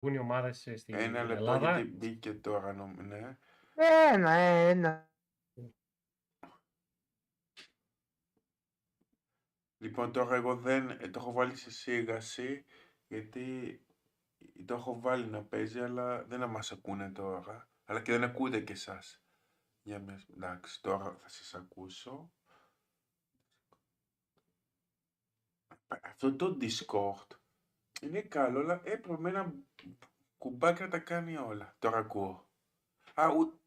βγουν οι ομάδες ε, στην Ένα λεπτό Ελλάδα. γιατί μπήκε τώρα, νομ- ναι. Ένα, ένα. Λοιπόν, τώρα εγώ δεν ε, το έχω βάλει σε σίγαση γιατί το έχω βάλει να παίζει, αλλά δεν θα μας ακούνε τώρα. Αλλά και δεν ακούτε και εσάς. Για με... Εντάξει, τώρα θα σας ακούσω. Αυτό το Discord είναι καλό, αλλά έπρεπε με ένα κουμπάκι να τα κάνει όλα. Τώρα ακούω. Α, ου...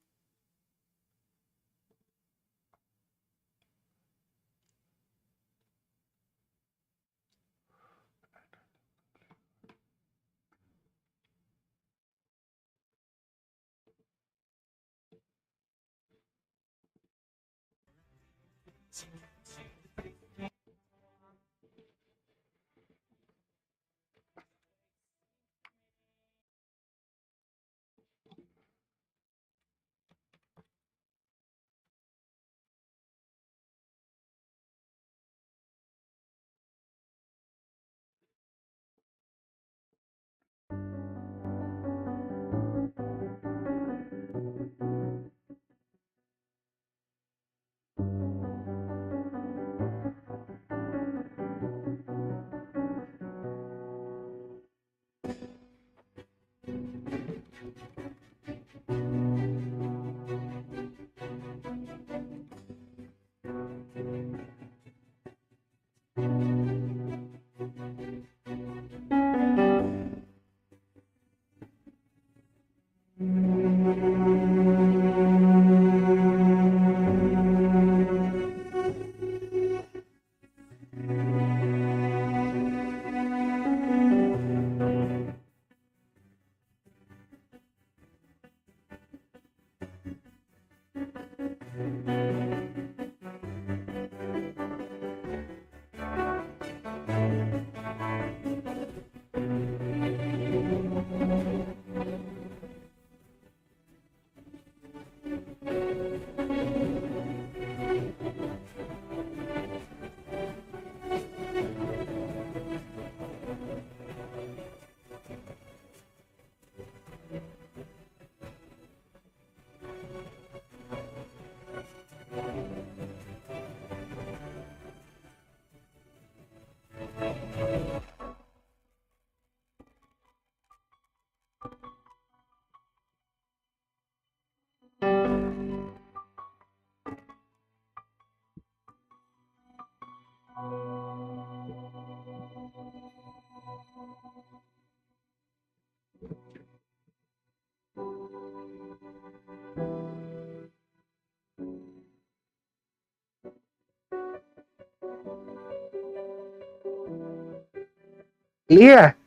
Λία.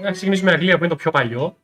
Να ξεκινήσουμε με Αγγλία που είναι το πιο παλιό.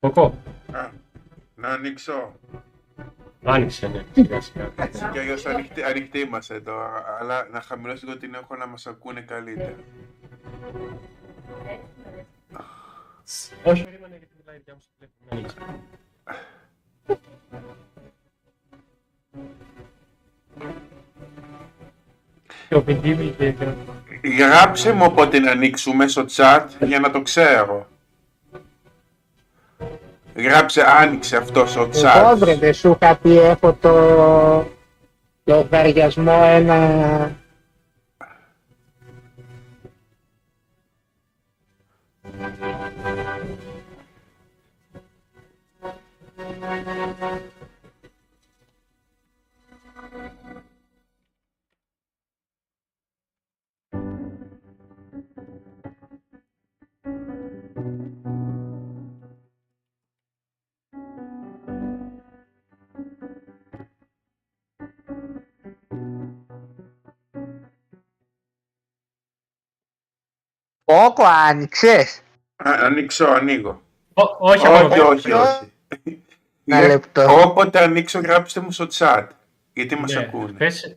Κοκό. Α, να ανοίξω. Άνοιξε, ναι. Σιγά σιγά. Έτσι κι αλλιώς ανοιχτοί, ανοιχτοί είμαστε εδώ, αλλά να χαμηλώσω λίγο την έχω να μας ακούνε καλύτερα. Όχι, περίμενε γιατί μιλάει η δικιά μου στο τηλέφωνο. μην ανοίξει. Και ο Πεντήμι και... και- Γράψε μου όποτε να ανοίξουμε στο chat για να το ξέρω. Γράψε, άνοιξε αυτό στο Εγώ chat. βρε δεν σου είχα πει έχω το λογαριασμό ένα... άνοιξες; Α, ανοίξω, ανοίγω. Ω- Όχι, Όχι, ακόμα. όχι, όχι. Ένα Γρα- λεπτό. Όποτε ανοίξω, γράψτε μου στο chat. Γιατί μας Ναι, ακούνε. χθες-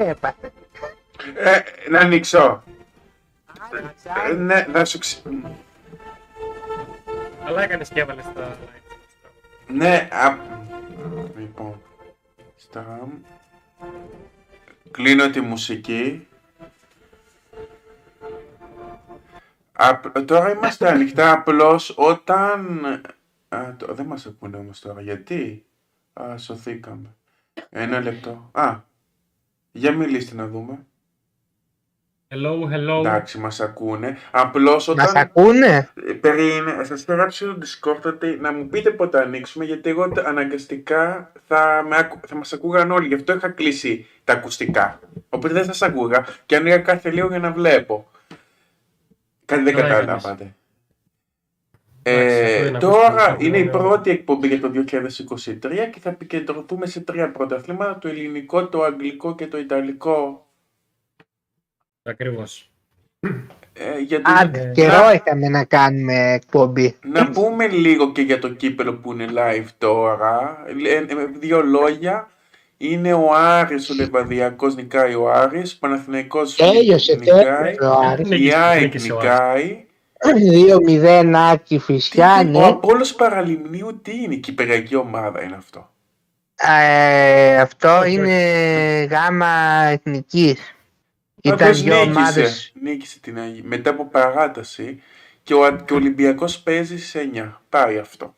έπαθε. Ε, να ανοίξω. Άνοιξα. Ε, ναι, θα σου ξε... καλά έκανες και έβαλες τα likes. Ναι, α... Λοιπόν, στα... Κλείνω τη μουσική. Απ- τώρα είμαστε ανοιχτά απλώς όταν... Α, το- δεν μας ακούνε όμως τώρα. Γιατί; Α, σωθήκαμε. Ένα λεπτό. Α, για μιλήστε να δούμε. Hello, hello. Εντάξει, μας ακούνε. Απλώς Μας όταν... ακούνε; Ε, Περίμενε, σας είχα γράψει στο Discord ότι να μου πείτε πότε ανοίξουμε γιατί εγώ τε- αναγκαστικά θα, με ακου... θα μας ακούγαν όλοι, γι' αυτό είχα κλείσει τα ακουστικά. Οπότε δεν σας ακούγα και ανοίγα κάθε λίγο για να βλέπω. Κάτι δεν Καλά κατάλαβατε. Εντάξει, αυτό Ε, είναι τώρα ακουστικό, είναι η ναι. πρώτη εκπομπή για το 2023 και θα επικεντρωθούμε σε τρία πρωταθλήματα, το ελληνικό, το αγγλικό και το ιταλικό. Ακριβώς. Ε, για το- Άντε, καιρό είχαμε να κάνουμε εκπομπή. Να πούμε λίγο και για το κύπελο που είναι live τώρα. Ε, ε, Δύο λόγια. Είναι ο Άρης, ο Λεβαδιακός νικάει ο Άρης, Παναθηναϊκός Τέλειωσε, νικάει, τέλειωσε ο Άρης. Ναι, η νίκησε, ΑΕΚ νίκησε ο νικάει. 2-0 Άκη Τι, Φυσιά, ο ναι. Απόλλως Παραλιμνίου τι είναι, η κυπριακή ομάδα είναι αυτό; Ε, αυτό Όχι, είναι γάμα εθνικής. Ήταν Πάντως δύο νίκησε, ομάδες. νίκησε την Αγία, μετά από παράταση και ο, και ο Ολυμπιακός παίζει σε 9. Πάει αυτό.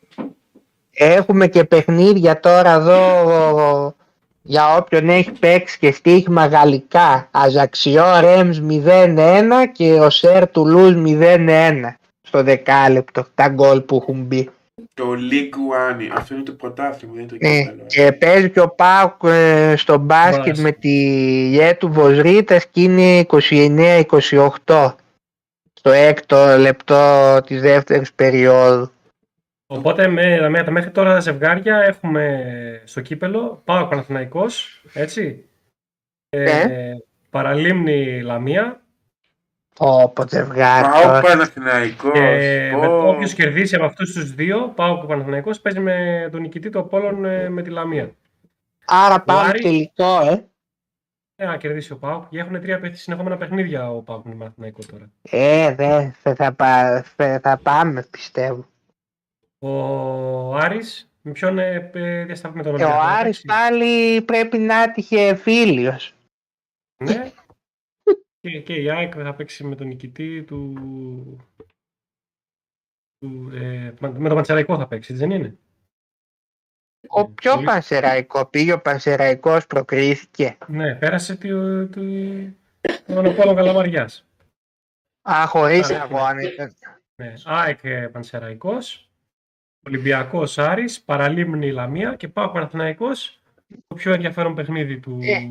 Έχουμε και παιχνίδια τώρα εδώ για όποιον έχει παίξει και στοίχημα γαλλικά. Αζαξιό Ρέμς 0-1 και ο Σέρ Τουλούς 0-1 στο δεκάλεπτο. Τα γκολ που έχουν μπει. Το League One, αυτό είναι το πρωτάθλημα, δεν είναι το Ναι, κύπελο. και παίζει και ο Πάουκ ε, στο μπάσκετ Μπάσκετ. με τη Γε του Βοζρίτας και είναι 29-28 στο έκτο λεπτό της δεύτερης περίοδου. Οπότε με, με τα μέχρι τώρα ζευγάρια έχουμε στο κύπελο Πάο Παναθηναϊκός, έτσι. Ε, Ναι. Παραλίμνη Λαμία Όπω ζευγάρι. Πάω τώρα. Παναθηναϊκός. και με, Πω. όποιος κερδίσει από αυτούς τους δύο, Πάο και Παναθηναϊκός, παίζει με τον νικητή του Απόλλων ε, με τη Λαμία. Άρα πάμε Άρης- τελικό, ε. Ε, να κερδίσει ο Πάουκ. Και έχουν τρία παιχνίδια- συνεχόμενα παιχνίδια ο Πάουκ με τον Παναθηναϊκό τώρα. Ε, δε, θα, θα, πα- θα, θα πάμε πιστεύω. Ο Άρης, με ποιον ε, ε, διασταυρεί με τον Και ο Ολυμπιακό. Άρης εντάξει. πάλι πρέπει να έτυχε φίλιος. Ναι. και, και η ΑΕΚ θα παίξει με τον νικητή του. του ε, με τον Πανσεραϊκό θα παίξει, έτσι δεν είναι; Ο πιο πολύ- Πανσεραϊκό πήγε, ο Πανσεραϊκός προκρίθηκε. Ναι, πέρασε τη, τη, τον Απόλλων Καλαμαριάς. Α, χωρίς Α, αγώνα ήταν. Ναι. ΑΕΚ ε, Πανσεραϊκός, Ολυμπιακός Άρης, Παραλίμνη Λαμία και πάω Παναθηναϊκός, το πιο ενδιαφέρον παιχνίδι του. Ε.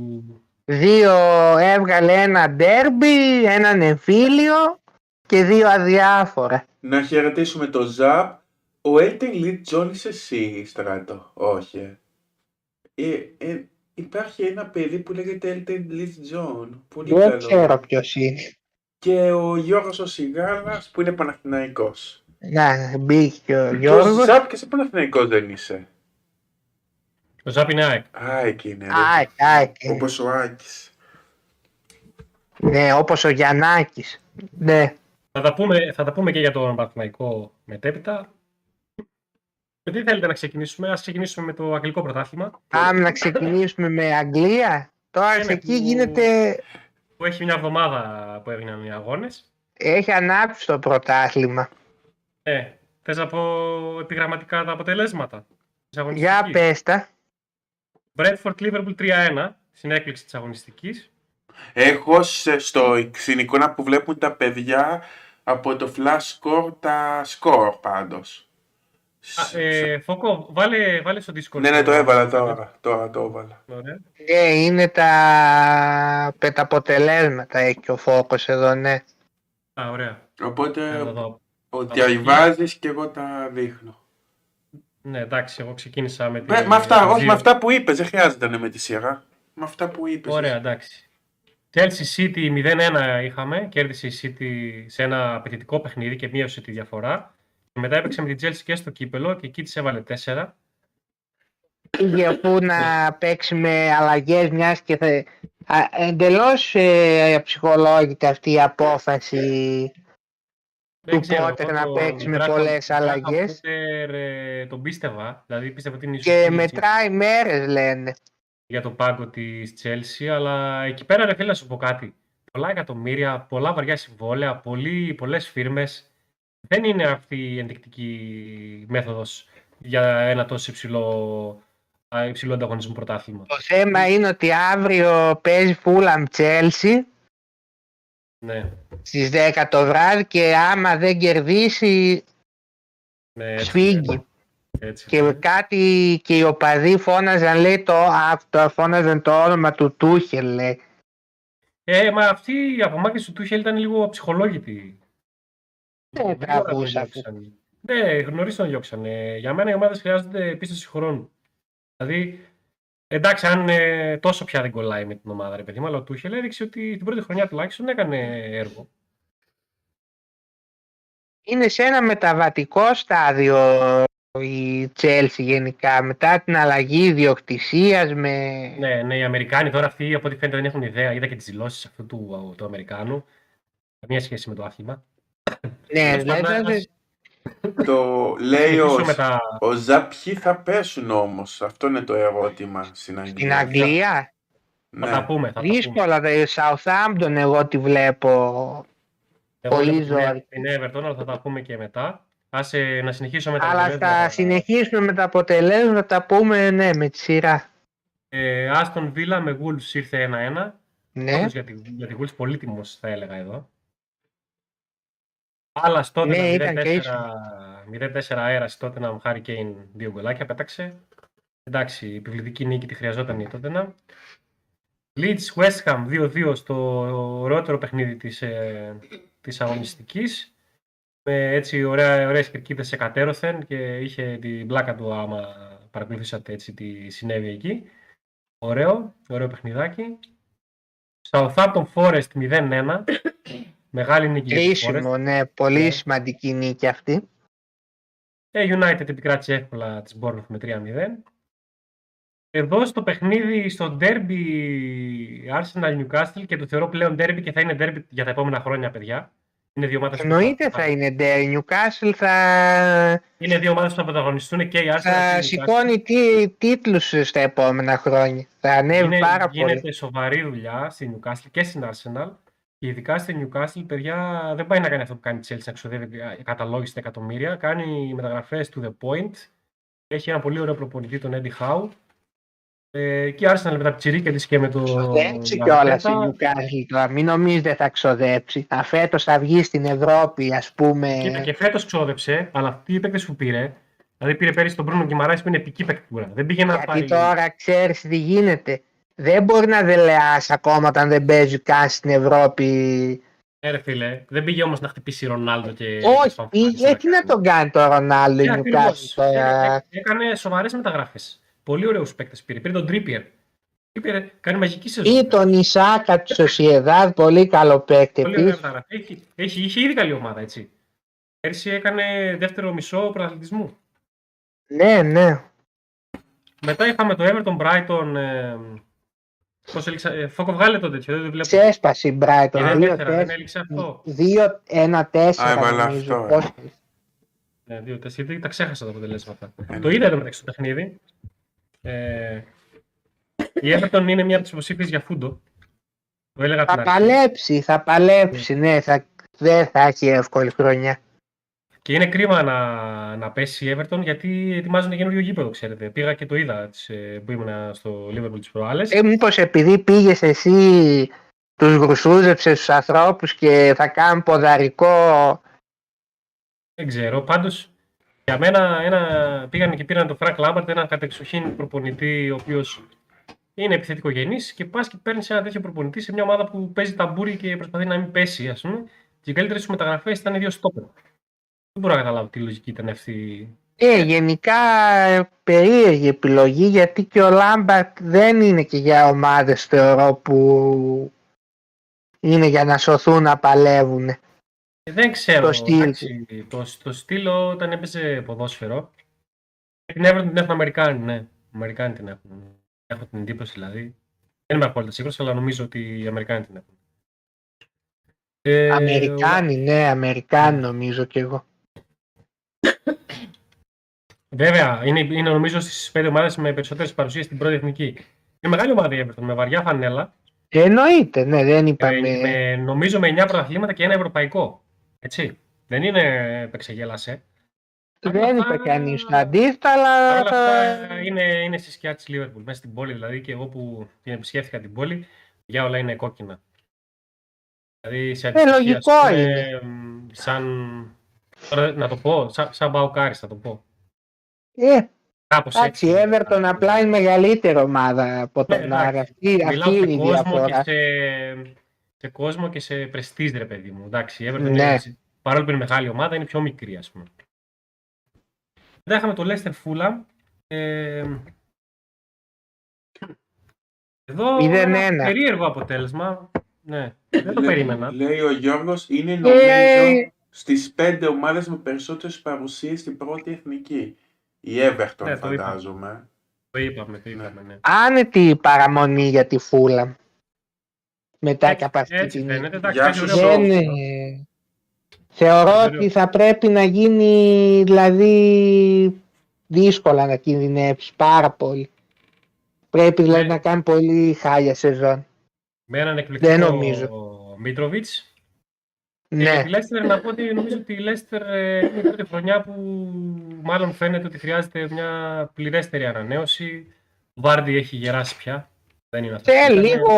Δύο έβγαλε ένα ντέρμπι, έναν εμφύλιο και δύο αδιάφορα. Να χαιρετήσουμε το Ζαπ. Ο Elton Lead John είσαι εσύ, Στράτο; Όχι. ε. Ε, ε, υπάρχει ένα παιδί που λέγεται Elton Lead John. Πολύ Δεν καλό. ξέρω ποιος είναι. Και ο Γιώργος ο Σιγάλας που είναι Παναθηναϊκός. Να, μπήκε και ο Και ο Γιώργος. Ζαπ και σε Παναθηναϊκός δεν είσαι. Ο Ζάπ είναι ΑΕΚ. Α, εκεί είναι. ρε. Άκη, άκη. Όπως ο Άκης. Ναι, όπως ο Γιαννάκης. Ναι. Θα τα πούμε, θα τα πούμε και για τον Παναθηναϊκό μετέπειτα. Με τι θέλετε να ξεκινήσουμε, ας ξεκινήσουμε με το αγγλικό πρωτάθλημα, Πάμε να ξεκινήσουμε με Αγγλία. Τώρα Ένα εκεί που- γίνεται, που έχει μια εβδομάδα που έγιναν οι αγώνες. έχει ανάψει το πρωτάθλημα. Ε, θες να πω επιγραμματικά τα αποτελέσματα. της Για αγωνιστικής. πες τα. Brentford Liverpool 3-1 στην έκπληξη της αγωνιστικής. Έχω σε- στο, στην εικόνα που βλέπουν τα παιδιά από το flash score τα score πάντως. Α, ε, Φόκο, βάλε, βάλε στο Discord. ναι, ναι, το έβαλα τώρα. Τώρα το έβαλα. Ωραία. Ναι, είναι τα, τα αποτελέσματα έχει ο φόκος εδώ, ναι. Α, ωραία. Οπότε Να το δω. ο τα διαβάζεις και εγώ τα δείχνω. Ναι, εντάξει, εγώ ξεκίνησα με την... Με, με αυτά, όχι δύο- με αυτά που είπες, δεν χρειάζεται να είναι με τη σειρά. Με αυτά που είπες. Ωραία, εντάξει. Chelsea City 0-1 είχαμε, κέρδισε η City σε ένα απαιτητικό παιχνίδι και μείωσε τη διαφορά. Και μετά έπαιξε με την Chelsea και στο κύπελο και εκεί της έβαλε 4. Πήγε αφού να παίξει με αλλαγές μιας και θα... Α, εντελώς ε, ψυχολόγητη αυτή η απόφαση Δεν Του ξέρω, Potter εγώ να το- παίξει με τον Graham- πολλές τον Graham αλλαγές. Potter, ε, τον πίστευα, δηλαδή πίστευα ότι είναι η και σωστή μετράει μέρες λένε. για τον πάγκο της Chelsea, αλλά εκεί πέρα ρε φίλε να σου πω κάτι. Πολλά εκατομμύρια, πολλά βαριά συμβόλαια, πολλοί, πολλές φίρμες. Δεν είναι αυτή η ενδεικτική μέθοδος για ένα τόσο υψηλό, α, υψηλό ανταγωνισμό πρωτάθλημα. Το θέμα είναι ότι αύριο παίζει Fulham Chelsea Ναι, στις 10 το βράδυ και άμα δεν κερδίσει ναι έτσι, σφίγγει. έτσι. Και κάτι και οι οπαδοί φώναζαν, λέει το, αυτό, φώναζαν το όνομα του Τούχελ, λέει. Ε, μα αυτή η απομάκρυνση του Τούχελ ήταν λίγο ψυχολόγητη. Δεν Δεν ξέρω αν τον τραβούσα. διώξανε. Ναι, νωρίς τον διώξανε. Για μένα οι ομάδες χρειάζονται πίστοση χρόνου. Δηλαδή, εντάξει, αν ε, τόσο πια δεν κολλάει με την ομάδα, ρε παιδί μου, αλλά ο Τούχελ έδειξε ότι την πρώτη χρονιά τουλάχιστον έκανε έργο. Είναι σε ένα μεταβατικό στάδιο η Chelsea γενικά, μετά την αλλαγή ιδιοκτησίας με... Ναι, ναι, οι Αμερικάνοι τώρα αυτοί από ό,τι φαίνεται δεν έχουν ιδέα. Είδα και τις δηλώσεις αυτού του, του Αμερικάνου. Καμία σχέση με το άθλημα. Ναι, Τέλος πάντων, δηλαδή, ας Το λέει ο, συνεχίσουμε με τα... ο Ζαπ ποιοι θα πέσουν όμως. Αυτό είναι το ερώτημα στην Αγγλία. στην Αγγλία; Θα τα Ναι. πούμε. Θα τα πούμε. Δύσκολα, η Southampton εγώ τη βλέπω. Εγώ πολύ βλέπω την- ζόρι. Την Everton, αλλά θα τα πούμε και μετά. Ας ε, να συνεχίσω με τα Αλλά αποτελέσματα. θα συνεχίσουμε με τα αποτελέσματα, θα τα πούμε ναι, με τη σειρά. Ε, Aston Villa με Wolves ήρθε 1-1. Ναι. Όντως για τη, για τη Wolves πολύτιμος θα έλεγα εδώ. Άλλας τότε Ναι, ήταν 0-4, και 0-4 αέρας τότε να Harry Kane δύο γκολάκια πέταξε. Εντάξει, η επιβλητική νίκη τη χρειαζόταν η Tottenham. Leeds West Ham 2-2 στο ωραιότερο παιχνίδι της, ε, της αγωνιστικής. Με έτσι ωραία, ωραίες κερκίδες εκατέρωθεν και είχε την πλάκα του άμα παρακολουθήσατε έτσι τι συνέβη εκεί. Ωραίο, ωραίο παιχνιδάκι. Southampton Forest 0-1. Μεγάλη νίκη για τη Forest. Κρίσιμο, ναι, πολύ Ναι. σημαντική νίκη αυτή. Ε, United επικράτησε εύκολα της Bournemouth με 3-0. Εδώ στο παιχνίδι, στο derby Arsenal Newcastle και το θεωρώ πλέον derby και θα είναι derby για τα επόμενα χρόνια, παιδιά. Είναι δύο ομάδες που Εννοείται θα είναι ντερ. Newcastle θα, Είναι δύο ομάδες που θα πρωταγωνιστούν και η Arsenal και θα η Newcastle. σηκώνει τι, τίτλους στα επόμενα χρόνια. Θα ανέβει Είναι, πάρα γίνεται πολύ. σοβαρή δουλειά στη Newcastle και στην Arsenal. Και ειδικά στη Newcastle, παιδιά, δεν πάει να κάνει αυτό που κάνει η Chelsea, να ξοδεύει καταλόγιστα εκατομμύρια. Κάνει μεταγραφές to the point. Έχει ένα πολύ ωραίο προπονητή, τον Eddie Howe. Ε, και η Arsenal με τα πιτσιρίκια της και με το... Ξοδέψει κιόλας η Arteta. Newcastle τώρα. Μην νομίζετε θα ξοδέψει. Αφέτο θα βγει στην Ευρώπη, ας πούμε. Κοίτα, και φέτος ξόδεψε, αλλά αυτή η παίκτες που πήρε, δηλαδή πήρε πέρυσι τον Μπρούνο Γκυμαράης που είναι επική παικτούρα. Δεν πήγε να Γιατί πάρει... τώρα ξέρεις τι γίνεται. Δεν μπορεί να δελεάσει ακόμα όταν δεν παίζει καν στην Ευρώπη. Ε, ρε φίλε, δεν πήγε όμως να χτυπήσει Ρονάλντο και... Όχι, Φαν πήγε- Φάνης, τι να τον κάνει το Ρονάλντο η Ναι, ακριβώς. Newcastle τώρα; Έ- Έκανε σοβαρές μεταγραφές. Πολύ ωραίους παίκτες πήρε. Πήρε τον Τρίπιερ. Τρίπιερ κάνει μαγική σεζόν. Ή τον Ισάκα τη Σοσιεδάδ, πολύ καλό παίκτη Πολύ ωραία επίση. μεταγραφή. Έχει, έχει, είχε ήδη καλή ομάδα έτσι. Πέρσι έκανε δεύτερο μισό πρωταθλητισμού. Ναι, ναι. Μετά είχαμε το Everton Brighton. Ε, Πώς έληξα. Ε, Φόκο, βγάλε το τέτοιο. Δεν το βλέπω. Ξέσπασε η Brighton. Ε, δεν Δύο, τέσσερα, δεν τέσσερα. έληξε αυτό. Δύο, ένα, Α, τέσσερα έβαλα νομίζω. αυτό, ε. Πώς- Ναι, δύο, τέσσερα, γιατί τα ξέχασα τα αποτελέσματα. Ε, Το είδα εδώ μεταξύ το παιχνίδι. Ε, η Everton είναι μία από τις υποψήφιες για φούντο. Το έλεγα Θα την αρχή. παλέψει, θα παλέψει, ναι. Θα, δεν θα έχει εύκολη χρονιά. Και είναι κρίμα να, να πέσει η Everton γιατί ετοιμάζουν καινούριο γήπεδο, ξέρετε. Πήγα και το είδα τις, ε, που ήμουν στο Liverpool τις προάλλες. Ε, μήπως επειδή πήγες εσύ τους γρουσούζεψες τους ανθρώπους και θα κάνουν ποδαρικό Δεν ξέρω. Πάντως, για μένα ένα, πήγαν και πήραν τον Frank Lambert, έναν κατεξοχήν προπονητή, ο οποίος είναι επιθετικογενής και πας και παίρνεις ένα τέτοιο προπονητή σε μια ομάδα που παίζει ταμπούρι και προσπαθεί να μην πέσει, ας πούμε. Και οι καλύτερες σου μεταγραφές ήταν οι δύο στόπερ. Δεν μπορώ να καταλάβω τι λογική ήταν αυτή. Ε, γενικά ε, περίεργη επιλογή γιατί και ο Λάμπαρτ δεν είναι και για ομάδες θεωρώ που είναι για να σωθούν να παλεύουν. Ε, Δεν ξέρω. Το στυλ εντάξει, το, το στυλ όταν έπαιζε ποδόσφαιρο. Την Everton την έχουν Αμερικάνοι, ναι. Αμερικάνοι την έχουν. Έχω την εντύπωση δηλαδή. Δεν είμαι απόλυτα σίγουρος, αλλά νομίζω ότι οι Αμερικάνοι την έχουν. Ε, Αμερικάνοι, ναι, Αμερικάνοι νομίζω κι εγώ. Βέβαια, είναι, είναι νομίζω στις πέντε ομάδες με περισσότερες παρουσίες στην πρώτη εθνική. Είναι μεγάλη ομάδα η Everton με βαριά φανέλα. Εννοείται, ναι, δεν ε, είπαμε. με, νομίζω με 9 πρωταθλήματα και ένα ευρωπαϊκό. Έτσι. Δεν είναι επεξεγέλασε. Δεν Αυτά- είπε κανείς το αντίθετο, αλλά Παρ' όλα θα... αυτά είναι, είναι στη σκιά της Liverpool, μέσα στην πόλη δηλαδή και εγώ που την επισκέφθηκα την πόλη, για όλα είναι κόκκινα. Δηλαδή σε αντιστοιχεία, Ε, λογικό ας πούμε, είναι. μ, σαν, τώρα να το πω, σαν, σαν Μπαουκάρης θα το πω. Ε, Κάπως εντάξει, η έτσι. Everton απλά είναι μεγαλύτερη ομάδα από Ναι, τον Άρη. εντάξει. Αυτή, Μιλάω αυτή σε είναι η κόσμο, και διαφορά. σε, σε κόσμο και σε πρεστίζ, ρε παιδί μου. Εντάξει, η Everton Ναι. είναι, παρόλο που είναι μεγάλη ομάδα, είναι πιο μικρή, ας πούμε. Μετά είχαμε το Leicester Fulham. Ε, εδώ 0-1. ένα περίεργο αποτέλεσμα. Ναι, δεν το Λέει- περίμενα. Λέει ο Γιώργος, είναι Ε, νομίζω στις πέντε ομάδες με περισσότερες παρουσίες στην πρώτη εθνική. Η Everton Ναι, το είπα. φαντάζομαι. Το είπαμε, το είπαμε, ναι. Άνετη παραμονή για τη Φούλα. Μετά και Έτσι, από αυτή έτσι την φαίνεται. Εντάξει, Γεια παίζει σου, ωραίο Σοφ. Δεν, ποδόσφαιρο. ε, θεωρώ Ωραίο. ότι θα πρέπει να γίνει δηλαδή δύσκολα να κινδυνεύσει πάρα πολύ. Πρέπει δηλαδή Ναι. να κάνει πολύ χάλια σεζόν. Με έναν Δεν εκπληκτικό νομίζω. Μίτροβιτς. Και Ναι. για τη Leicester να πω ότι νομίζω ότι η Leicester ε, είναι η πρώτη χρονιά που μάλλον φαίνεται ότι χρειάζεται μια πληρέστερη ανανέωση. Ο Βάρντι έχει γεράσει πια. Δεν είναι αυτός. Θέλει λίγο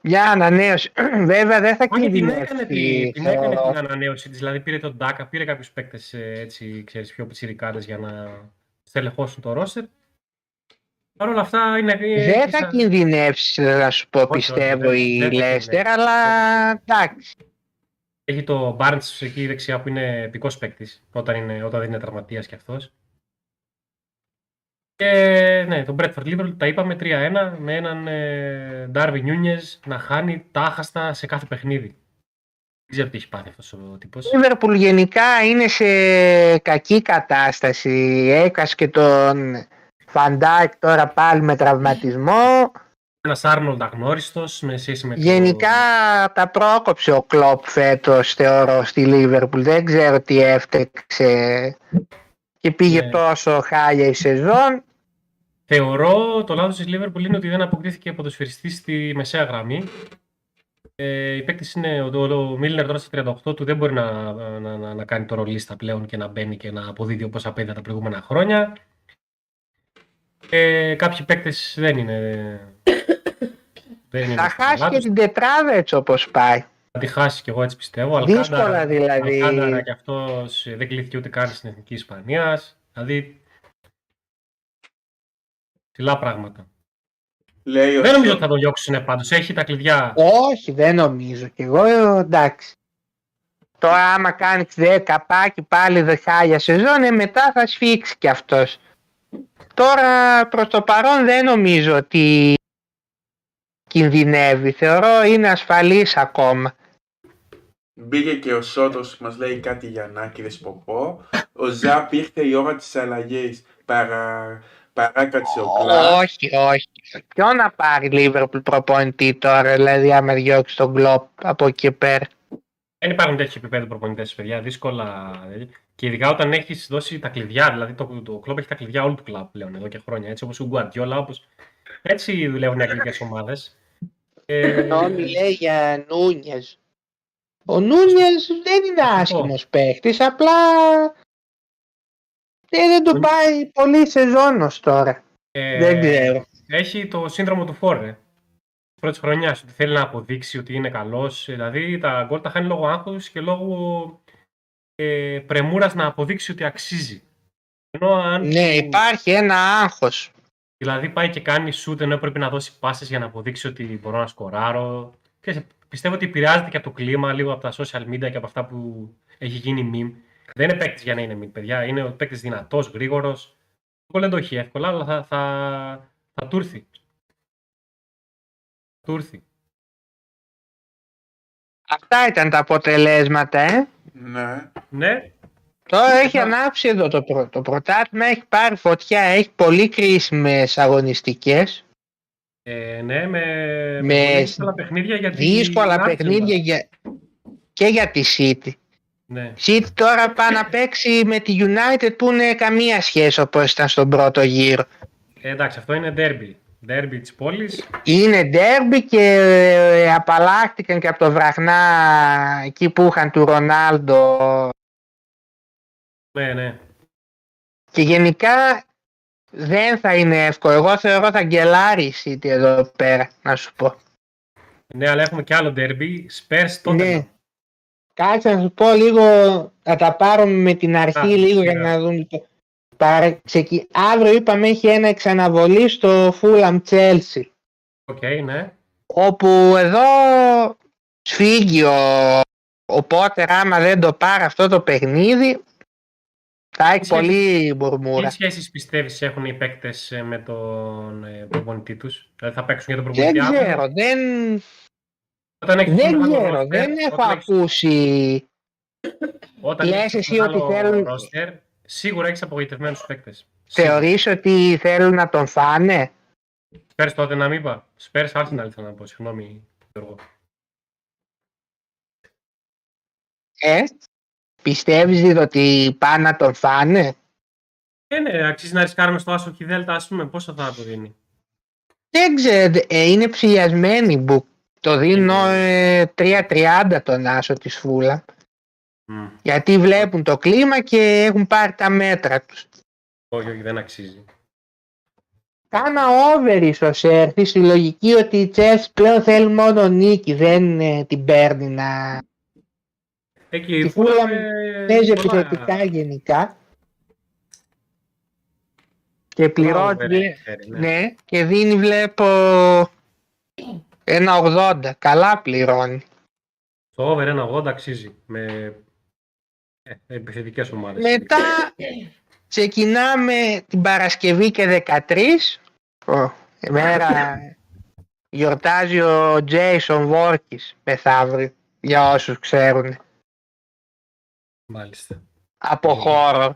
μια ανανέωση. Βέβαια δεν θα Όχι, την έκανε, τη- κινδυνεύσει. την, έκανε θεωρώ. την ανανέωση της, δηλαδή πήρε τον Ντάκα, πήρε κάποιους παίκτες ε, έτσι, ξέρεις, πιο πιτσιρικάδες για να στελεχώσουν το ρόστερ. Παρ' όλα αυτά είναι... Δεν θα κινδυνεύσεις, να σου πω, όχι, πιστεύω δεν- η δεν θα Λέστερ, κινδυνεύσεις. αλλά εντάξει. Έχει το Barnes εκεί δεξιά που είναι επικός παίκτης όταν, είναι, όταν δεν είναι τραυματίας κι αυτός. Και ναι, τον Bradford Liverpool τα είπαμε 3-1 με έναν ε, Darwin Nunez να χάνει τάχαστα σε κάθε παιχνίδι. Δεν ξέρω τι έχει πάθει αυτός ο τύπος. Η Liverpool γενικά είναι σε κακή κατάσταση. Έκας και τον Φαντάκ τώρα πάλι με τραυματισμό. Ένας Άρνολντ αγνώριστος με σχέση με το- Γενικά τα πρόκοψε ο Κλόπ φέτος θεωρώ στη Λίβερπουλ. Δεν ξέρω τι έφτεξε και πήγε Ναι. τόσο χάλια η σεζόν. Θεωρώ το λάθος της Liverpool είναι ότι δεν αποκτήθηκε ποδοσφαιριστή στη μεσαία γραμμή. Ε, οι παίκτες είναι, ο, ο, ο Μίλνερ τώρα στα 38 του δεν μπορεί να, να, να, να κάνει το ρολίστα πλέον και να μπαίνει και να αποδίδει όπως απέδιδε τα προηγούμενα χρόνια. Ε, κάποιοι παίκτες δεν είναι. δεν είναι Θα στα χάσει καλά και τους. την τετράδα έτσι όπως πάει. Θα τη χάσει κι εγώ έτσι πιστεύω. Δύσκολα Αλκάνταρα- δηλαδή. Αλκάνταρα κι αυτός δεν κλείθηκε ούτε καν στην Εθνική Ισπανίας. Δηλαδή. Ψηλά πράγματα. Λέει ο Δεν νομίζω Σο- ότι θα τον διώξουν πάντως. Έχει τα κλειδιά. Όχι, δεν νομίζω. Και εγώ ε, εντάξει. Τώρα άμα κάνεις 10 καπάκι πάλι δε χάλια σεζόν, ε, μετά θα σφίξει κι αυτός. Τώρα προς το παρόν δεν νομίζω ότι κινδυνεύει. Θεωρώ είναι ασφαλής ακόμα. Μπήκε και ο Σότος μας λέει κάτι για Νάκηδες Ποπό. Ο Ζαπ ήρθε η ώρα της αλλαγής. Παρα... Παράκατσε ο Κλάρ. όχι, όχι. Ποιο να πάρει Λίβερπουλ προπονητή τώρα, δηλαδή άμα διώξει τον Κλόπ από εκεί και πέρα; Δεν υπάρχουν τέτοιου επίπεδου προπονητές, παιδιά. Δύσκολα. Και ειδικά όταν έχεις δώσει τα κλειδιά. Δηλαδή το, το κλαμπ έχει τα κλειδιά όλου του κλαμπ πλέον εδώ και χρόνια. Έτσι όπως ο Γκουαρτιόλα, όπως. Έτσι δουλεύουν οι αγγλικές ομάδες. Ε, Νόμι λέει για Νούνιες. Ο Νούνιες δεν είναι άσχημος παίχτης, απλά ε, δεν του πάει πολύ σεζόνος τώρα. ε, Δεν ξέρω. Έχει το σύνδρομο του Φόρε. Πρώτης χρονιάς ότι θέλει να αποδείξει ότι είναι καλός. Δηλαδή τα γκολ τα χάνει λόγω άγχους και λόγω ε, πρεμούρας να αποδείξει ότι αξίζει. Ενώ αν Ναι, υπάρχει ένα άγχος. Δηλαδή πάει και κάνει σούτ ενώ πρέπει να δώσει πάσες για να αποδείξει ότι μπορώ να σκοράρω. Ξέρεις, πιστεύω ότι επηρεάζεται και από το κλίμα, λίγο από τα social media και από αυτά που έχει γίνει meme. Δεν είναι παίκτης για να είναι meme, παιδιά. Είναι ο παίκτης δυνατός, γρήγορος. Το δεν το έχει εύκολα, αλλά θα, θα, θα του έρθει. Θα του έρθει. Αυτά ήταν τα αποτελέσματα, ε. Ναι. Ναι, Τώρα έχει Ναι. ανάψει εδώ το, πρω... το πρωτάθλημα, έχει πάρει φωτιά, έχει πολύ κρίσιμες αγωνιστικές. ε, ναι με, με... Με πολύ δύσκολα παιχνίδια για τη Δύσκολα Arsenal. παιχνίδια για... και για τη City. Ναι. City τώρα πάει να παίξει με τη United που είναι καμία σχέση όπως ήταν στον πρώτο γύρο. Ε, εντάξει, αυτό είναι derby. Derby της πόλης. Είναι ντέρμπι και ε, απαλλάχτηκαν και από το βραχνά εκεί που είχαν του Ρονάλντο Ναι, ναι. και γενικά δεν θα είναι εύκολο. Εγώ θεωρώ θα γκελάρει η City εδώ πέρα, να σου πω. Ναι, αλλά έχουμε και άλλο derby. Spurs τότε. Ναι. Κάτσε να σου πω λίγο, να τα πάρουμε με την αρχή Α, λίγο για σιγά. να δούμε. Το- Παρα... ξεκι- Αύριο είπαμε έχει ένα εξ αναβολής στο Fulham Chelsea. OK, ναι. όπου εδώ σφίγγει ο, ο Πότερ άμα δεν το πάρει αυτό το παιχνίδι θα έχει Τι πολύ Τι μπουρμούρα. σχέσεις πιστεύεις έχουν οι παίκτες με τον ε, προπονητή τους, Δηλαδή θα παίξουν για τον Δεν προπονητή αύριο; ξέρω, δεν, Όταν έχεις δεν μεγάλο ξέρω, roster, δεν έχω όταν έχεις- ακούσει. Όταν Λες έχεις εσύ ότι μεγάλο θέλουν- roster, σίγουρα έχεις απογοητευμένους παίκτες. Θεωρείς ότι θέλουν να τον φάνε; Σπέρς τότε να μην είπα. Σπέρς Arsenal ήθελα να πω. Συγγνώμη, Γιώργο. Ε; Πιστεύεις ότι πάνε να τον φάνε; Ε, ναι, αξίζει να ρισκάρουμε στο Άσο και Δέλτα, ας πούμε, πόσο θα το δίνει. Δεν ξέρω, ε, είναι ψηλιασμένη που το δίνω ε, 3.30 τον άσο της Φούλα. Μμ. Γιατί βλέπουν το κλίμα και έχουν πάρει τα μέτρα τους. Όχι, όχι, δεν αξίζει. Κάνα over ίσως έρθει στη λογική ότι η Chelsea πλέον θέλει μόνο νίκη, δεν ε, την παίρνει να Εκεί Η η Fulham Fulham, ε, παίζει πολλά- επιθετικά γενικά. Και πολλά πληρώνει, over βλέ- έχει φέρει, ναι. ναι, και δίνει βλέπω ένα 80, καλά πληρώνει. Το over 1,80 αξίζει με ε, επιθετικές ομάδες. Μετά ξεκινάμε την Παρασκευή και 13. Ω, μέρα γιορτάζει ο Τζέισον Βόρκης μεθαύριο, για όσους ξέρουν, Μάλιστα. από χώρο.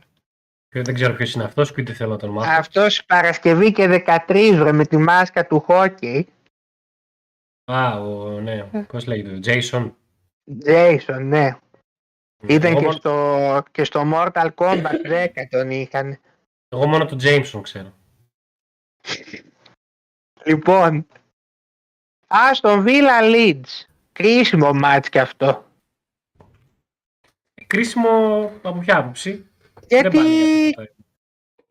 Και δεν ξέρω ποιος είναι αυτός και ούτε θέλω να τον μάθω. Αυτός Παρασκευή και 13 βρε με τη μάσκα του χόκκι. Α, ο, ναι, πώς λέγεται, ο Jason. Jason, ναι. Ήταν εγώ, και μόνο- στο, και στο Mortal Kombat 10 τον είχαν. εγώ μόνο τον Jameson ξέρω. Λοιπόν, Άστον Villa Leeds. Κρίσιμο μάτς και αυτό. Κρίσιμο από ποια άποψη; Γιατί, Δεν πάνε για τίποτα.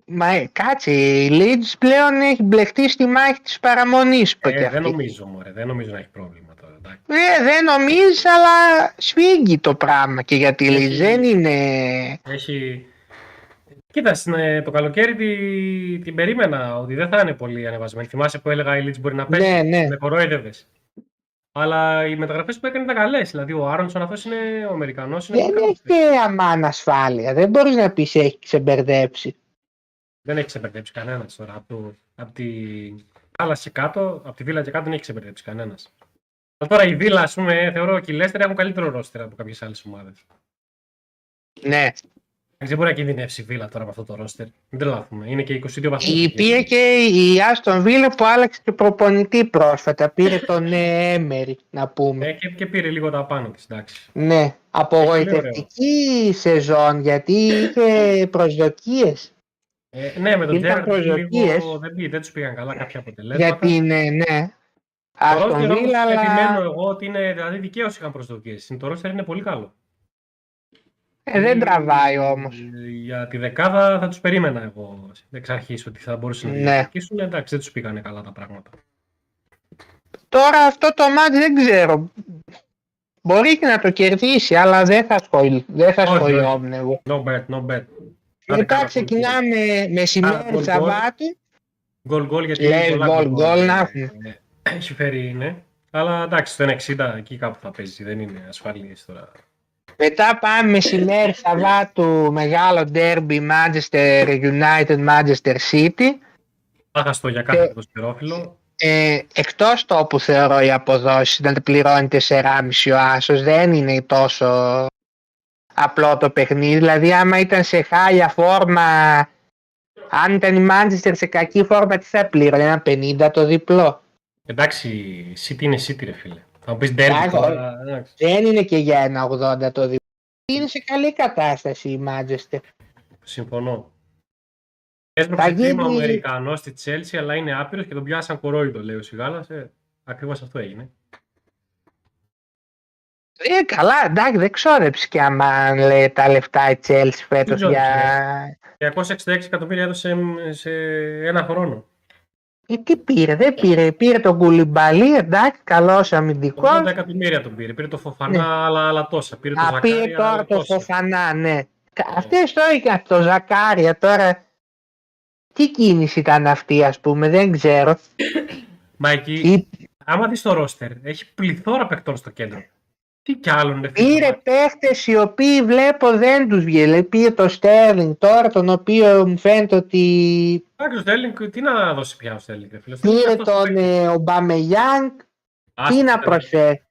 μα ε, κάτσε, η Leeds πλέον έχει μπλεχτεί στη μάχη της παραμονής. είπε και Ε, αυτή. δεν νομίζω, μωρέ, δεν νομίζω να έχει πρόβλημα τώρα. Εντάξει. Ε, δεν νομίζεις, αλλά σφίγγει το πράγμα και για τη Έχει- Leeds δεν είναι... Έχει... Κοίτα, στην, ε, το καλοκαίρι τη- την περίμενα ότι δεν θα είναι πολύ ανεβασμένη. Θυμάσαι που έλεγα η Leeds μπορεί να πέσει. Ναι, ναι. Με κορόιδευε. Αλλά οι μεταγραφές που έκανε ήταν καλές. Δηλαδή ο Άρονσον αυτός είναι ο Αμερικανός. Είναι Δεν πολύ καλός έχει και αμάν ασφάλεια. Δεν μπορείς να πεις έχει ξεμπερδέψει. Δεν έχει ξεμπερδέψει κανένας τώρα. Από, το, από τη Πάλα και κάτω, από τη Βίλα και κάτω δεν έχει ξεμπερδέψει κανένας. Αλλά τώρα η Βίλα, ας πούμε, θεωρώ και η Λέστερ έχουν καλύτερο ρόστερ από κάποιες άλλες ομάδες. Ναι. Δεν μπορεί να κινδυνεύσει η Βίλα τώρα με αυτό το ρόστερ. Μην τρελαθούμε. Είναι και 22 βαθμού. Η πήρε και η Άστον Βίλα που άλλαξε και προπονητή πρόσφατα. Πήρε τον ε, Έμερι, να πούμε. Ε, και, και πήρε λίγο τα πάνω της, εντάξει. Ναι, απογοητευτική σεζόν γιατί είχε προσδοκίες Ε, ναι, με τον Ήρθαν Τζέραρτ προσδοκίες. λίγο δεν, πήγε- δεν τους πήγαν καλά κάποια αποτελέσματα. για την ε, ναι, Το Άστον ρόστερ όμως Βίλα, επιμένω αλλά εγώ ότι είναι, δηλαδή δικαίως είχαν προσδοκίες. Το ρόστερ είναι πολύ καλό. ε, δεν τραβάει όμως. Ε, Για τη δεκάδα θα τους περίμενα εγώ εξ αρχής ότι θα μπορούσαν να Ναι. διεκδικήσουν. Εντάξει, δεν τους πήγανε καλά τα πράγματα. Τώρα αυτό το μάτι δεν ξέρω. Μπορεί και να το κερδίσει, αλλά δεν θα, σχολ... δεν θα Όχι, σχολιόμουν εγώ. No bet, no bet. Μετά ξεκινάμε μεσημέρι γκολ, Σαββάτου. Γκολ γκολ γιατί Λες, πολλά γκολ, γκολ, γκολ ε, να έχουν. Ε, Έχει φέρει είναι. Αλλά εντάξει, στο 1,60 εκεί κάπου θα παίζει. Δεν είναι ασφαλής τώρα. Μετά πάμε μεσημέρι Σαββάτου μεγάλο derby Manchester United Manchester City. Άχαστο για κάθε ποδοσφαιρόφιλο. Ε, εκτός το που θεωρώ οι αποδόσεις να πληρώνει 4,5 ο Άσος δεν είναι τόσο απλό το παιχνίδι. Δηλαδή άμα ήταν σε χάλια φόρμα, αν ήταν η Manchester σε κακή φόρμα τι θα πλήρωνε, ένα 50 το διπλό. Εντάξει, City είναι City ρε φίλε. Θα μου πεις derby Εντάξει, τώρα. εντάξει. Δεν είναι και για ένα 80 το διπλό. Είναι σε καλή κατάσταση η Manchester. Συμφωνώ. Έσπρωξε γίνει- χρήμα ο Αμερικανό στη Τσέλσι, αλλά είναι άπειρος και τον πιάσαν κορόιδο, λέει ο Σιγάλας. Ε, Ακριβώς αυτό έγινε. Ε, καλά, εντάξει, δεν ξόρεψε και άμα λέει τα λεφτά η Chelsea φέτος ξόρεψε, για... 266 εκατομμύρια έδωσε σε ένα χρόνο. Ε, τι πήρε, δεν πήρε. Πήρε τον Κουλιμπαλί, εντάξει, καλός αμυντικός. 80 εκατομμύρια τον πήρε. Πήρε το Φοφανά, αλλά, αλλά τόσα. Πήρε το Α, Ζακάρι, πήρε τώρα αλλά το τόσα. Φοφανά, ναι. Κα- Αυτές τώρα και το Ζακάρια τώρα. Τι κίνηση ήταν αυτή, ας πούμε, δεν ξέρω. Μα εκεί, Ή- άμα δεις το ρόστερ, έχει πληθώρα παικτών στο κέντρο. Τι κι άλλον ρε φίλε. Πήρε παίχτες οι οποίοι βλέπω δεν τους βγαίνει. Δηλαδή, Πήρε το Στέρλινγκ τώρα, τον οποίο μου φαίνεται ότι Εντάξει, ο Στέλινγκ, τι να δώσει πια ο Στέλινγκ, ρε φίλε. πήρε Αυτός το τον παίκτη. ε, Ομπαμεγιάνγκ. Άστα, Τι να ήταν προσφέρει.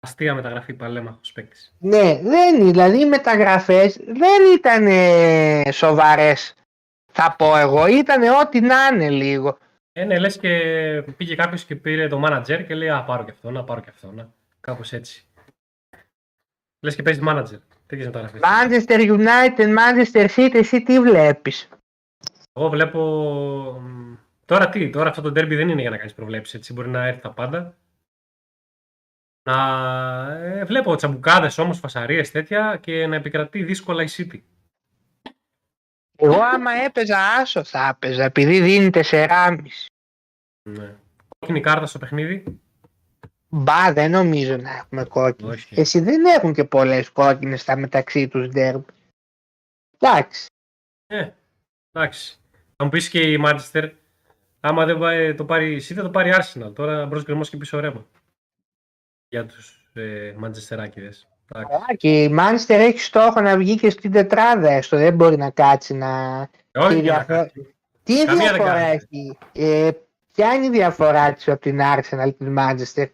Αστεία μεταγραφή παλέμαχος παίκτης. Ναι, δεν είναι. Δηλαδή οι μεταγραφές δεν ήταν ε, σοβαρές. Θα πω εγώ, ήταν ό,τι να είναι λίγο. Ε, ναι, λες και πήγε κάποιος και πήρε το manager και λέει Α, πάρω και αυτό, να πάρω και αυτό. Να. Κάπως έτσι. Λες και παίζεις manager. Τέτοιες μεταγραφές. Manchester United, Manchester City, εσύ τι βλέπεις; Εγώ βλέπω. μ, Τώρα τι, τώρα αυτό το derby δεν είναι για να κάνεις προβλέψεις. Έτσι. Μπορεί να έρθει τα πάντα. Να ε, βλέπω τσαμπουκάδες όμως, φασαρίες τέτοια και να επικρατεί δύσκολα η City. Εγώ άμα έπαιζα άσο θα έπαιζα, επειδή δίνει 4,5. Ναι. Κόκκινη κάρτα στο παιχνίδι. Μπα, δεν νομίζω να έχουμε κόκκινη. Όχι. Εσύ δεν έχουν και πολλές κόκκινες στα μεταξύ τους ντέρμπι. Εντάξει. Ε, εντάξει. Θα μου πεις και η Manchester, άμα δεν πάει- το πάρει η City, θα το πάρει η Arsenal. Τώρα μπρος γκρεμός και πίσω ρέμα. Για τους ε, Manchesterάκηδες. Εντάξει. Α, Και η Manchester έχει στόχο να βγει και στην τετράδα έστω. Δεν μπορεί να κάτσει να... Ε, όχι τι για να διαφορά- κάτσει. Τι Καμία δεν διαφορά κάνει. έχει. Ε, ποια είναι η διαφορά της από την Arsenal την Manchester;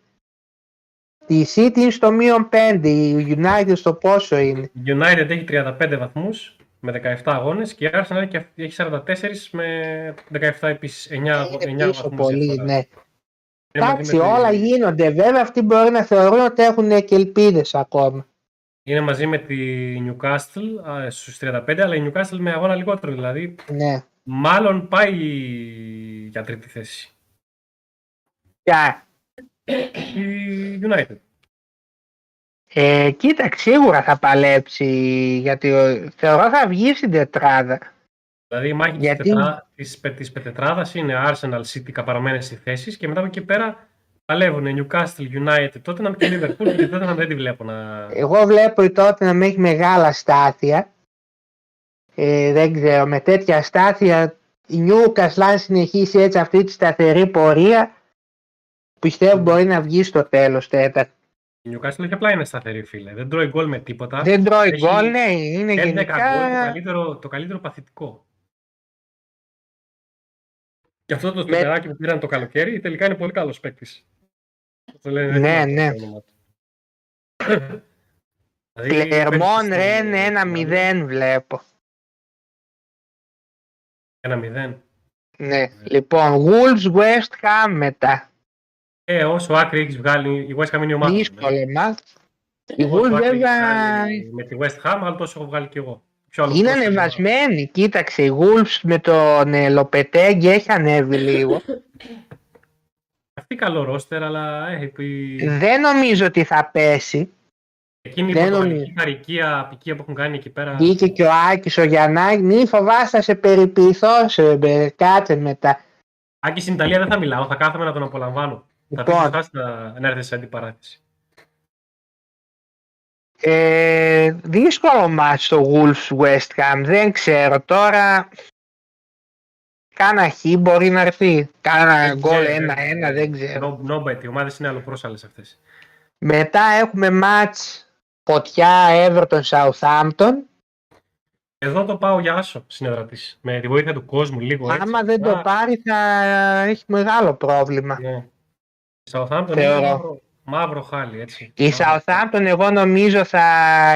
Η City είναι στο μείον 5, η United στο πόσο είναι; Η United έχει 35 βαθμούς με 17 αγώνες και η Arsenal έχει- έχει 44 με 17 επίσης. 9, Είναι 9 πίσω βαθμούς πολύ, διαφορά. ναι. Είναι μαζί Εντάξει, με τη- όλα γίνονται. Βέβαια, αυτοί μπορεί να θεωρούν ότι έχουν και ελπίδες ακόμα. Είναι μαζί με τη Newcastle α, στους 35, αλλά η Newcastle με αγώνα λιγότερο. Δηλαδή, Ναι. μάλλον πάει για τρίτη θέση. Ποια. Η United. Ε, κοίταξε, σίγουρα θα παλέψει γιατί ο- θεωρώ θα βγει στην τετράδα. Δηλαδή η μάχη Γιατί; της, τετρά, της, πε- της πετετράδας είναι Arsenal City καπαρωμένες οι θέσεις και μετά από εκεί πέρα παλεύουν Newcastle, United, τότε και Liverpool και τότε δεν τη βλέπω να... Εγώ βλέπω η τότε να έχει μεγάλα στάθεια. Ε, δεν ξέρω, με τέτοια στάθεια η Newcastle αν συνεχίσει έτσι αυτή τη σταθερή πορεία πιστεύω μπορεί να βγει στο τέλος τέταρτη. Η Newcastle όχι απλά είναι σταθερή φίλε, δεν τρώει γκολ με τίποτα. Δεν τρώει Έχει γκολ, ναι, είναι 11 γκολ, το γενικά... καλύτερο, το καλύτερο παθητικό. Και αυτό το στοπεράκι που πήραν το καλοκαίρι τελικά είναι πολύ καλός παίκτης. Το λένε, Ναι, δεν ναι. το όνομα του. Δηλαδή, Κλερμόν παίζει στη- Ρεν 1-0 βλέπω. 1-0. Ναι, λοιπόν, Wolves West Ham μετά. Ε, όσο άκρη έχεις βγάλει, η West Ham είναι η ομάδα. μου, Δύσκολο μάτς. Η Όσο Wolves άκρη έχεις βέβαια βγάλει Με τη West Ham, άλλο τόσο έχω βγάλει κι εγώ. Ποιο άλλο είναι τόσο έχω ανεβασμένη. Κοίταξε, η Wolves με τον ε, Λοπετέγκη έχει ανέβει λίγο. Αυτή καλό ρόστερ, αλλά ε, η- Δεν νομίζω ότι θα πέσει. εκείνη η δεν πορτογαλική νομίζω. χαρικία, απικία που έχουν κάνει εκεί πέρα. Βγήκε και ο Άκης ο Γιαννάκη. Μη φοβάσαι θα σε περιποιηθώ. ε, Κάτσε μετά. Άκης στην Ιταλία δεν θα μιλάω, θα κάθομαι να τον απολαμβάνω. Θα πει Λοιπόν. εσάς να, να έρθει σε αντιπαράθεση. Ε, δύσκολο μάτς το Wolves West Ham. Δεν ξέρω τώρα. Κάνα χ μπορεί να έρθει. Κάνα γκολ Ε, ένα-ένα δεν ξέρω. No, no bet, οι ομάδες είναι αλλοπρόσαλες αυτές. Μετά έχουμε μάτς Φωτιά Everton Southampton. Εδώ το πάω για άσο στην έδρα της. Με τη βοήθεια του κόσμου λίγο έτσι. Άμα δεν το Α, πάρει θα έχει μεγάλο πρόβλημα. Ναι. Η Southampton είναι Θεωρώ. μαύρο, μαύρο χάλι, έτσι. Η Μαύρο. Southampton εγώ νομίζω θα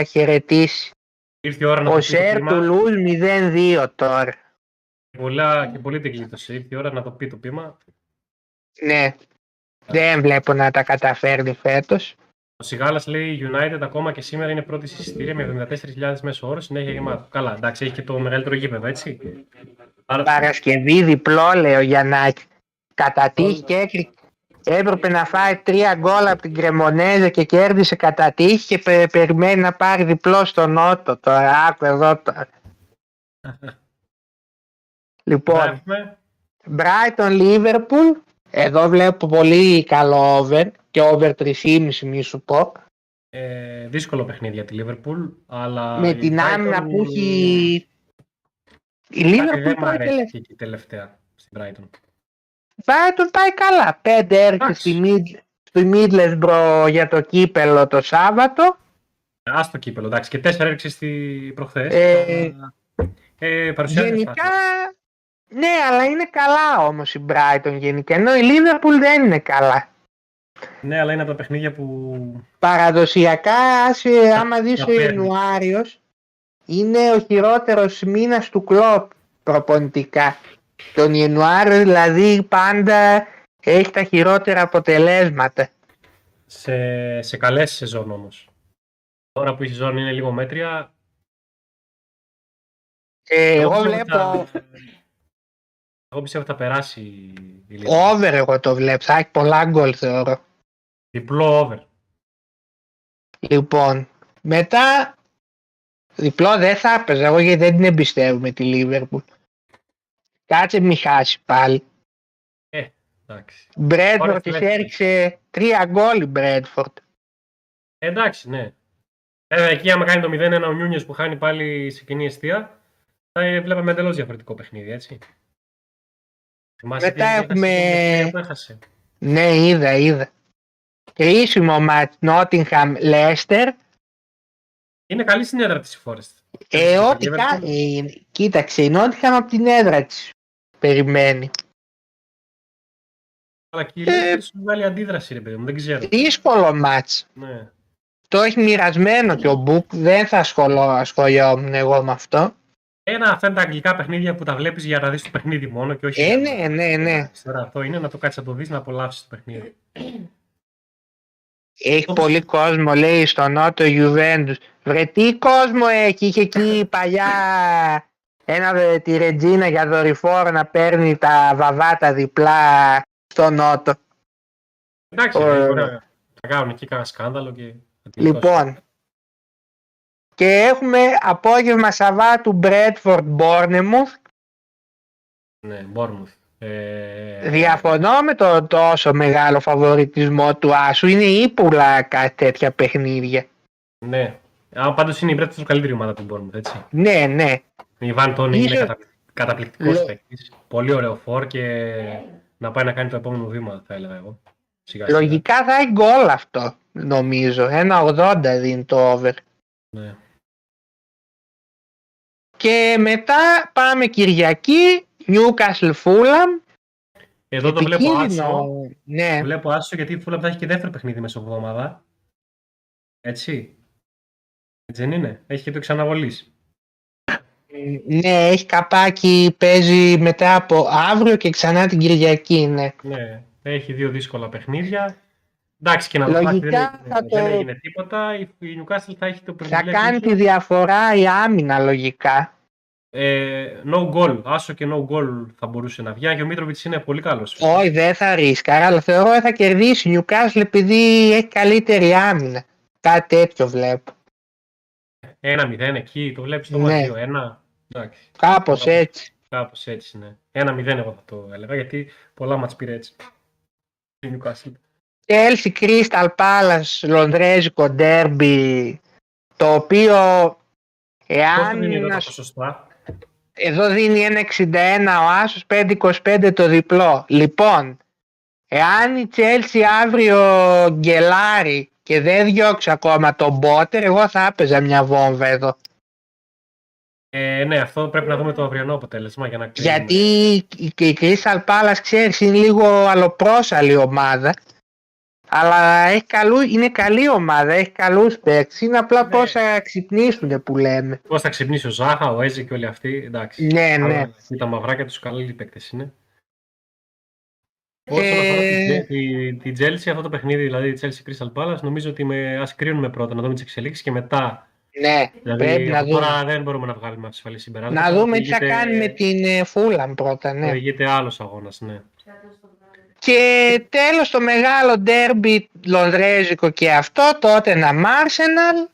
χαιρετήσει. Ήρθε η ώρα να Ο το πει το Σερ πείμα. του Λουζ 0-2 τώρα. Και, πολλά, και πολύ την κλείτωσε. Ήρθε η ώρα να το πει το πείμα. Ναι. Δεν βλέπω να τα καταφέρνει φέτος. Ο Σιγάλας λέει United ακόμα και σήμερα είναι πρώτη σε εισιτήρια με 74.000 μέσο όρος. Συνέχεια γεμάτο. Καλά, εντάξει, έχει και το μεγαλύτερο γήπεδο, έτσι. Άρα, Παρασκευή διπλό λέει ο Γιαννάκη. Κατά τύχη και έκρι... έπρεπε να φάει τρία γκολ από την Κρεμονέζα και κέρδισε κατά τύχη και πε- περιμένει να πάρει διπλό στο Νότο. Τώρα άκου εδώ τώρα. λοιπόν, γράφουμε. Brighton Liverpool. Εδώ βλέπω πολύ καλό over και over 3,5 μη σου πω. Ε, δύσκολο παιχνίδι για τη Liverpool, αλλά. με η την Brighton- άμυνα που έχει. Η Κάτι Liverpool δεν μ' πάει αρέσει τελευταία. εκεί τελευταία στην Brighton. Brighton πάει καλά. Πέντε έρχεται Εντάξει. στη, Mid, στη Middlesbrough για το κύπελο το Σάββατο. Α το κύπελο, εντάξει, και τέσσερα έριξε στη προχθές. Ε, ε, παρουσιάζεις γενικά, αστάθεια. ναι, αλλά είναι καλά όμως η Brighton γενικά. Ενώ η Liverpool δεν είναι καλά. Ναι, αλλά είναι από τα παιχνίδια που. Παραδοσιακά, άσε, άμα δεις τα ο παίρνει. Ιανουάριος, είναι ο χειρότερος μήνας του κλόπ προπονητικά. Τον Ιανουάριο δηλαδή πάντα έχει τα χειρότερα αποτελέσματα. Σε, σε καλές σεζόν όμως. Τώρα που η σεζόν είναι λίγο μέτρια. Ε, εγώ πιστεύω βλέπω ότι θα- Εγώ πιστεύω ότι θα περάσει η Liverpool. over εγώ το βλέπω, θα έχει πολλά γκολ θεωρώ. Διπλό over. Λοιπόν, μετά διπλό δεν θα έπαιζα εγώ γιατί δεν την εμπιστεύομαι τη Λίβερπουλ. Κάτσε μη χάσεις πάλι. Εντάξει. Μπρέντφορντ Ωραία, της φλέξε. έριξε τρία γκολ η Μπρέντφορντ. Ε, εντάξει, ναι. Βέβαια, εκεί άμα κάνει το 0-1 ο Νιούνιες που χάνει πάλι σε κοινή αιστεία, θα ε, βλέπαμε εντελώς διαφορετικό παιχνίδι, έτσι. Θυμάσαι Μετά τι έχασε έχουμε- το παιχνίδι που έχασε. Ναι, είδα, είδα. Κρίσιμο μάτς Νότιγχαμ Λέστερ. Είναι καλή στην έδρα της η Forest. Ε, η ό,τι Liverpool. κα... ε, κοίταξε, η Νότιγχαμ από την έδρα της περιμένει. Αλλά και η Ε, Leicester σου βγάλει αντίδραση, ρε παιδί μου, δεν ξέρω. Δύσκολο μάτς. Ναι. Το έχει μοιρασμένο και ο Μπουκ. Δεν θα ασχολώ, ασχολιόμουν εγώ με αυτό. Ένα, αυτά είναι τα αγγλικά παιχνίδια που τα βλέπεις για να δεις το παιχνίδι μόνο και όχι. Ε, για- ναι, ναι, ναι. Τώρα αυτό είναι να το κάτσεις να το δεις, να απολαύσεις το παιχνίδι. Έχει Όπως- πολύ κόσμο, λέει, στο νότο Juventus. Βρε τι κόσμο έχει, είχε εκεί παλιά ένα δε- τη Ρετζίνα για δορυφόρο να παίρνει τα βαβάτα διπλά στο νότο. Εντάξει, Ωραία. ε, μπορεί να θα κάνουν εκεί κανένα σκάνδαλο και. θα τη Λοιπόν, και έχουμε απόγευμα Σαββάτου Bradford Bournemouth. Ναι, Bournemouth. Ε, Διαφωνώ με το τόσο μεγάλο φαβοριτισμό του Άσου. Είναι ύπουλα κάτι τέτοια παιχνίδια. Ναι. Α, πάντως είναι η Brentford καλύτερη ομάδα του Bournemouth, έτσι. Ναι, ναι. Η Van Tony είναι Ίσως- κατα... καταπληκτικός Λο- παίκτης. Πολύ ωραίο φόρ και να πάει να κάνει το επόμενο βήμα, θα έλεγα εγώ. Σιγά σιγά. Λογικά θα έχει γκολ αυτό, νομίζω. Ένα 80 δίνει το over. Ναι. Και μετά πάμε Κυριακή, Newcastle Fulham. Εδώ το βλέπω Επικίνδυνο. άσο. Ναι, Το βλέπω άσο γιατί η Fulham θα έχει και δεύτερο παιχνίδι μέσα εβδομάδα. Έτσι. Έτσι δεν είναι. Έχει και το ξαναβολής. Ναι, έχει καπάκι, παίζει μετά από αύριο και ξανά την Κυριακή, ναι. Ναι. Έχει δύο δύσκολα παιχνίδια. Εντάξει και να το Λογικά μάθει δεν, έγινε- θα το- δεν έγινε τίποτα. Η η Newcastle θα έχει το Θα privilege κάνει ίσως. τη διαφορά η άμυνα λογικά. Ε, no goal. Άσο και no goal θα μπορούσε να βγει. αν Και ο Μίτροβιτ είναι πολύ καλός. Όχι, δεν θα ρίσκαρα, αλλά θεωρώ ότι θα κερδίσει η Newcastle επειδή έχει καλύτερη άμυνα. Κάτι τέτοιο βλέπω. 1-0 εκεί, το βλέπεις το Ναι. ναι. 2-1. Εντάξει, Κάπως έτσι. κάπως έτσι είναι. 1-0 εγώ θα το έλεγα γιατί πολλά μάτς πήρε έτσι. Η Newcastle. Chelsea Crystal Palace Λονδρέζικο Derby το οποίο Πόσο εάν δίνει εδώ τα ένας- ποσοστά; εδώ δίνει ένα 61 ο Άσος 5-25 το διπλό λοιπόν εάν η Chelsea αύριο γκελάρει και δεν διώξει ακόμα τον Μπότερ εγώ θα έπαιζα μια βόμβα εδώ Ε, ναι, αυτό πρέπει να δούμε το αυριανό αποτέλεσμα για να κρίνουμε. γιατί η- και η Crystal Palace ξέρεις είναι λίγο αλλοπρόσαλη ομάδα αλλά έχει καλού, είναι καλή ομάδα, έχει καλούς παίκτες είναι απλά Ναι. πώς θα ξυπνήσουν που λέμε Πώς θα ξυπνήσει ο Ζάχα, ο Έζη και όλοι αυτοί. Εντάξει. Ναι, Αλλά ναι. Τα μαυράκια τους καλοί παίκτες είναι. Όσον Ε, αφορά την- τη- την Chelsea, αυτό το παιχνίδι, δηλαδή η Chelsea Crystal Palace, νομίζω ότι με, ας κρίνουμε πρώτα, να δούμε τις εξελίξεις και μετά. Ναι, Δηλαδή, πρέπει να από δούμε. τώρα δεν μπορούμε να βγάλουμε ασφαλή συμπεράσματα. Να δούμε τι θα Οδηγείται- κάνει με την ε, Φούλαμ πρώτα, ναι. Οδηγείται άλλος αγώνας, ναι. Και τέλος το μεγάλο ντέρμπι λονδρέζικο και αυτό, τότε να Arsenal,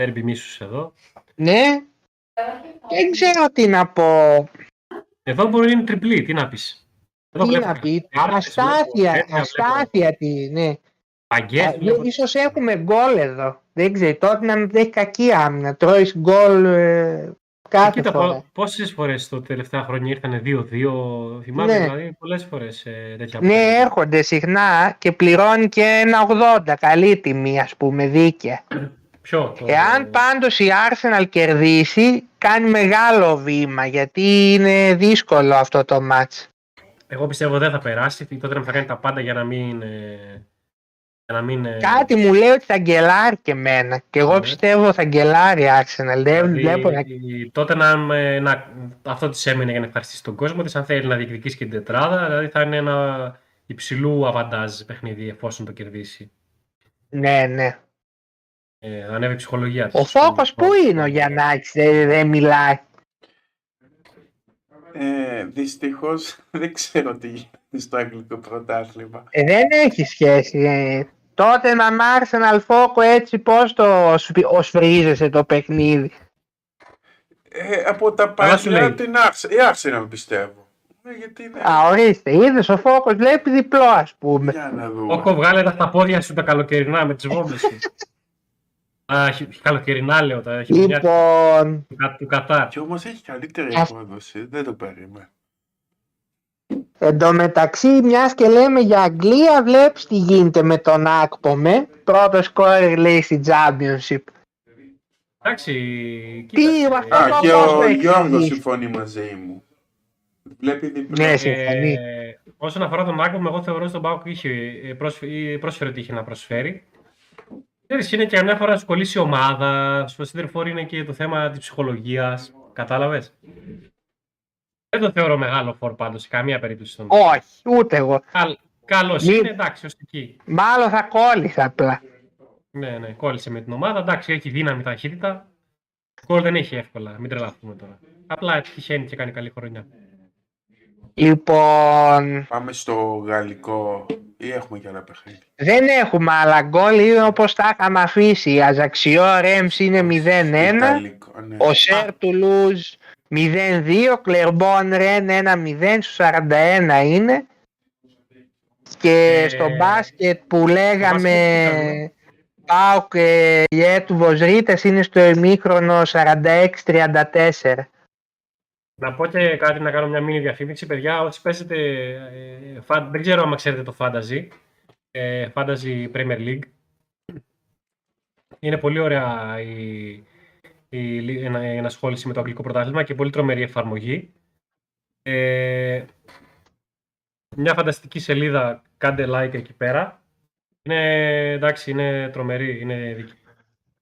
Derby μίσους εδώ. ναι. Δεν ξέρω τι να πω, Εδώ μπορεί να είναι τριπλή, τι να πεις. Εδώ τι βλέπω να πει, κάρτες, αστάθεια, βλέπω τέτοια, αστάθεια τι, ναι. Παγκές, Α, βλέπω- Ίσως έχουμε γκολ εδώ, δεν ξέρω, τότε να μην έχει κακή άμυνα, τρώεις γκολ ε, κάθε Κοίτα, φορά. πο- πόσες φορές το τελευταία χρόνια ήρθαν 2-2, θυμάμαι Ναι. δηλαδή πολλές φορές ε, τέτοια Ναι, έρχονται συχνά και πληρώνει και ένα 80, καλή τιμή ας πούμε, δίκαια. Ποιο, το... Εάν πάντως η Arsenal κερδίσει, κάνει μεγάλο βήμα, γιατί είναι δύσκολο αυτό το μάτς. Εγώ πιστεύω δεν θα περάσει, η Tottenham θα κάνει τα πάντα για να μην... ε, για να μην ε, Κάτι μου λέει ότι θα γκελάρει και εμένα. Και εγώ Ναι. πιστεύω θα γκελάρει η Arsenal. Δεν δηλαδή, βλέπω να... η Tottenham, ε, να, αυτό της έμεινε για να ευχαριστήσει τον κόσμο της, αν θέλει να διεκδικήσει και την τετράδα, δηλαδή θα είναι ένα υψηλού αβαντάζ παιχνίδι εφόσον το κερδίσει. Ναι, ναι. Ε, θα ανέβει η ψυχολογία της. Ο Φόκος πού είναι ο Γιαννάκης, δεν, δεν μιλάει. Ε, Δυστυχώς δεν ξέρω τι γίνεται στο αγγλικό πρωτάθλημα. Ε, δεν έχει σχέση. Ε. Τότε να Arsenal Φόκο έτσι πώς το σφι- οσφρίζεσαι το παιχνίδι. Ε, από τα Καλά σου παλιά λέει. την Arsenal, η Arsenal πιστεύω. Ε, γιατί είναι... Α, ορίστε, είδες ο Φόκος βλέπει διπλό ας πούμε. Για να δούμε. Όκο, βγάλε τα στα πόδια σου τα καλοκαιρινά με τις βόμβες σου. Α, χει- καλοκαιρινά λέω, τα χειμωνιά Λοιπόν, του, Κα- του Κατάρ. Και όμως έχει καλύτερη Ας- απόδοση. Δεν το περίμενα. Εν τω μεταξύ, μιας και λέμε για Αγγλία, βλέπεις τι γίνεται με τον Άκπομε. Πρώτος σκόρερ λέει στη Championship. Εντάξει, Τι, κοίταξε, αυτό Α, το και πώς ο το Γιώργος εξηγείς. συμφωνεί μαζί μου. Βλέπει διπλό. Ναι, ε, συμφωνεί. όσον αφορά τον Άκομ, εγώ θεωρώ στον Πάοκ είχε ε, πρόσφε- ε, πρόσφερε ότι είχε να προσφέρει. Ξέρεις, είναι και καμιά φορά να σου κολλήσει η ομάδα, στο center for είναι και το θέμα της ψυχολογίας. Κατάλαβες; Δεν το θεωρώ μεγάλο φορ πάντως σε καμία περίπτωση στον Όχι, ούτε εγώ. Καλ, καλός Μη- είναι, εντάξει, ως εκεί. Μάλλον θα κόλλησα απλά. Ναι, ναι, κόλλησε με την ομάδα. Εντάξει, έχει δύναμη, ταχύτητα. Γκολ δεν έχει εύκολα, μην τρελαθούμε τώρα. Απλά τυχαίνει και κάνει καλή χρονιά. Λοιπόν, Πάμε στο γαλλικό ή έχουμε και άλλα παιχνίδια. δεν έχουμε άλλα γκολ, είναι όπως τα είχαμε αφήσει. Η Αζαξιό Ρέμς είναι 0-1, Ιταλικό, ναι. ο Σέρ Τουλούζ 0-2, Κλερμπόν Ρεν 1-0, στους 41 είναι. Και Ε, στο μπάσκετ που λέγαμε μπάσκετ Πάω και η Έτου Βοζρίτες είναι στο ημίχρονο 46-34. Να πω και κάτι, να κάνω μια μήνυ διαφήμιση. Παιδιά, όσοι παίζετε, ε, φαν- δεν ξέρω αν ξέρετε το Fantasy, ε, Fantasy Premier League. Είναι πολύ ωραία η, η, η ενα- η ενασχόληση με το αγγλικό πρωτάθλημα και πολύ τρομερή εφαρμογή. Ε, μια φανταστική σελίδα, κάντε like εκεί πέρα. Είναι, εντάξει, είναι τρομερή. Είναι, δική-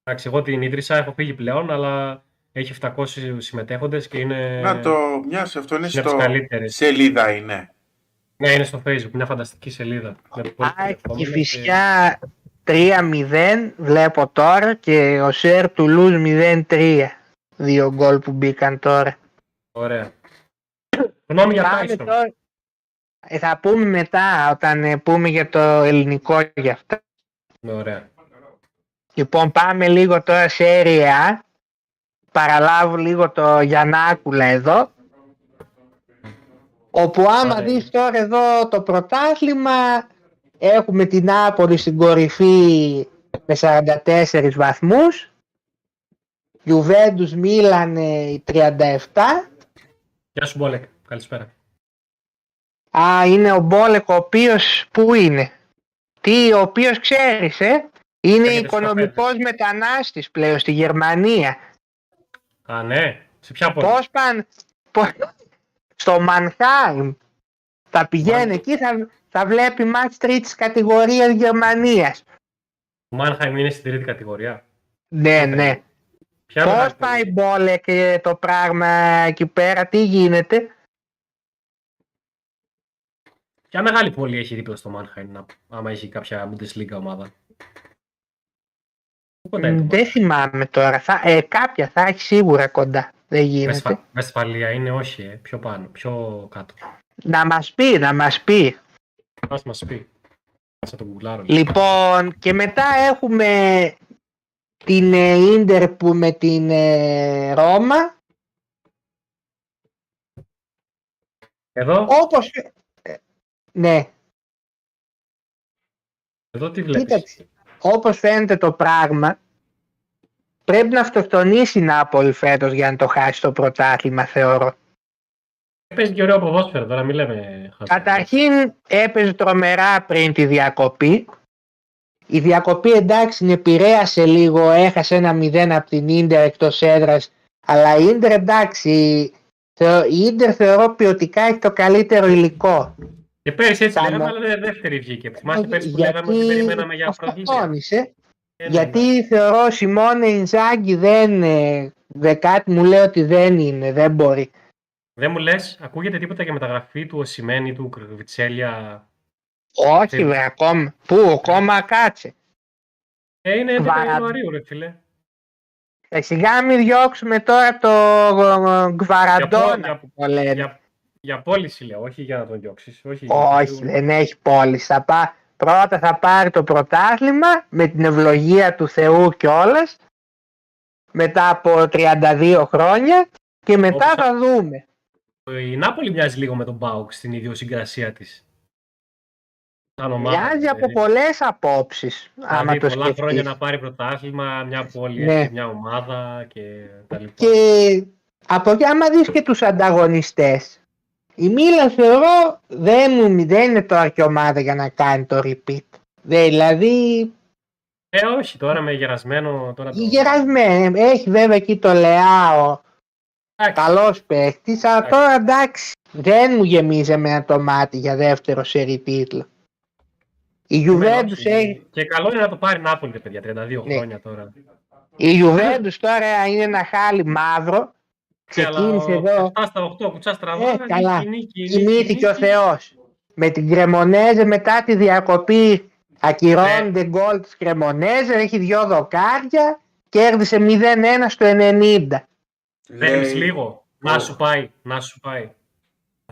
εντάξει, εγώ την ίδρυσα, έχω φύγει πλέον, αλλά έχει 700 συμμετέχοντες και είναι... Να το μοιάζει, αυτό είναι Είναι από στο τις καλύτερες. σελίδα είναι. Ναι, είναι στο facebook, μια φανταστική σελίδα. Με πολύ Α, και περιεχόμενο φυσικά 3-0 βλέπω τώρα και ο Σέρ Τουλούζ 0-3. Δύο γκολ που μπήκαν τώρα. Ωραία. Γνώμη για Πάμε Tyson. τώρα. Ε, θα πούμε μετά όταν ε, πούμε για το ελληνικό για αυτά. Ναι, ωραία. Λοιπόν πάμε λίγο τώρα σε area. Παραλάβω λίγο το Γιαννάκουλα εδώ. Όπου άμα Ωραία. δεις τώρα εδώ το πρωτάθλημα έχουμε την Νάπολη στην κορυφή με 44 βαθμούς. Γιουβέντους Μίλαν ε, 37. Γεια σου Μπόλεκ. Καλησπέρα. Α, είναι ο Μπόλεκ ο οποίος πού είναι; Τι, ο οποίος ξέρεις, ε; Είναι Έρχεται στο οικονομικός μετανάστης πλέον στη Γερμανία. Α, ναι. Σε ποια πόλη; Πώς πάνε, πώς- στο Μανχάιμ. Θα πηγαίνει Μαν- εκεί, θα, θα βλέπει μάτς τρίτης κατηγορίας Γερμανίας. Το Μάνχαιμ είναι στην τρίτη κατηγορία. Ναι, ναι. Ποια Πώς μεγάλη πάει πόλη; Μπόλεκ ε, το πράγμα εκεί πέρα, τι γίνεται; Ποια μεγάλη πόλη έχει δίπλα στο Μάνχαιμ, να- άμα έχει κάποια Bundesliga ομάδα; Πού κοντά είναι το Δεν θυμάμαι τώρα. Θα, ε, κάποια θα έχει σίγουρα κοντά. Δεν γίνεται. Βεσφα... Βεσφαλία είναι όχι, ε. πιο πάνω, πιο κάτω. Να μας πει, να μας πει. Ας μας πει. Θα το γκουγκλάρω. Λοιπόν, και μετά έχουμε την ε, Ίντερ που με την ε, Ρώμα. Εδώ, Όπως... ε, ναι, εδώ τι βλέπεις; κοίταξε. Όπως φαίνεται το πράγμα, πρέπει να αυτοκτονήσει η Νάπολη φέτος για να το χάσει το πρωτάθλημα, θεωρώ. Παίζει και ωραίο ποδόσφαιρο τώρα, μην λέμε χαζά. Καταρχήν έπαιζε τρομερά πριν τη διακοπή. Η διακοπή εντάξει την επηρέασε λίγο, έχασε ένα 0 από την Ίντερ εκτός έδρας. Αλλά η Ίντερ εντάξει, θεω- η Ίντερ θεωρώ ποιοτικά έχει το καλύτερο υλικό. Και πέρυσι έτσι Κάνα- λέγαμε, αλλά δε- δεύτερη βγήκε. Θυμάστε Ε, πέρυσι που λέγαμε ότι περιμέναμε για πρωταθλήτρια. αυτοκτόνησε. Ε, ναι, Γιατί θεωρώ ο Σιμώνε Ινζάγκη δεν, ε, δε κάτι μου λέει ότι δεν είναι, δεν μπορεί. Δεν μου λες, ακούγεται τίποτα για μεταγραφή του Οσημένη, του Κρυβιτσέλια; Όχι Τι- βρε ακόμα. Πού, ακόμα κάτσε. Ε, είναι 11 Βαρα- Ιανουαρίου, ρε φίλε. Ε, σιγά μην διώξουμε τώρα το ε, Γκβαραντόνα Για- που το λένε. Για, για πώληση λέω, όχι για να τον διώξεις. Όχι, Όχι, δεν έχει πώληση. Θα πά... Πρώτα θα πάρει το πρωτάθλημα με την ευλογία του Θεού κιόλας. Μετά από 32 χρόνια και μετά Όπως- θα δούμε. Η Νάπολη μοιάζει λίγο με τον Μπάουκ στην ιδιοσυγκρασία της. Σαν ομάδα, Μοιάζει από δηλαδή. πολλές απόψεις. άμα Δηλαδή, το πολλά χρόνια σκεφτείς. να πάρει πρωτάθλημα, μια πόλη, Ναι. έχει μια ομάδα και τα λοιπά. Και από εκεί άμα δεις και τους ανταγωνιστές. Η Μίλαν θεωρώ δεν, μου, δεν είναι τώρα και ομάδα για να κάνει το repeat. Δεν, δηλαδή Ε, όχι, τώρα με γερασμένο... Τώρα το... η γερασμένη έχει βέβαια εκεί το Λεάο Εντάξει, καλός παίχτης αλλά Εντάξει. τώρα εντάξει δεν μου γεμίζει εμένα το μάτι για δεύτερο σερί τίτλο. Η Juventus όχι. έχει Και καλό είναι να το πάρει Νάπολη, ρε παιδιά, 32 Ναι. χρόνια τώρα. Η Juventus τώρα είναι ένα χάλι μαύρο Ξεκίνησε εδώ. 7 στα 8 κουτσάς στραβά. Ε, καλά. νίκη, νίκη, νίκη, Κοιμήθηκε ο νίκη. Θεός. Με την Κρεμονέζε μετά τη διακοπή ακυρώνεται γκολ της Κρεμονέζε, έχει δυο δοκάρια, κέρδισε 0-1 στο 90. Θέλεις Λέει- λίγο. Να σου πάει. Να σου πάει.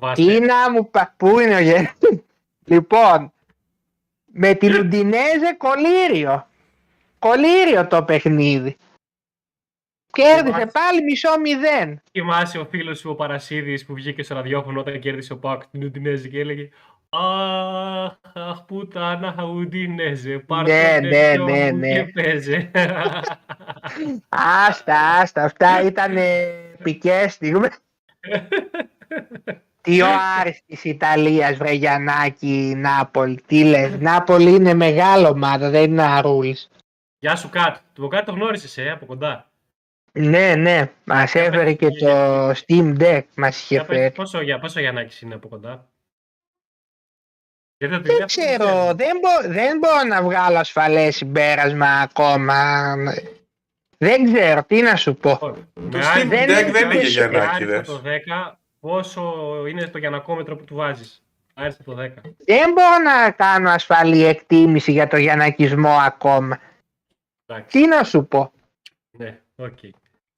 Βάστε. Τι να μου πα... Πού είναι ο γε... Λοιπόν, με την Ουντινέζε κολύριο. Κολύριο το παιχνίδι. Κέρδισε Θυμάσαι. πάλι μισό μηδέν. Θυμάσαι ο φίλος σου ο Παρασίδης που βγήκε στο ραδιόφωνο όταν κέρδισε ο Πάκ την Ουντινέζη και έλεγε Αχ, αχ, πουτάνα Ουντινέζε, πάρ' Ναι, το ναι, τέτοιο ναι, μου ναι. και παίζε. Άστα, άστα, αυτά ήταν πικές στιγμές. Τι ο Άρης της Ιταλίας, βρε Γιαννάκη, η Νάπολη. Τι λες, η Νάπολη είναι μεγάλο ομάδα, δεν είναι αρούλης. Γεια σου Κάτ. Το Κάτ το γνώρισες, ε, από κοντά. Ναι, ναι, μας Για έφερε πες, και το Steam Deck, μας είχε Για πες, φέρει. πόσο, για, πόσο Γιαννάκης είναι από κοντά. Γιατί το Δεν ξέρω, δεν, μπο- δεν μπορώ να βγάλω ασφαλές συμπέρασμα ακόμα. Δεν ξέρω, τι να σου πω. Το Με Steam Άρη- δεν Deck είναι δεν είναι και για με Γιαννάκη, άριστα δες. το 10, πόσο είναι το γιανακόμετρο που του βάζεις; Άριστα το 10. Δεν μπορώ να κάνω ασφαλή εκτίμηση για το γιανακισμό ακόμα. Εντάξει, Τι να σου πω. ναι, οκ.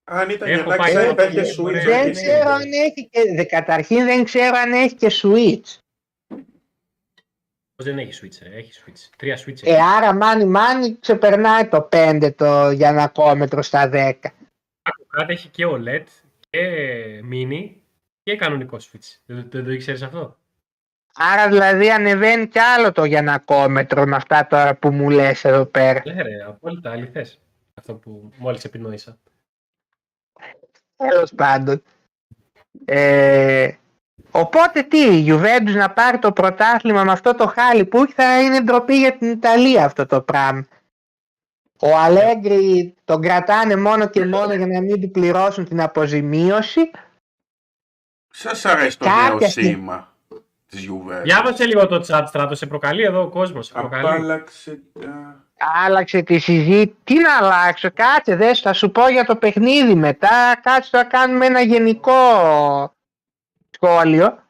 Αν ήταν Έχω Γιαννάκη πάει θα τότε, υπήρχε μπορεί- Switch. Δεν όχι ξέρω Steam αν Deck. έχει και, δε- καταρχήν δεν ξέρω αν έχει και Switch. Πώς δεν έχει switch, ρε. Έχει switch. Τρία switch έχεις. Ε, άρα μάνι μάνι ξεπερνάει το 5 το γιανακόμετρο στα 10. Κάτι έχει και OLED και mini και κανονικό switch. Δεν, δεν το ήξερες αυτό; Άρα δηλαδή ανεβαίνει κι άλλο το γιανακόμετρο με αυτά τώρα που μου λες εδώ πέρα. Ναι ρε, απόλυτα αληθές. Αυτό που μόλις επινόησα. Τέλος πάντων. Ε, οπότε τι, η Juventus να πάρει το πρωτάθλημα με αυτό το χάλι που έχει θα είναι ντροπή για την Ιταλία αυτό το πράγμα. Ο Αλέγκρι τον κρατάνε μόνο και μόνο για να μην του πληρώσουν την αποζημίωση. Σας αρέσει το Κάποια νέο στιγμή- σήμα της Juventus. Διάβασε λίγο το chat στράτο, σε προκαλεί εδώ ο κόσμος. Σε προκαλεί. Απάλλαξε τα... Άλλαξε τη συζήτηση. Τι να αλλάξω, κάτσε δες, θα σου πω για το παιχνίδι μετά. Κάτσε θα κάνουμε ένα γενικό σχόλιο.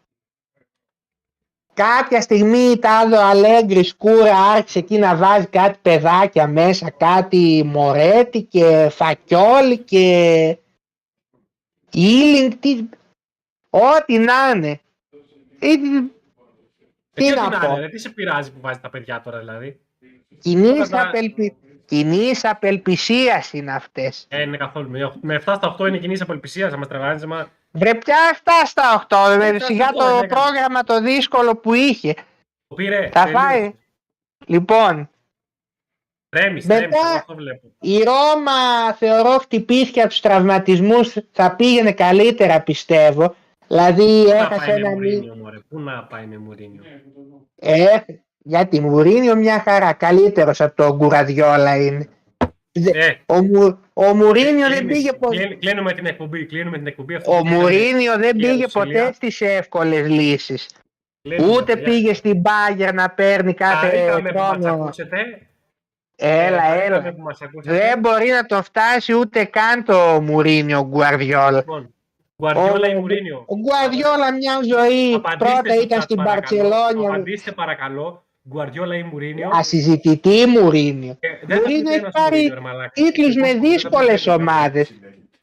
Κάποια στιγμή η Τάδο Αλέγκρι Σκούρα άρχισε εκεί να βάζει κάτι παιδάκια μέσα, κάτι Μορέτη και Φακιόλι και Ήλινγκ, τι... ό,τι να είναι. Ε, Ε, τι και να ό,τι πω. είναι, ρε, τι σε πειράζει που βάζει τα παιδιά τώρα δηλαδή; Κοινής, Τώρα- απελπι... Κοινής απελπισίας είναι αυτές. Ε, είναι καθόλου. Με, με 7 στα 8 είναι κοινή απελπισίας, θα μα τρελάνεις. Μα... Βρε πια 7 στα 8, με Φτάσει σιγά αυτό, το λέγαμε. πρόγραμμα το δύσκολο που είχε. Το πήρε. Θα φάει. Λοιπόν, Τρέμεις, Μετά- τρέμεις. Εγώ αυτό βλέπω. η Ρώμα θεωρώ χτυπήθηκε από τους τραυματισμούς, θα πήγαινε καλύτερα πιστεύω. Δηλαδή Πού να έχασε πάει με ένα μη... Μουρίνιο, μωρέ. Πού να πάει με Μουρίνιο. Ε, για τη Μουρίνιο μια χαρά, καλύτερος από τον Γκουραδιόλα είναι. Ε, Ο, Μου... ο Μουρίνιο δεν κλείνει- πήγε ποτέ. κλείνει- Κλείνουμε την εκπομπή. Κλείνουμε την εκπομπή. Αυτό Ο που κάναμε. Μουρίνιο δεν Κύριε πήγε Ρουσιλιά. ποτέ στις εύκολες λύσεις. Κλείνουμε, Ούτε παιδιά. πήγε στην Μπάγκερ να παίρνει κάθε Χαρήκαμε που μας χρόνο. ακούσετε. Έλα, Ε, χαρήκαμε έλα. που μας ακούσατε. Δεν μπορεί να τον φτάσει ούτε καν το Μουρίνιο Γκουαρδιόλα. Λοιπόν, Γκουαρδιόλα Ο- ή Μουρίνιο. Ο Γκουαρδιόλα μια ζωή Απαντήστε πρώτα στο ήταν chat, στην παρακαλώ. Μπαρτσελόνια. Απαντήστε παρακαλώ. Γκουαρδιόλα ή Μουρίνιο. Ασυζητητή Μουρίνιο. Ε, δεν θα Μουρίνιο πει έχει ένας πάρει Μουρίνιο, ρε μαλάκα. Τίτλους με Δεν θα πει δύσκολες κανένας. ομάδες.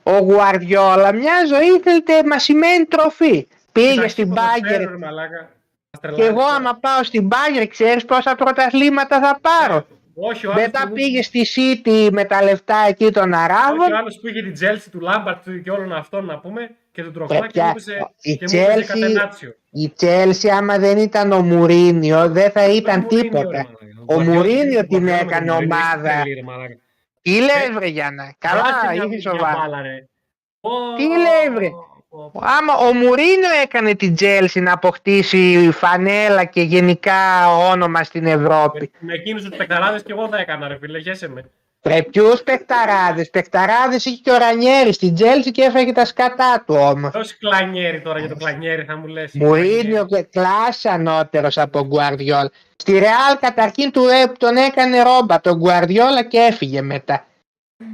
Ο Γουαρδιόλα μια ζωή θέλετε μασημένη τροφή. Πήγε Εντάξει, στην ποδοσφαίρο, Μπάγκερ ρε μαλάκα. Μας και τρελάνεις εγώ τώρα. άμα πάω στην Μπάγκερ ξέρεις πόσα πρωταθλήματα θα πάρω. Όχι, ο άλλος Μετά που- πήγε στη City με τα λεφτά εκεί των όχι, ο Αράβων. άλλος που είχε την Chelsea του Λάμπαρτ και όλων αυτών να πούμε και τον τροφλά και Παιδιά, μου έπαιζε η και μου έπαιζε Chelsea- κατενάτσιο. Η Τσέλσι άμα δεν ήταν ο Μουρίνιο δεν θα ήταν Μουρίνιο, ρε τίποτα. μαλάκα. Ο Γκουαρδιόλα- Μουρίνιο την Γκουαρδιόλα με τον έκανε Μουρίνιο, είσαι ομάδα. τρελή, ρε μαλάκα. Τι λες βρε Γιάννα, Βάσε καλά μια- είσαι μια σοβαρά. μπάλα, ρε. Ω, Τι λέει, βρε; ω, ω. Άμα ο Μουρίνιο έκανε την Τσέλσι να αποκτήσει φανέλα και γενικά όνομα στην Ευρώπη. Με- Με εκείνους τους παικταράδες και εγώ θα έκανα ρε φίλε, γέσαι με. Ρε ποιους παιχταράδες, παιχταράδες είχε και ο Ρανιέρη στην Τσέλσι και έφαγε τα σκατά του όμως. Δώσε κλανιέρι τώρα για το κλανιέρι θα μου λες. Μουρίνιο και κλάση ανώτερος από Γκουαρδιόλ. Στη Ρεάλ καταρχήν του ε, τον έκανε ρόμπα τον Γκουαρδιόλα και έφυγε μετά.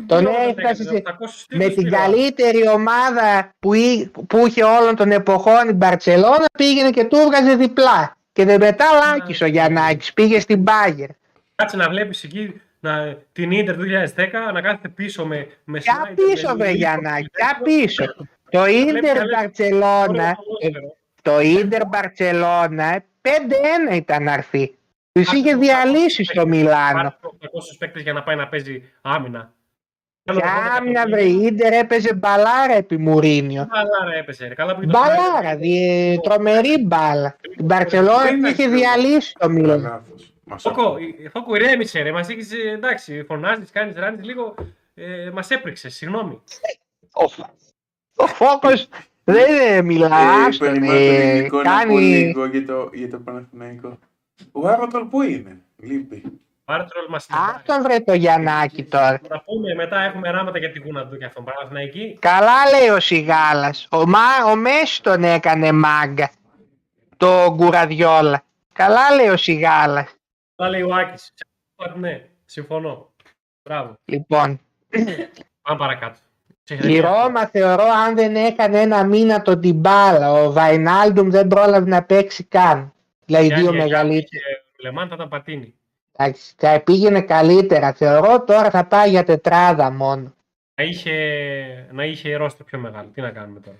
Τον Τι ώρα έφτασε έκανε, σε- 800 με τίτλους την πήρε. καλύτερη ομάδα που, εί- που είχε όλων των εποχών η Μπαρτσελώνα πήγαινε και του έβγαζε διπλά. Και δεν μετά λάκης ο Γιαννάκης, πήγε στην Μπάγκερ. Κάτσε να βλέπεις εκεί να, την Ίντερ του 2010 να κάθεται πίσω με, με Ποια Σνάιντερ, πίσω με βρε Λίλο, Γιαννάκη, με ποια τέτοιο. πίσω. Το Ίντερ καλές- Μπαρτσελώνα, Ωραίο ποδόσφαιρο. το Ίντερ Μπαρτσελώνα 5-1 ήταν να έρθει. Τους είχε διαλύσει στο Μιλάνο. Πάρε 800 παίκτες για να πάει να παίζει άμυνα. Ποια άμυνα βρε, η Ίντερ έπαιζε μπαλάρα επί Μουρίνιο. Μπαλάρα έπεσε. ρε. Καλά που το Μπαλάρα, Σνάιντερ. δι- τρομερή μπάλα. Η Μπαρτσελώνα Δεν την είχε είναι διαλύσει το Μιλάνο. Λάθος. Μας Φόκο, ακούω. ε, Φόκο, ηρέμησε ρε. Μας έχεις, ε, εντάξει, φωνάζεις, κάνεις, ράνεις λίγο. Ε, μας έπρεξες, συγγνώμη. Ο, Φ- ο Φόκος δεν μιλάς, Ε, άστον, περιμένω τον ε, ειδικό να πω κάνει... λίγο για το, για το Παναθηναϊκό. Ο Άρωτολ πού είναι, λείπει. Πάρε το ρόλο μας στην Άστον βρε το Γιαννάκη τώρα. Να πούμε μετά έχουμε ράματα για τη Γούνα του και αυτόν. Παναθηναϊκή. Καλά λέει ο Σιγάλας. Ο, Μα, ο Μέσης τον έκανε μάγκα. Το Γκουραδιόλα. Καλά λέει ο Σιγάλας. Θα λέει ο Άκης. Ναι, συμφωνώ. Μπράβο. Λοιπόν, Πάμε παρακάτω. η Ρώμα θεωρώ αν δεν έκανε ένα μήνα τον Τιμπάλα, ο Βαϊνάλντουμ δεν πρόλαβε να παίξει καν. Δηλαδή δύο μεγαλύτεροι. Ο Λεμάν θα ήταν πατίνι. Εντάξει, Θα πήγαινε καλύτερα. Θεωρώ τώρα θα πάει για τετράδα μόνο. Να είχε, να είχε ρόστο πιο μεγάλο. Τι να κάνουμε τώρα.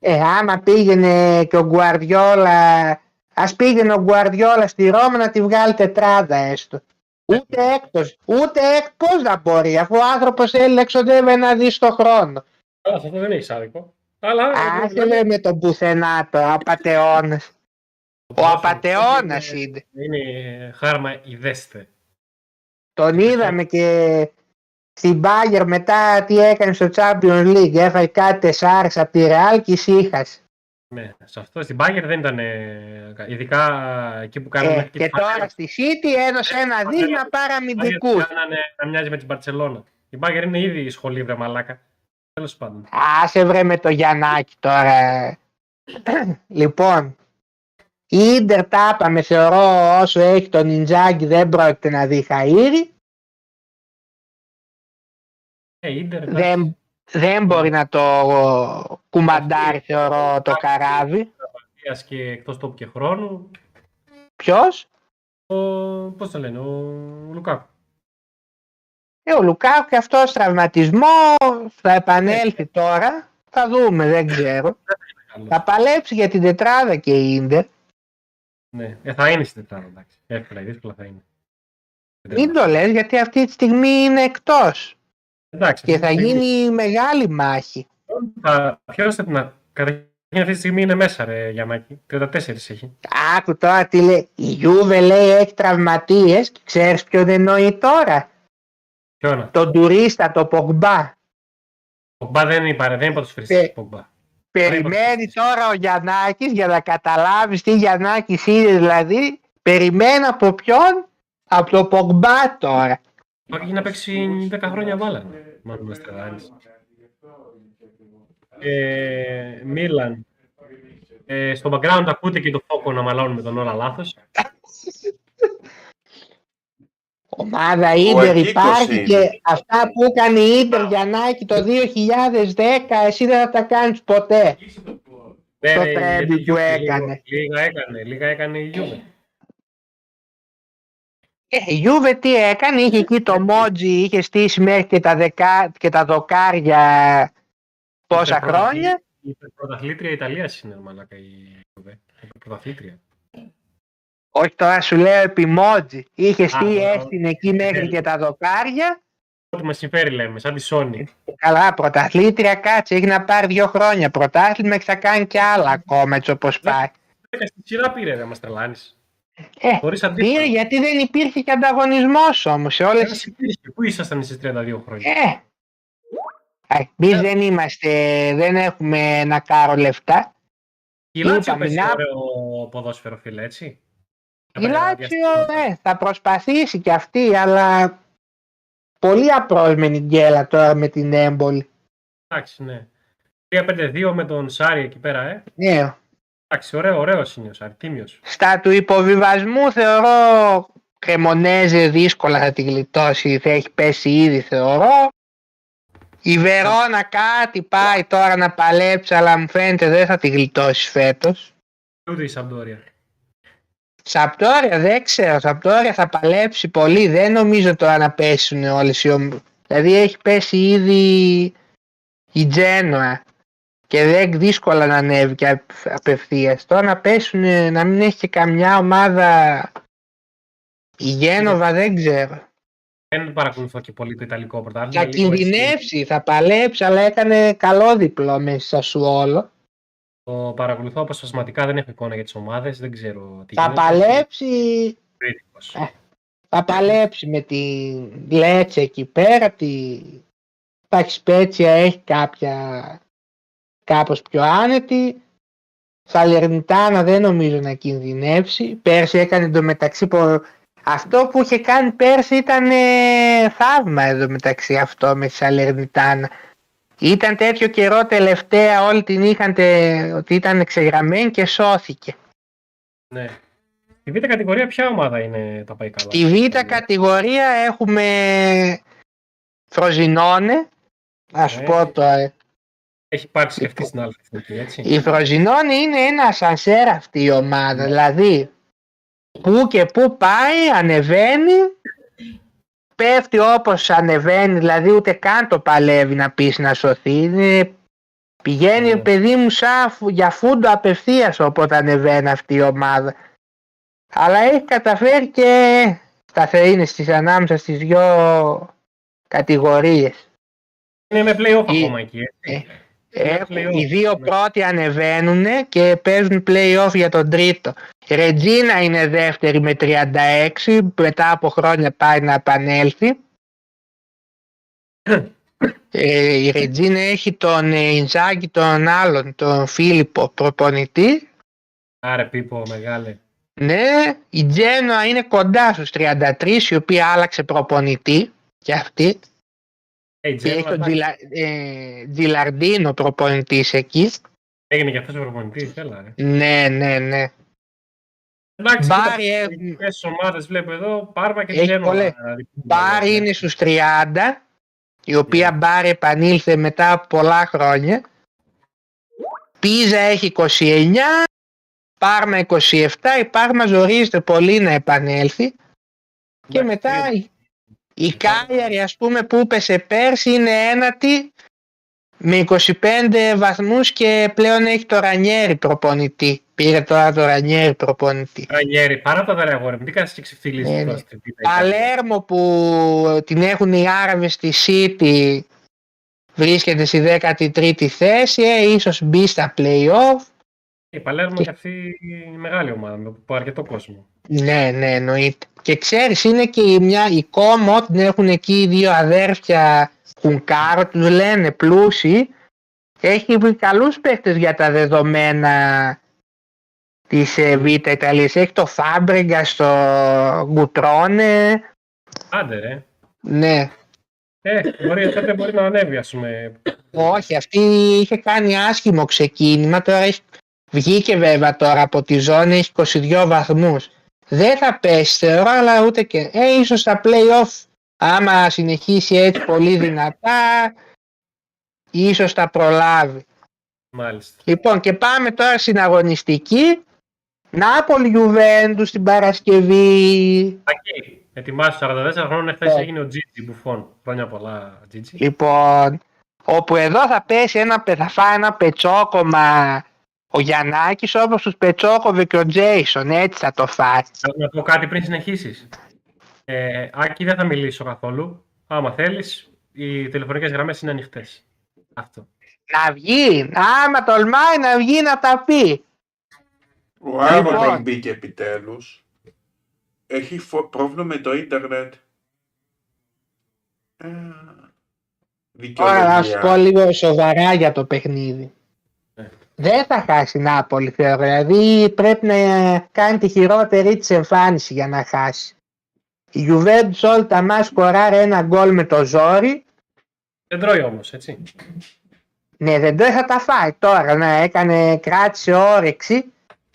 Ε, άμα πήγαινε και ο Γκουαρδιόλα, ας πήγαινε ο Γκουαρδιόλα στη Ρώμα να τη βγάλει τετράδα έστω. Ούτε έκτος, ούτε έκτος πώς να μπορεί, αφού ο άνθρωπος θέλει να εξοδεύει ένα δις το χρόνο. Αλλά σε αυτό δεν έχει άδικο. Αλλά. Άσε με με τον πουθενά το, απατεώνας. Ο απατεώνας είναι. Είναι χάρμα ιδέστε. Τον είδαμε και στην Bayern μετά τι έκανε στο Champions League. Έφαγε κάτι τεσσάρες από τη Real και ησύχασε. Ναι, σε αυτό στην Bayern δεν ήταν. ε, Ειδικά εκεί που κάναμε. Ε, και τώρα στη City έδωσε ένα δις να πάρει αμυντικούς. Κάνανε να μοιάζει με την Barcelona. Η Bayern είναι ήδη σχολή, βρε μαλάκα. Τέλος πάντων. Άσε βρε με το Γιαννάκη τώρα. λοιπόν, η Ίντερ τα είπαμε, θεωρώ όσο έχει τον Ιντζάγκη δεν πρόκειται να δει χαΐρι. Ε, η Ίντερ. Δεν, δεν μπορεί να το κουμαντάρει θεωρώ το καράβι. Τραυματίας και εκτός τόπου και χρόνου. Ποιος; Ο, πώς το λένε, ο Λουκάκου. Ε, ο Λουκάου και αυτός τραυματισμό θα επανέλθει τώρα. Θα δούμε, δεν ξέρω. Καλός. Θα παλέψει για την τετράδα και η Ίντερ. Ναι, ε, θα είναι στην τετράδα, εντάξει. Εύκολα ή δύσκολα θα είναι. Μην το λες γιατί αυτή τη στιγμή είναι εκτός. Εντάξει. Και θα αυτή τη στιγμή γίνει μεγάλη μάχη. Θα... Ποιος θα την... α- Καταρχήν αυτή τη στιγμή είναι μέσα, ρε Γιαννάκη. 34 έχει. Άκου τώρα τι λέει. Η Γιούβε λέει έχει τραυματίες και ξέρεις ποιον εννοεί τώρα. Ποιόνα. Τον τουρίστα, το Πογμπά. Ο Πογμπά δεν είναι παρε, δεν είναι Ε. ποδοσφαιριστής. Πογμπά. Περιμένει τώρα ο Γιαννάκης για να καταλάβεις τι Γιαννάκης είναι δηλαδή. Περιμένει από ποιον; Από το Πογμπά τώρα. Πάει έχει να παίξει 10 χρόνια μπάλα. Μάλλον με στρελάνεις. Ε, Μίλαν. Ε, στο background ακούτε και το φόκο να μαλώνουμε τον όλα λάθος. Ομάδα Ίντερ Ακίκος υπάρχει είναι. και αυτά που έκανε η Ίντερ Γιαννάκη το 2010 εσύ δεν θα τα κάνεις ποτέ. Ναι, Το ρε, τρέμπι γιατί η που Juve έκανε. Λίγο, λίγα έκανε, λίγα έκανε η Juve. Ε, η Γιούβε τι έκανε, είχε εκεί το Μότζι, είχε στήσει μέχρι και τα, δεκα, και τα δοκάρια πόσα Υπερπρωταθλή- χρόνια. Η πρωταθλήτρια Ιταλίας είναι μαλάκα η Juve. Η πρωταθλήτρια. Όχι τώρα σου λέω επί Μότζι. Είχε στήσει Α, έστειν εκεί μέχρι και τα δοκάρια. Ό,τι μας συμφέρει λέμε, σαν τη Sony. Καλά, πρωταθλήτρια κάτσε, έχει να πάρει δύο χρόνια πρωτάθλημα και θα κάνει και άλλα ακόμα έτσι όπως πάει. Δέκα στη σειρά πήρε, ρε, μας τρελάνεις. Ε, Χωρίς πήρε αντίθετο. γιατί δεν υπήρχε και ανταγωνισμός όμως σε όλες Ένας υπήρχε. Πού ήσασταν εσείς 32 χρόνια; Ε, εμείς δεν είμαστε, δεν έχουμε να κάρω λεφτά. Η Λάτσιο είπαμε, παίζει να- ωραίο ποδόσφαιρο, φίλε, έτσι. Η Λάτσιο ε, θα προσπαθήσει κι αυτή, αλλά πολύ απρόσμενη γκέλα τώρα με την έμπολη. Εντάξει, ναι. 3-5-2 με τον Σάρι εκεί πέρα, ε. Ναι, Εντάξει, ωραίο, ωραίος είναι ο Σάρι, τίμιος. στα του υποβιβασμού θεωρώ Κρεμονέζε δύσκολα θα τη γλιτώσει, θα έχει πέσει ήδη θεωρώ. Η Βερόνα κάτι πάει τώρα να παλέψει, αλλά μου φαίνεται δεν θα τη γλιτώσεις φέτος. Ούτε η Σαμπτόρια. Σαπτόρια δεν ξέρω. Σαπτόρια θα παλέψει πολύ. Δεν νομίζω τώρα να πέσουν όλες οι ομ... Δηλαδή έχει πέσει ήδη η Τζένοα και δεν δύσκολα να ανέβει και απευθείας. Τώρα να πέσουν, να μην έχει και καμιά ομάδα η Γένοβα δεν ξέρω. Δεν παρακολουθώ και πολύ το Ιταλικό πρωτάθλημα. Θα λίγο έτσι. κινδυνεύσει, θα παλέψει, αλλά έκανε καλό διπλό μέσα σου όλο. Το παρακολουθώ αποσπασματικά, δεν έχω εικόνα για τις ομάδες, δεν ξέρω τι Θα γίνεται. παλέψει, Κριτικός. Ε. θα παλέψει με τη Λέτσε εκεί πέρα, τη τα Σπέτσια έχει κάποια κάπως πιο άνετη. Σαλερνιτάνα δεν νομίζω να κινδυνεύσει. Πέρσι έκανε εντωμεταξύ πο- αυτό που είχε κάνει πέρσι ήταν ε, θαύμα εντωμεταξύ αυτό με τη Σαλερνιτάνα. Ήταν τέτοιο καιρό τελευταία όλοι την είχαν τε- ότι ήταν εξεγραμμένη και σώθηκε. Ναι. Στη β' κατηγορία ποια ομάδα είναι τα πάει καλά; Στη β' κατηγορία έχουμε Φροζινόνε. Να σου Ναι. πω τώρα. Έχει πάρει σκεφτεί στην άλλη εθνική, έτσι. Η Φροζινόνε είναι ένας σανσέρ αυτή η ομάδα. Δηλαδή, που και που πάει, ανεβαίνει, πέφτει όπως ανεβαίνει, δηλαδή ούτε καν το παλεύει να πεις να σωθεί. Είναι- Πηγαίνει Ναι. παιδί μου σαν φου- για φούντο απευθείας όποτε ανεβαίνει αυτή η ομάδα. Αλλά έχει καταφέρει και σταθερή είναι στις ανάμεσα στις δυο κατηγορίες. Είναι με play-off Η- ακόμα εκεί, έτσι. Έχουν, play-off. οι δύο Ναι. πρώτοι ανεβαίνουν και παίζουν play-off για τον τρίτο. Η Ρετζίνα είναι δεύτερη με 36, μετά από χρόνια πάει να επανέλθει. Ε, η Ρετζίνα έχει τον ε, Ιντζάκη τον άλλον, τον Φίλιππο προπονητή. Άρε Πίπο, μεγάλε. Ναι, η Τζένοα είναι κοντά στους 33, η οποία άλλαξε προπονητή και αυτή. Ε, η Και έχει Τζέλα, τον εντάξει, Τζιλα, ε, Τζιλαρντίνο προπονητής εκείς. Έγινε και αυτός ο προπονητής, έλα ρε. Ναι, ναι, ναι. Εντάξει, Μπάρι κοίτα, έχουν- τις ομάδες βλέπω εδώ, Πάρμα και Έχει Τζένοα. πολλές. δηλαδή, Μπάρι ναι. είναι στους 30, η οποία Μπάρι επανήλθε μετά από πολλά χρόνια. Πίζα έχει 29, Πάρμα 27, η Πάρμα ζορίζεται πολύ να επανέλθει. Και Εντάξει, μετά η, η Λοιπόν. Κάλιαρη ας πούμε που έπεσε πέρσι είναι ένατη με 25 βαθμούς και πλέον έχει το Ρανιέρι προπονητή. Πήρε τώρα το Ρανιέρι προπονητή. Ρανιέρη, παρά τα δέρα αγόρι μου, τι κάνεις και ξεφτυλίζεις Ναι, τώρα ναι. στην Β' Ιταλία. Παλέρμο που την έχουν οι Άραβες στη City βρίσκεται στη 13η θέση, ε, ίσως μπει στα play-off. Η Παλέρμο και αυτή η μεγάλη ομάδα με από αρκετό κόσμο. Ναι, ναι, εννοείται. Και ξέρεις, είναι και η μια η Κόμο, την έχουν εκεί οι δύο αδέρφια Χουνκάρο, τους λένε πλούσιοι. Έχει καλούς παίχτες για τα δεδομένα της ε, Β' Ιταλίας. Έχει το Φάμπρεγκα στο Γκουτρόνε. Άντε ρε. Ναι, Ε, μπορεί, τότε μπορεί να ανέβει, ας πούμε. όχι, αυτή είχε κάνει άσχημο ξεκίνημα. Τώρα έχει... βγήκε βέβαια τώρα από τη ζώνη, έχει 22 βαθμούς. Δεν θα πέσει θεωρώ, αλλά ούτε και... Ε, ίσως στα play-off, άμα συνεχίσει έτσι πολύ δυνατά, ίσως τα προλάβει. Μάλιστα. Λοιπόν, και πάμε τώρα στην αγωνιστική. Νάπολη Γιουβέντους στην Παρασκευή. Ακή, ετοιμάσου 44 χρόνων, εχθές Ναι. έγινε ο Τζίτζι Μπουφόν. Χρόνια πολλά, Τζίτζι. Λοιπόν, όπου εδώ θα πέσει ένα, πε- θα φάει ένα πετσόκομα ο Γιαννάκης όπως τους πετσόκοβε και ο Τζέισον, έτσι θα το φάει. Θέλω να πω κάτι πριν συνεχίσεις. Ε, Άκη, δεν θα μιλήσω καθόλου. Άμα θέλεις, οι τηλεφωνικές γραμμές είναι ανοιχτές. Αυτό. Να βγει, άμα τολμάει να βγει να τα πει. Ο Άμον Λοιπόν. μπήκε επιτέλους. Έχει φο- πρόβλημα με το ίντερνετ. Ε, Τώρα να σου πω δικαιολογία. λίγο σοβαρά για το παιχνίδι. Ναι. Δεν θα χάσει η Νάπολη θεωρώ, δηλαδή πρέπει να κάνει τη χειρότερη της εμφάνιση για να χάσει. Η Juventus όλα τα μάτς σκοράρει ένα γκολ με το ζόρι Δεν τρώει όμως, έτσι. Ναι, δεν το θα τα φάει τώρα. Να έκανε, κράτησε όρεξη.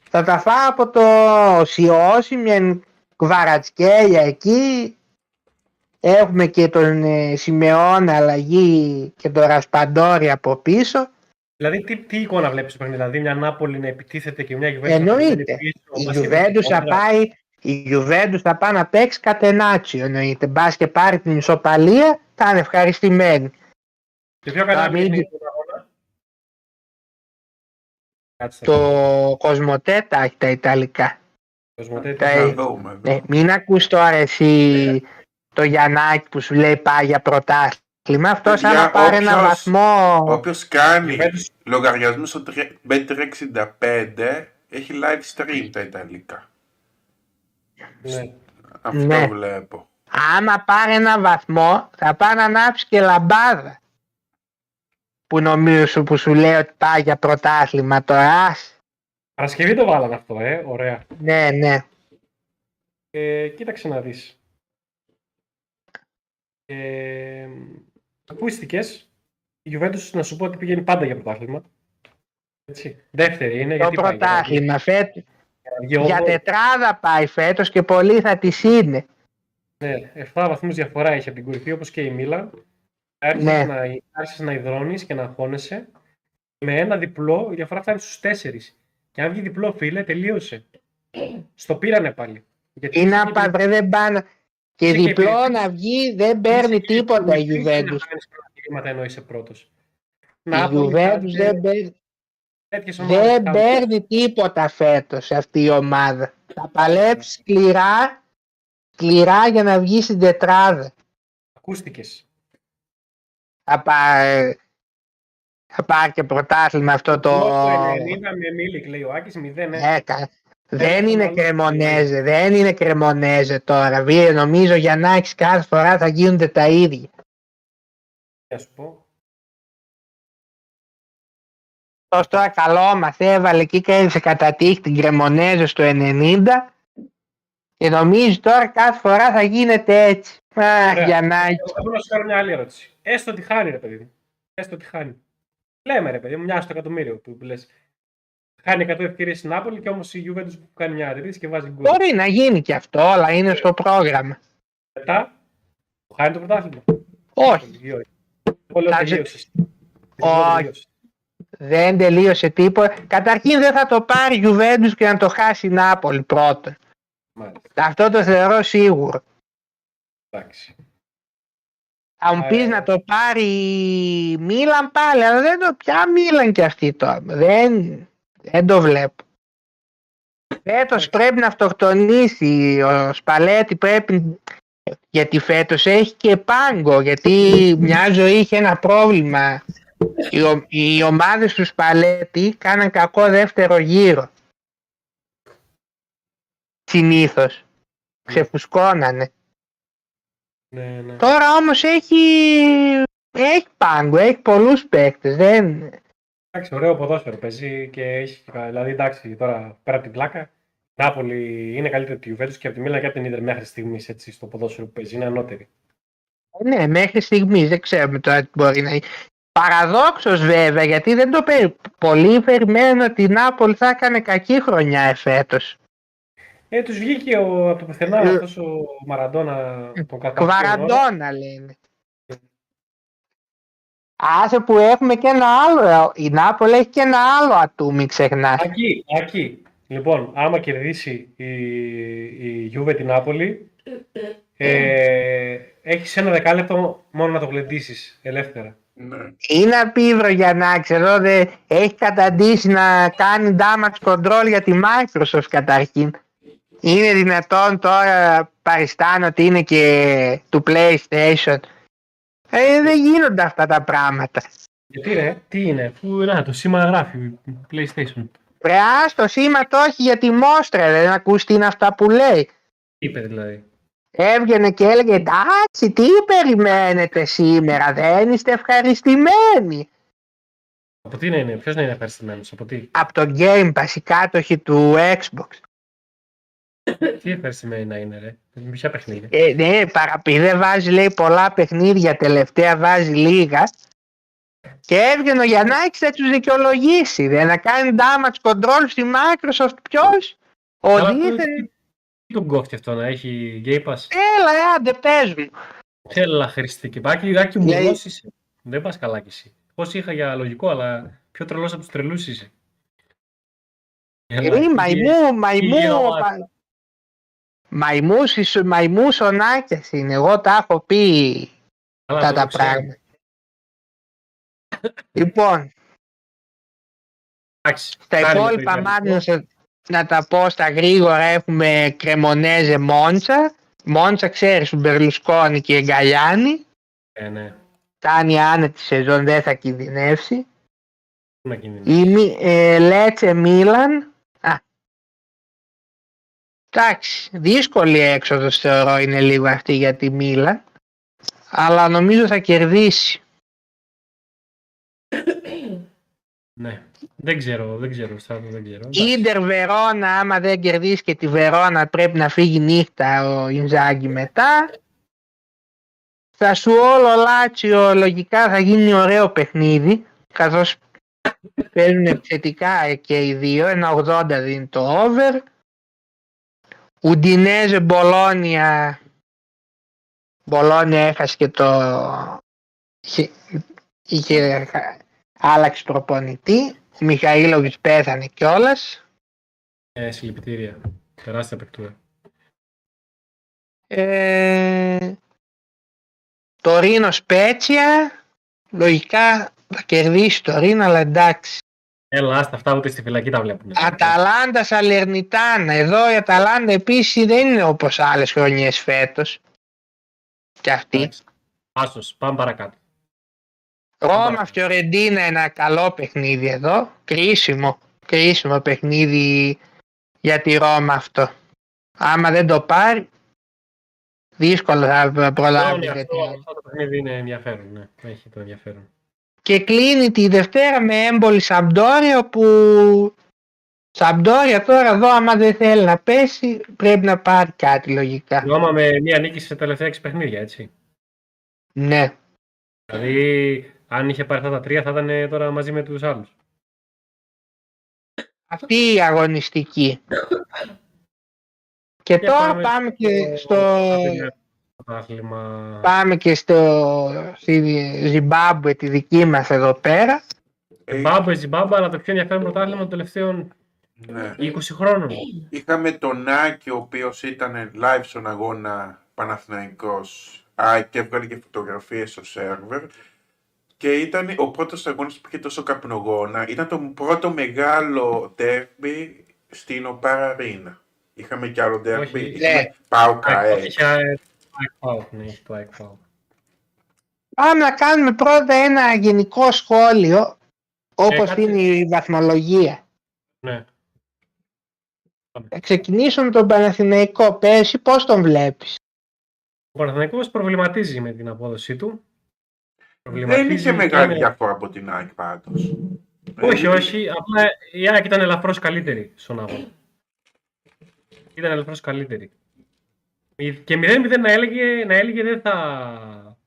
Θα τα φάει από το Σιώση, μια κβαρατσκέλια εκεί. Έχουμε και τον ε, Σιμεών αλλαγή και τον Ρασπαντόρη από πίσω. Δηλαδή, τι, τι εικόνα βλέπεις στο παιχνίδι, Δηλαδή, μια Νάπολη να επιτίθεται και μια Juventus Εννοείται. να πηγαίνει πίσω, Η μπάσκετ Juventus θα κόντρα. πάει, η Juventus θα πάει να παίξει κατενάτσιο εννοείται. Μπας και πάρει την ισοπαλία, θα είναι ευχαριστημένη. Και ποιο κανάλι μην- είναι τον αγώνα. Κάτσε. Το Κοσμοτέ τα έχει τα Ιταλικά. Κοσμοτέ, τα- τι Να ε, δούμε. εδώ. Ναι, μην ακούς τώρα εσύ το Γιαννάκη που σου λέει πάει για πρωτάθλημα. Αυτός Παιδιά, άμα πάρει ένα όποιος- βαθμό... Όποιος κάνει Juventus- λογαριασμό στο τρε- Bet365 έχει live stream τα Ιταλικά. Ναι. Αυτό Ναι. βλέπω. Άμα πάρει ένα βαθμό θα πάει να ανάψει και λαμπάδα. Που νομίζω σου, που σου λέει ότι πάει για πρωτάθλημα τώρα. άσε. Παρασκευή το βάλανε αυτό, ε, ωραία. Ναι, ναι. Ε, κοίταξε να δεις. Ε, ακούστηκες, η Juventus να σου πω ότι πηγαίνει πάντα για πρωτάθλημα. Έτσι. Δεύτερη είναι, Το γιατί πάει, για να βγει- πρωτάθλημα φέτος. για να βγει Για όγδοη. τετράδα πάει φέτος και πολλοί θα τη είναι. Ναι, 7 βαθμούς διαφορά έχει από την κορυφή όπως και η Μίλαν. Άρχισες, Ναι. να, άρχισες να υδρώνεις και να αγχώνεσαι. Με ένα διπλό η διαφορά φτάνει στους 4. Και αν βγει διπλό φίλε τελείωσε. Στο πήρανε πάλι. Γιατί Είναι είχε και απαντρέ δεν πάνε. Και Είχε και διπλό επιλογή. να βγει δεν παίρνει τίποτα η Juventus. Juventus. ενώ είσαι πρώτος. Η Νάπολη, Juventus Κάντε, δεν παίρνει, τέτοιες ομάδες δεν κάντε. παίρνει τίποτα φέτος αυτή η ομάδα. Θα παλέψει σκληρά, σκληρά για να βγει στην τετράδα. Ακούστηκες. Θα πάρει, θα πάρει και πρωτάθλημα αυτό το... Το 90 με Μίλικ λέει ο Άκης 0 ε. Ε, κα- δεν το είναι άλλο. κρεμονέζε, δεν είναι κρεμονέζε τώρα. Βίρε, νομίζω για να έχεις κάθε φορά θα γίνονται τα ίδια. Να σου πω. Αυτός τώρα καλό μας έβαλε και κέρδισε κατά τύχη την Κρεμονέζο στο 90 και νομίζει τώρα κάθε φορά θα γίνεται έτσι. Αχ, Ωραία. για να Εγώ θέλω να σου κάνω μια άλλη ερώτηση. Έστω ότι χάνει, ρε παιδί μου. Έστω ότι χάνει. Λέμε, ρε παιδί μου, μια στο εκατομμύριο που, που λες. Χάνει 100 ευκαιρίες στην Νάπολη και όμως η Juventus που κάνει μια αντίθεση και βάζει γκολ. Μπορεί να γίνει και αυτό, αλλά είναι στο πρόγραμμα. Μετά που χάνει το πρωτάθλημα. Όχι, Ή όχι. Εγώ λέω Θα τελείωσε. Όχι. δεν τελείωσε τίποτα. Καταρχήν δεν θα το πάρει η Juventus και να το χάσει η Νάπολη πρώτον. Μάλιστα. Αυτό το θεωρώ σίγουρο. Εντάξει. Θα μου πεις Ε. να το πάρει η Μίλαν πάλι, αλλά δεν το πια Μίλαν και αυτή τώρα. Δεν, δεν το βλέπω. Φέτος πρέπει να αυτοκτονήσει. Ο Σπαλέτη πρέπει... Γιατί φέτος έχει και πάγκο, γιατί μια ζωή είχε ένα πρόβλημα. Οι, ο- οι ομάδες του Σπαλέτη κάναν κακό δεύτερο γύρο. Συνήθως. Ξεφουσκώνανε. Ναι, ναι. Τώρα όμως έχει, έχει πάγκο, έχει πολλούς παίκτες. Δεν... Εντάξει, ωραίο ποδόσφαιρο παίζει και έχει. Δηλαδή, εντάξει, τώρα πέρα από την πλάκα. Η Νάπολη είναι καλύτερη από τη Juventus και από τη Μίλαν και από την Ιντερ μέχρι στιγμής στο ποδόσφαιρο που παίζει. Είναι ανώτερη. Ναι, μέχρι στιγμής δεν ξέρουμε τώρα τι μπορεί να είναι. Παραδόξως βέβαια, γιατί δεν το περι... Πολλοί περιμένουν ότι η Νάπολη θα έκανε κακή χρονιά εφέτος. Ε, τους βγήκε ο, από το πουθενά Ε, αυτός ο Μαραντόνα τον καταφέρει. Κβαραντόνα λένε. Άσε που έχουμε και ένα άλλο, η Νάπολη έχει και ένα άλλο ατού, μην ξεχνάς. Ακεί, ακεί. Λοιπόν, άμα κερδίσει η, η Juve την Νάπολη, ε, έχεις ένα δεκάλεπτο μόνο να το γλεντήσεις ελεύθερα. Ναι. Είναι απίβρο για να ξέρω, δε, έχει καταντήσει να κάνει damage control για τη Microsoft καταρχήν. Είναι δυνατόν τώρα παριστάνω ότι είναι και του PlayStation. Ε, δεν γίνονται αυτά τα πράγματα. Γιατί ρε, τι είναι, που να, το σήμα γράφει PlayStation. Ρε ας το σήμα το έχει για τη μόστρα, δεν ακούς τι είναι αυτά που λέει. Τι είπε δηλαδή. Έβγαινε και έλεγε εντάξει τι περιμένετε σήμερα, δεν είστε ευχαριστημένοι. Από τι να είναι, ποιος να είναι ευχαριστημένος, από τι. Από το Game Pass οι κάτοχοι του Xbox. Τι ευχαριστημένοι να είναι ρε, με ποια παιχνίδια; Ε, ναι, παραπεί, δεν βάζει λέει πολλά παιχνίδια, τελευταία βάζει λίγα. Και έβγαινε ο Γιαννάκης θα τους δικαιολογήσει. Δεν να κάνει damage control στη Microsoft ποιος; Ο Αλλά Δίθε, τι- Τι τον κόφτει αυτό να έχει Game Pass; έλα ε, άντε πες μου. Έλα, Χριστίκη. Άκη, Άκη μου Λέει- τρελός είσαι. Δεν πας καλά κι εσύ. Όσοι είχα για λογικό, αλλά πιο τρελός από τους τρελούς είσαι. Έλα, Ε, πήγε- μαϊμού, μαϊμού, πήγε ο μα- μαϊμούς, ίσο- μαϊμούς σονάκιας είναι. Εγώ τα έχω πει καλά, αυτά το τα ξέρω. πράγματα. λοιπόν, Εντάξει, στα κάνει το υπόλοιπα ιδανικό. μάτια να, σε- να τα πω στα γρήγορα έχουμε Κρεμονέζε Μόντσα. Μόντσα ξέρεις, ο Μπερλουσκόνη και η Γκαλιάνη. Ε, ναι. Κάνει άνετη σεζόν, δεν θα κινδυνεύσει. Πού να κινδυνεύει. Η Μι- ε, Λέτσε Μίλαν. Α. Εντάξει, δύσκολη έξοδος θεωρώ είναι λίγο αυτή για τη Μίλαν. Αλλά νομίζω θα κερδίσει. Ναι. Δεν ξέρω, δεν ξέρω, Στράτο, δεν ξέρω. Η Ίντερ Βερόνα, άμα δεν κερδίσει και τη Βερόνα πρέπει να φύγει νύχτα ο Ινζάγκη μετά. Θα σου όλο Λάτσιο λογικά θα γίνει ωραίο παιχνίδι καθώς παίζουν επιθετικά και οι δύο, ένα 80 δίνει το over. Ουντινέζε Μπολόνια. Μπολόνια έχασε και το είχε, είχε άλλαξε προπονητή. Ο Μιχαήλοβιτς πέθανε κιόλας. Ε, συλληπιτήρια. Τεράστια παικτούρα. ε, το Ρήνο Σπέτσια λογικά θα κερδίσει το Ρήνο αλλά εντάξει Έλα, άστα αυτά ούτε στη φυλακή τα βλέπουν. Αταλάντα Σαλερνιτάνα. Εδώ η Αταλάντα επίσης δεν είναι όπως άλλες χρονιές φέτος. Και αυτή. Εντάξει. Άσος, πάμε παρακάτω. Ρώμα Φιωρεντίνα ένα καλό παιχνίδι εδώ. Κρίσιμο. Κρίσιμο παιχνίδι για τη Ρώμα αυτό. Άμα δεν το πάρει, δύσκολα θα προλάβει. Όλο για αυτό, την- αυτό το παιχνίδι είναι ενδιαφέρον. Ναι. Έχει το ενδιαφέρον. Και κλείνει τη Δευτέρα με έμπολη Σαμπτόρια που Σαμπτόρια τώρα εδώ άμα δεν θέλει να πέσει πρέπει να πάρει κάτι λογικά. Ρώμα με μία νίκη σε τελευταία έξι παιχνίδια, έτσι. Ναι. Δηλαδή, αν είχε πάρει αυτά τα τρία, θα ήταν τώρα μαζί με τους άλλους. Αυτή η αγωνιστική. Και Και τώρα πάμε και στο, Το άθλημα. πάμε και στο στη Ζιμπάμπουε τη δική μας εδώ πέρα. Ε, Μπάμπε, Ζιμπάμπα, αλλά το πιο ενδιαφέρον πρωτάθλημα των τελευταίων ναι. 20 χρόνων. Είχαμε τον Άκη, ο οποίος ήταν live στον αγώνα Παναθηναϊκός Α, και έβγαλε και φωτογραφίες στο σερβερ. Και ήταν ο πρώτος αγώνας που είχε τόσο καπνογόνα. Ήταν το πρώτο μεγάλο τέρμπι στην Οπάρα Ρίνα. Είχαμε κι άλλο τέρμπι. Όχι. Είχαμε Πάο ΚΑΕ. Είχε ΑΕΚ ΠΑΟΚ, ναι, είχε το ΑΕΚ ΠΑΟΚ. Πάμε να κάνουμε πρώτα ένα γενικό σχόλιο όπως κάτσε. είναι η βαθμολογία. Ναι. Θα ξεκινήσω με τον Παναθηναϊκό. Πέρσι πώς τον βλέπεις; Ο Παναθηναϊκός προβληματίζει με την απόδοσή του. Δεν Προβληματίζει είχε και μεγάλη με- διαφορά από την ΑΕΚ πάντως. Όχι, Ε, όχι. Απλά η ΑΕΚ ήταν ελαφρώς καλύτερη στον αγώνα. Ήταν ελαφρώς καλύτερη. Και 0-0 να έλεγε, να έλεγε δεν θα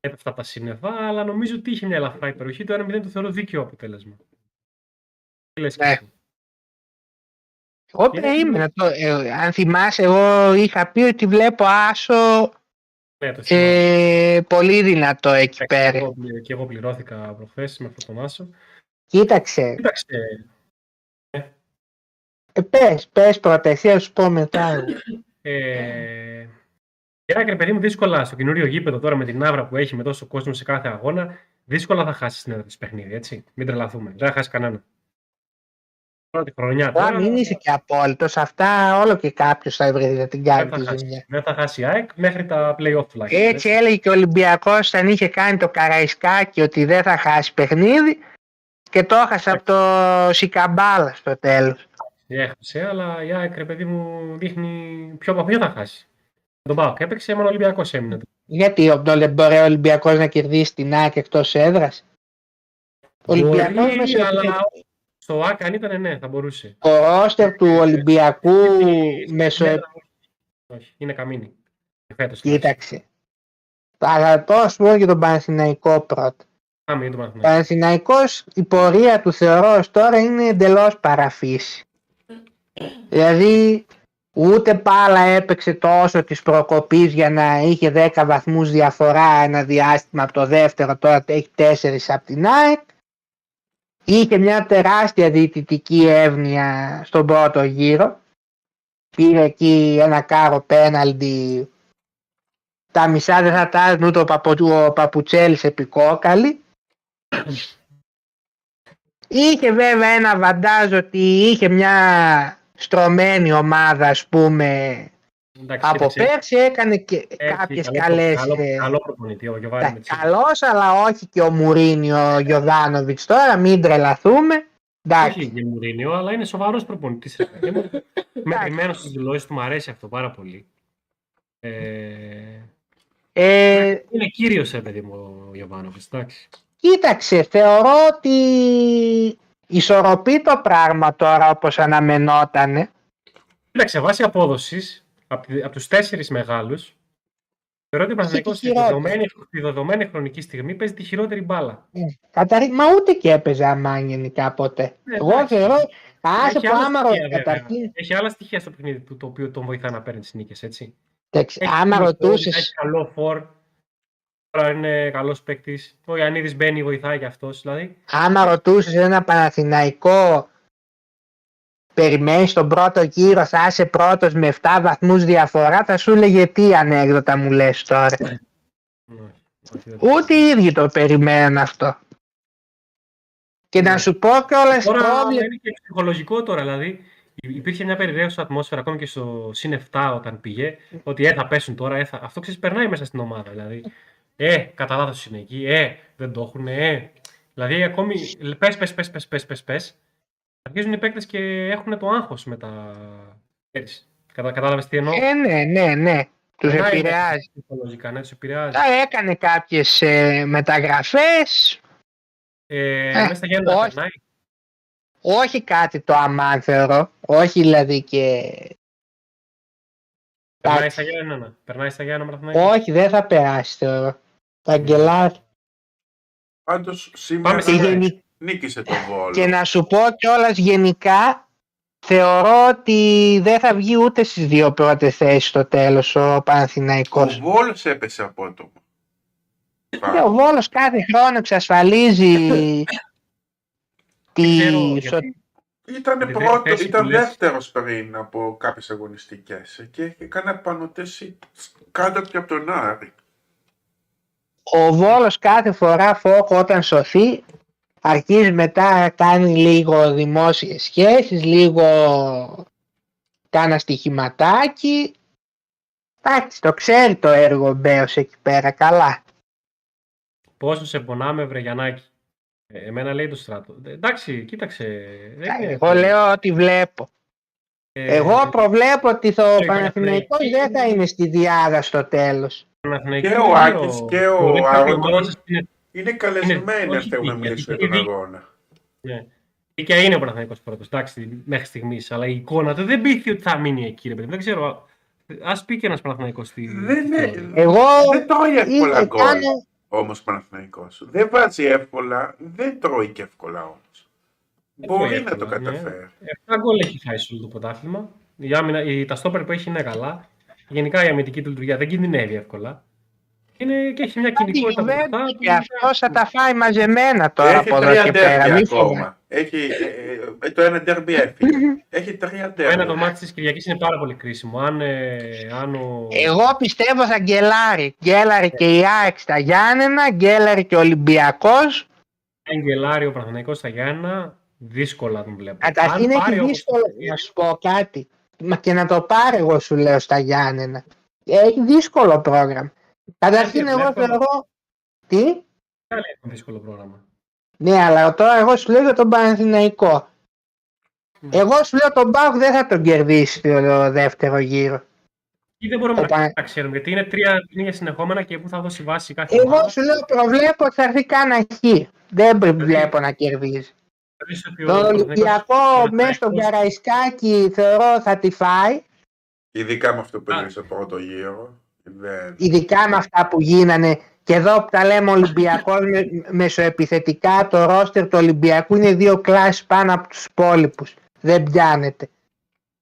έπεφτα τα σύννεφα, αλλά νομίζω ότι είχε μια ελαφρά υπεροχή. Το 1-0 το θεωρώ δίκαιο αποτέλεσμα. Τι λες και Ναι. εσύ. Εγώ Είναι- περίμενα. Το, ε, αν θυμάσαι εγώ είχα πει ότι βλέπω άσο Ναι, το θυμάμαι. ε, πολύ δυνατό εκεί Εντάξει, πέρα. εγώ, και εγώ πληρώθηκα προχθές με αυτόν τον Άσο. Κοίταξε. Κοίταξε, Ε, πες, πες πρώτα, εσύ θα σου πω μετά. εγώ. Ε, η ΑΕΚ, ρε παιδί μου, δύσκολα στο καινούριο γήπεδο τώρα με την άβρα που έχει με τόσο κόσμο σε κάθε αγώνα, δύσκολα θα χάσεις την έδρα της παιχνίδι, έτσι. Μην τρελαθούμε. Δεν θα χάσεις κανένα. Πρώτη χρονιά Τώρα τώρα. μην είσαι και απόλυτος. Αυτά όλο και κάποιος θα βρει να την κάνει δεν, τη θα χάσεις, ζημιά. δεν θα χάσεις η ΑΕΚ μέχρι τα play-off τουλάχιστον. Έτσι έλεγε και ο Ολυμπιακός όταν είχε κάνει το Καραϊσκάκι ότι δεν θα χάσει παιχνίδι και το έχασε από το Σικαμπάλα στο τέλος. Έχασε, αλλά η ΑΕΚ, ρε παιδί μου, δείχνει ποιο από ποιο θα χάσει. Τον Πάοκ έπαιξε, μόνο ο Ολυμπιακός έμεινε. Γιατί ο δεν μπορεί ο Ολυμπιακό να κερδίσει την ΑΕΚ εκτό έδρα. Ο Ολυμπιακό Μπορεί, μέσα αλλά στο ΑΕΚ αν ήταν, ναι, θα μπορούσε. το ρόστερ του Ολυμπιακού μέσω. Ναι, Όχι, είναι καμίνη. Φέτος, Κοίταξε. Θα το σου πω για τον Παναθηναϊκό πρώτα. Πάμε για τον Ο Παναθηναϊκό. Παναθηναϊκός η πορεία του θεωρώ ως τώρα είναι εντελώς παραφύση. Δηλαδή Ούτε πάλα έπαιξε τόσο της προκοπής για να είχε 10 βαθμούς διαφορά ένα διάστημα από το δεύτερο, τώρα έχει 4 από την ΑΕΚ. Είχε μια τεράστια διαιτητική εύνοια στον πρώτο γύρο. Πήρε εκεί ένα κάρο πέναλτι. Τα μισά δεν θα τα έδινε ούτε ο, Παπο, ο Παπουτσέλης επικόκαλη. Είχε βέβαια ένα βαντάζ ότι είχε μια στρωμένη ομάδα ας πούμε Εντάξει, από κοίταξε, πέρσι έκανε και έχει κάποιες καλό- καλές Καλό, ε, καλό προπονητή ο Γιωβάνι τα- Μετσίνη. καλός αλλά όχι και ο Μουρίνιο ο Γιωδάνοβιτς τώρα μην τρελαθούμε εντάξει Όχι και Μουρίνιο, αλλά είναι σοβαρός προπονητής. Μετρημένος στις δηλώσεις του, μου αρέσει αυτό πάρα πολύ. Ε, ε, είναι κύριος, ε, παιδί μου, ο Γιωβάνοβιτς. Εντάξει. κοίταξε θεωρώ ότι ισορροπεί το πράγμα τώρα όπως αναμενότανε Κοίταξε, βάσει απόδοσης από, από τους τέσσερις μεγάλους, θεωρώ ότι ο Παναθηναϊκός στη χειρότερη. δεδομένη, στη δεδομένη χρονική στιγμή παίζει τη χειρότερη μπάλα. Καταρρί... Μα ούτε και έπαιζε αμάν γενικά ποτέ. Ε, Εγώ εντάξει. θεωρώ, άσε Έχει που άλλα άμα στοιχεία, ρω- βέβαια. καταρχήν, Έχει άλλα στοιχεία στο παιχνίδι του το οποίο τον βοηθά να παίρνει τις νίκες, έτσι. εντάξει, Έχει άμα κινητό, ρωτούσε. Έχει καλό φορ. Τώρα είναι καλός παίκτης. Ο Ιαννίδης μπαίνει, βοηθάει και αυτός. Δηλαδή. άμα ρωτούσες ένα Παναθηναϊκό περιμένεις τον πρώτο γύρο θα είσαι πρώτος με 7 βαθμούς διαφορά θα σου έλεγε τι ανέκδοτα μου λες τώρα ναι, όχι, δεν- ούτε οι ίδιοι το περιμένουν αυτό και να Ναι. σου πω κιόλας Τώρα πρόβλημα είναι και ψυχολογικό τώρα. Δηλαδή υ- υπήρχε μια περιραίωση ατμόσφαιρα ακόμη και στο συν 7 όταν πήγε. Ότι ε, θα πέσουν τώρα. Ε, θα... Αυτό ξέρεις, περνάει μέσα στην ομάδα. Δηλαδή, ε, κατά λάθος είναι εκεί. Ε, δεν το έχουν. Ε. Δηλαδή, ακόμη πες, πες, πες, πες, πες, πες, πες. Αρχίζουν οι παίκτες και έχουν το άγχος με τα. Ξέρεις. Κατα... Κατάλαβες τι εννοώ; ε, ναι ναι ναι τους Περνάει επηρεάζει Ψυχολογικά, ναι, τους επηρεάζει. Τα έκανε κάποιες ε, μεταγραφές Ε, Ε, μέσα στα γέννα όχι. περνάει. όχι κάτι το αμάθερο όχι δηλαδή και Περνάει Εντάξει. στα γέννα. Περνάει στα γέννα με όχι δεν θα περάσει θεωρώ Αγγελάρη Πάντως σήμερα Πάμε Και, στη γενι- νίκησε τον Βόλο. και να σου πω κιόλας γενικά θεωρώ ότι δεν θα βγει ούτε στις δύο πρώτες θέσεις στο τέλος ο Ο Παναθηναϊκός. Βόλος έπεσε απότομα. Και ο Βόλος κάθε χρόνο εξασφαλίζει τη... ξέρω σω- γιατί. Ήταν, Τη πρώτο, θέση ήταν που λες. δεύτερος πριν από κάποιες αγωνιστικές και έκανε πανωτές κάτω και από τον Άρη. Ο Βόλος κάθε φορά φόκο όταν σωθεί αρχίζει μετά να κάνει λίγο δημόσιες σχέσεις, λίγο κάνα στοιχηματάκι. Εντάξει, το ξέρει το έργο ο Μπέος εκεί πέρα, καλά. Πόσο σε πονάμε, βρε Γιαννάκη. Ε, εμένα λέει το στράτο. Ε, εντάξει, κοίταξε. δεν είναι- Εγώ λέω ότι βλέπω. Ε, Εγώ προβλέπω ότι το ε, Παναθηναϊκός δεν θα είναι στη διάδα στο τέλος. Παναθηναϊκή Και δεν ο ξέρω. Άκης και ο Μπορεί κάποια Άρων. ομάδα σας είναι- Είναι καλεσμένοι όχι αν θέλουν να δίκαια, μιλήσουν γιατί για τον δίκαια. αγώνα. Ναι. Δίκαια είναι ο Παναθηναϊκός πρώτος, εντάξει, μέχρι στιγμής. Αλλά η εικόνα του δεν πείθει ότι θα μείνει εκεί, ρε παιδί. Δεν ξέρω. Α πει και ένας Παναθηναϊκός στη. Δεν στη είναι- θεωρία. Εγώ Δεν τρώει εύκολα είτε γκολ κάνω, όμως ο Παναθηναϊκός. Δεν βάζει εύκολα, δεν τρώει και εύκολα όμως. Δεν Μπορεί τρώει να το εύκολα, ναι. καταφέρει. 7 γκολ έχει φάει σε όλο το πρωτάθλημα. Η άμυνα, η, τα στόπερ που έχει είναι καλά. Γενικά η αμυντική του λειτουργία δεν κινδυνεύει εύκολα. Είναι, και έχει μια η κινητικότητα μπροστά Juventus που- και αυτός θα τα φάει μαζεμένα τώρα Έχει από εδώ τρία και πέρα. ντέρμπι Μη φοβάσαι. ακόμα. Έχει, ε, ε, το ένα ντέρμπι έφυγε. Έχει τρία Το ένα το ντέρμπι. μάτι της Κυριακής είναι πάρα πολύ κρίσιμο. Αν, ε, αν ο... Εγώ πιστεύω θα γκελάρει. Γκέλαρη και η ΑΕΚ στα Γιάννενα, γκέλαρη και ο Ολυμπιακός. Αγγελάρη ο Παναθηναϊκός στα Γιάννα, δύσκολα τον βλέπω. Καταρχήν Αν έχει πάρει όμως- δύσκολο να σου πω κάτι. Μα και να το πάρει εγώ σου λέω στα Γιάννενα. Έχει δύσκολο πρόγραμμα. Καταρχήν Ε, εγώ βλέπω. θεωρώ... Τι? Πάλι έχουν δύσκολο πρόγραμμα. Ναι, αλλά τώρα εγώ σου λέω για τον Παναθηναϊκό. Ναι. Εγώ σου λέω τον Πάουκ δεν θα τον κερδίσει το δεύτερο γύρο. Ή δεν μπορούμε Ο να, Πα- να ξέρουμε γιατί είναι τρία είναι συνεχόμενα και πού θα δώσει βάση κάθε Εγώ ομάδα. σου λέω προβλέπω ότι θα έρθει κάνα χ. Δεν βλέπω να κερδίζει. Θεωρείς ότι ο Τον Παναθηναϊκός- Ολυμπιακό Παναθηναϊκός- μέσα στον Καραϊσκάκη θεωρώ θα τη φάει. Ειδικά με αυτό που Α. έγινε στο πρώτο γύρο. Δεν... Ειδικά με αυτά που γίνανε. Και εδώ που τα λέμε Ολυμπιακός με, μεσοεπιθετικά το ρόστερ του Ολυμπιακού είναι δύο κλάσεις πάνω από τους υπόλοιπους. Δεν πιάνεται.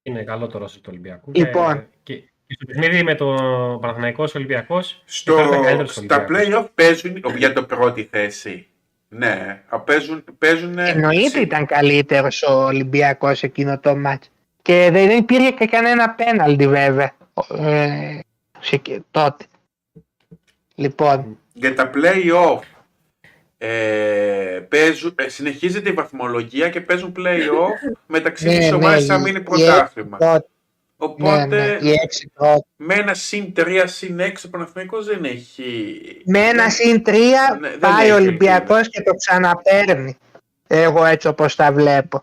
Είναι καλό το ρόστερ του Ολυμπιακού. Λοιπόν. Και, και, και στο παιχνίδι με το Παναθηναϊκός Ολυμπιακός Στο, ήταν καλύτερος στα Ολυμπιακός. play-off παίζουν για το πρώτη θέση. Ναι, α, παίζουν, παίζουν Εννοείται ήταν καλύτερος ο Ολυμπιακός εκείνο το μάτς. Και δεν υπήρχε και κανένα πέναλτι βέβαια. Ε, σε, τότε. Λοιπόν, για τα play-off ε, παίζουν, ε, συνεχίζεται η βαθμολογία και παίζουν play-off μεταξύ Ναι, της ναι, ομάδας θα η- μείνει η πρωτάθλημα. τότε, Οπότε ναι, ναι, οι έξι πρώτοι. με ένα συν 3 συν 6 ο Παναθηναϊκός δεν έχει... Με ένα δεν- συν τρία Ναι, δεν πάει έχει ο Ολυμπιακός και το ξαναπαίρνει. Εγώ έτσι όπως τα βλέπω.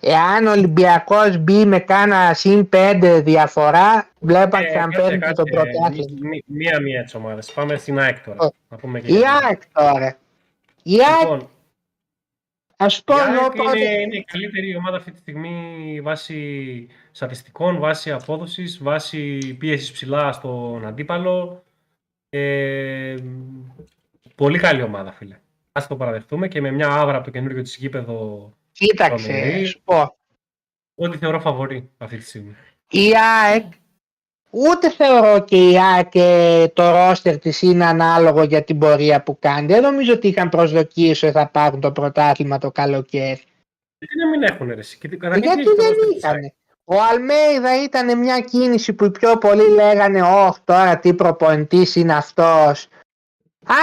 Εάν ο Ολυμπιακός μπει με κάνα συν πέντε διαφορά, βλέπω αν Ε, ξαναπαίρνει κάτσε, το κάτσε, πρωτάθλημα. μη- μη- Μία-μία τις ομάδες. Πάμε στην ΑΕΚ τώρα. Ω. Να πούμε και Η για την ΑΕΚ τώρα. Η ΑΕΚ, Λοιπόν, ας πω η εγώ ΑΕΚ πρώτα. είναι, είναι η καλύτερη ομάδα αυτή τη στιγμή βάσει στατιστικών, βάσει απόδοσης, βάσει πίεσης ψηλά στον αντίπαλο. Ε, πολύ καλή ομάδα, φίλε. Ας το παραδεχτούμε και με μια άβρα από το καινούργιο της γήπεδο, Κοίταξε, Τρομερή. σου πω. ό,τι θεωρώ φαβορή αυτή τη στιγμή. Η ΑΕΚ, ούτε θεωρώ και η ΑΕΚ ε, το ρόστερ της είναι ανάλογο για την πορεία που κάνει. Δεν νομίζω ότι είχαν προσδοκίες ότι θα πάρουν το πρωτάθλημα το καλοκαίρι. Γιατί να μην έχουν ρε, εσύ. Και καταρχήν Γιατί τι έχει το δεν roster της ΑΕΚ. είχαν. Ο Αλμέιδα ήταν μια κίνηση που οι πιο πολλοί λέγανε «Ωχ, τώρα τι προπονητής είναι αυτός».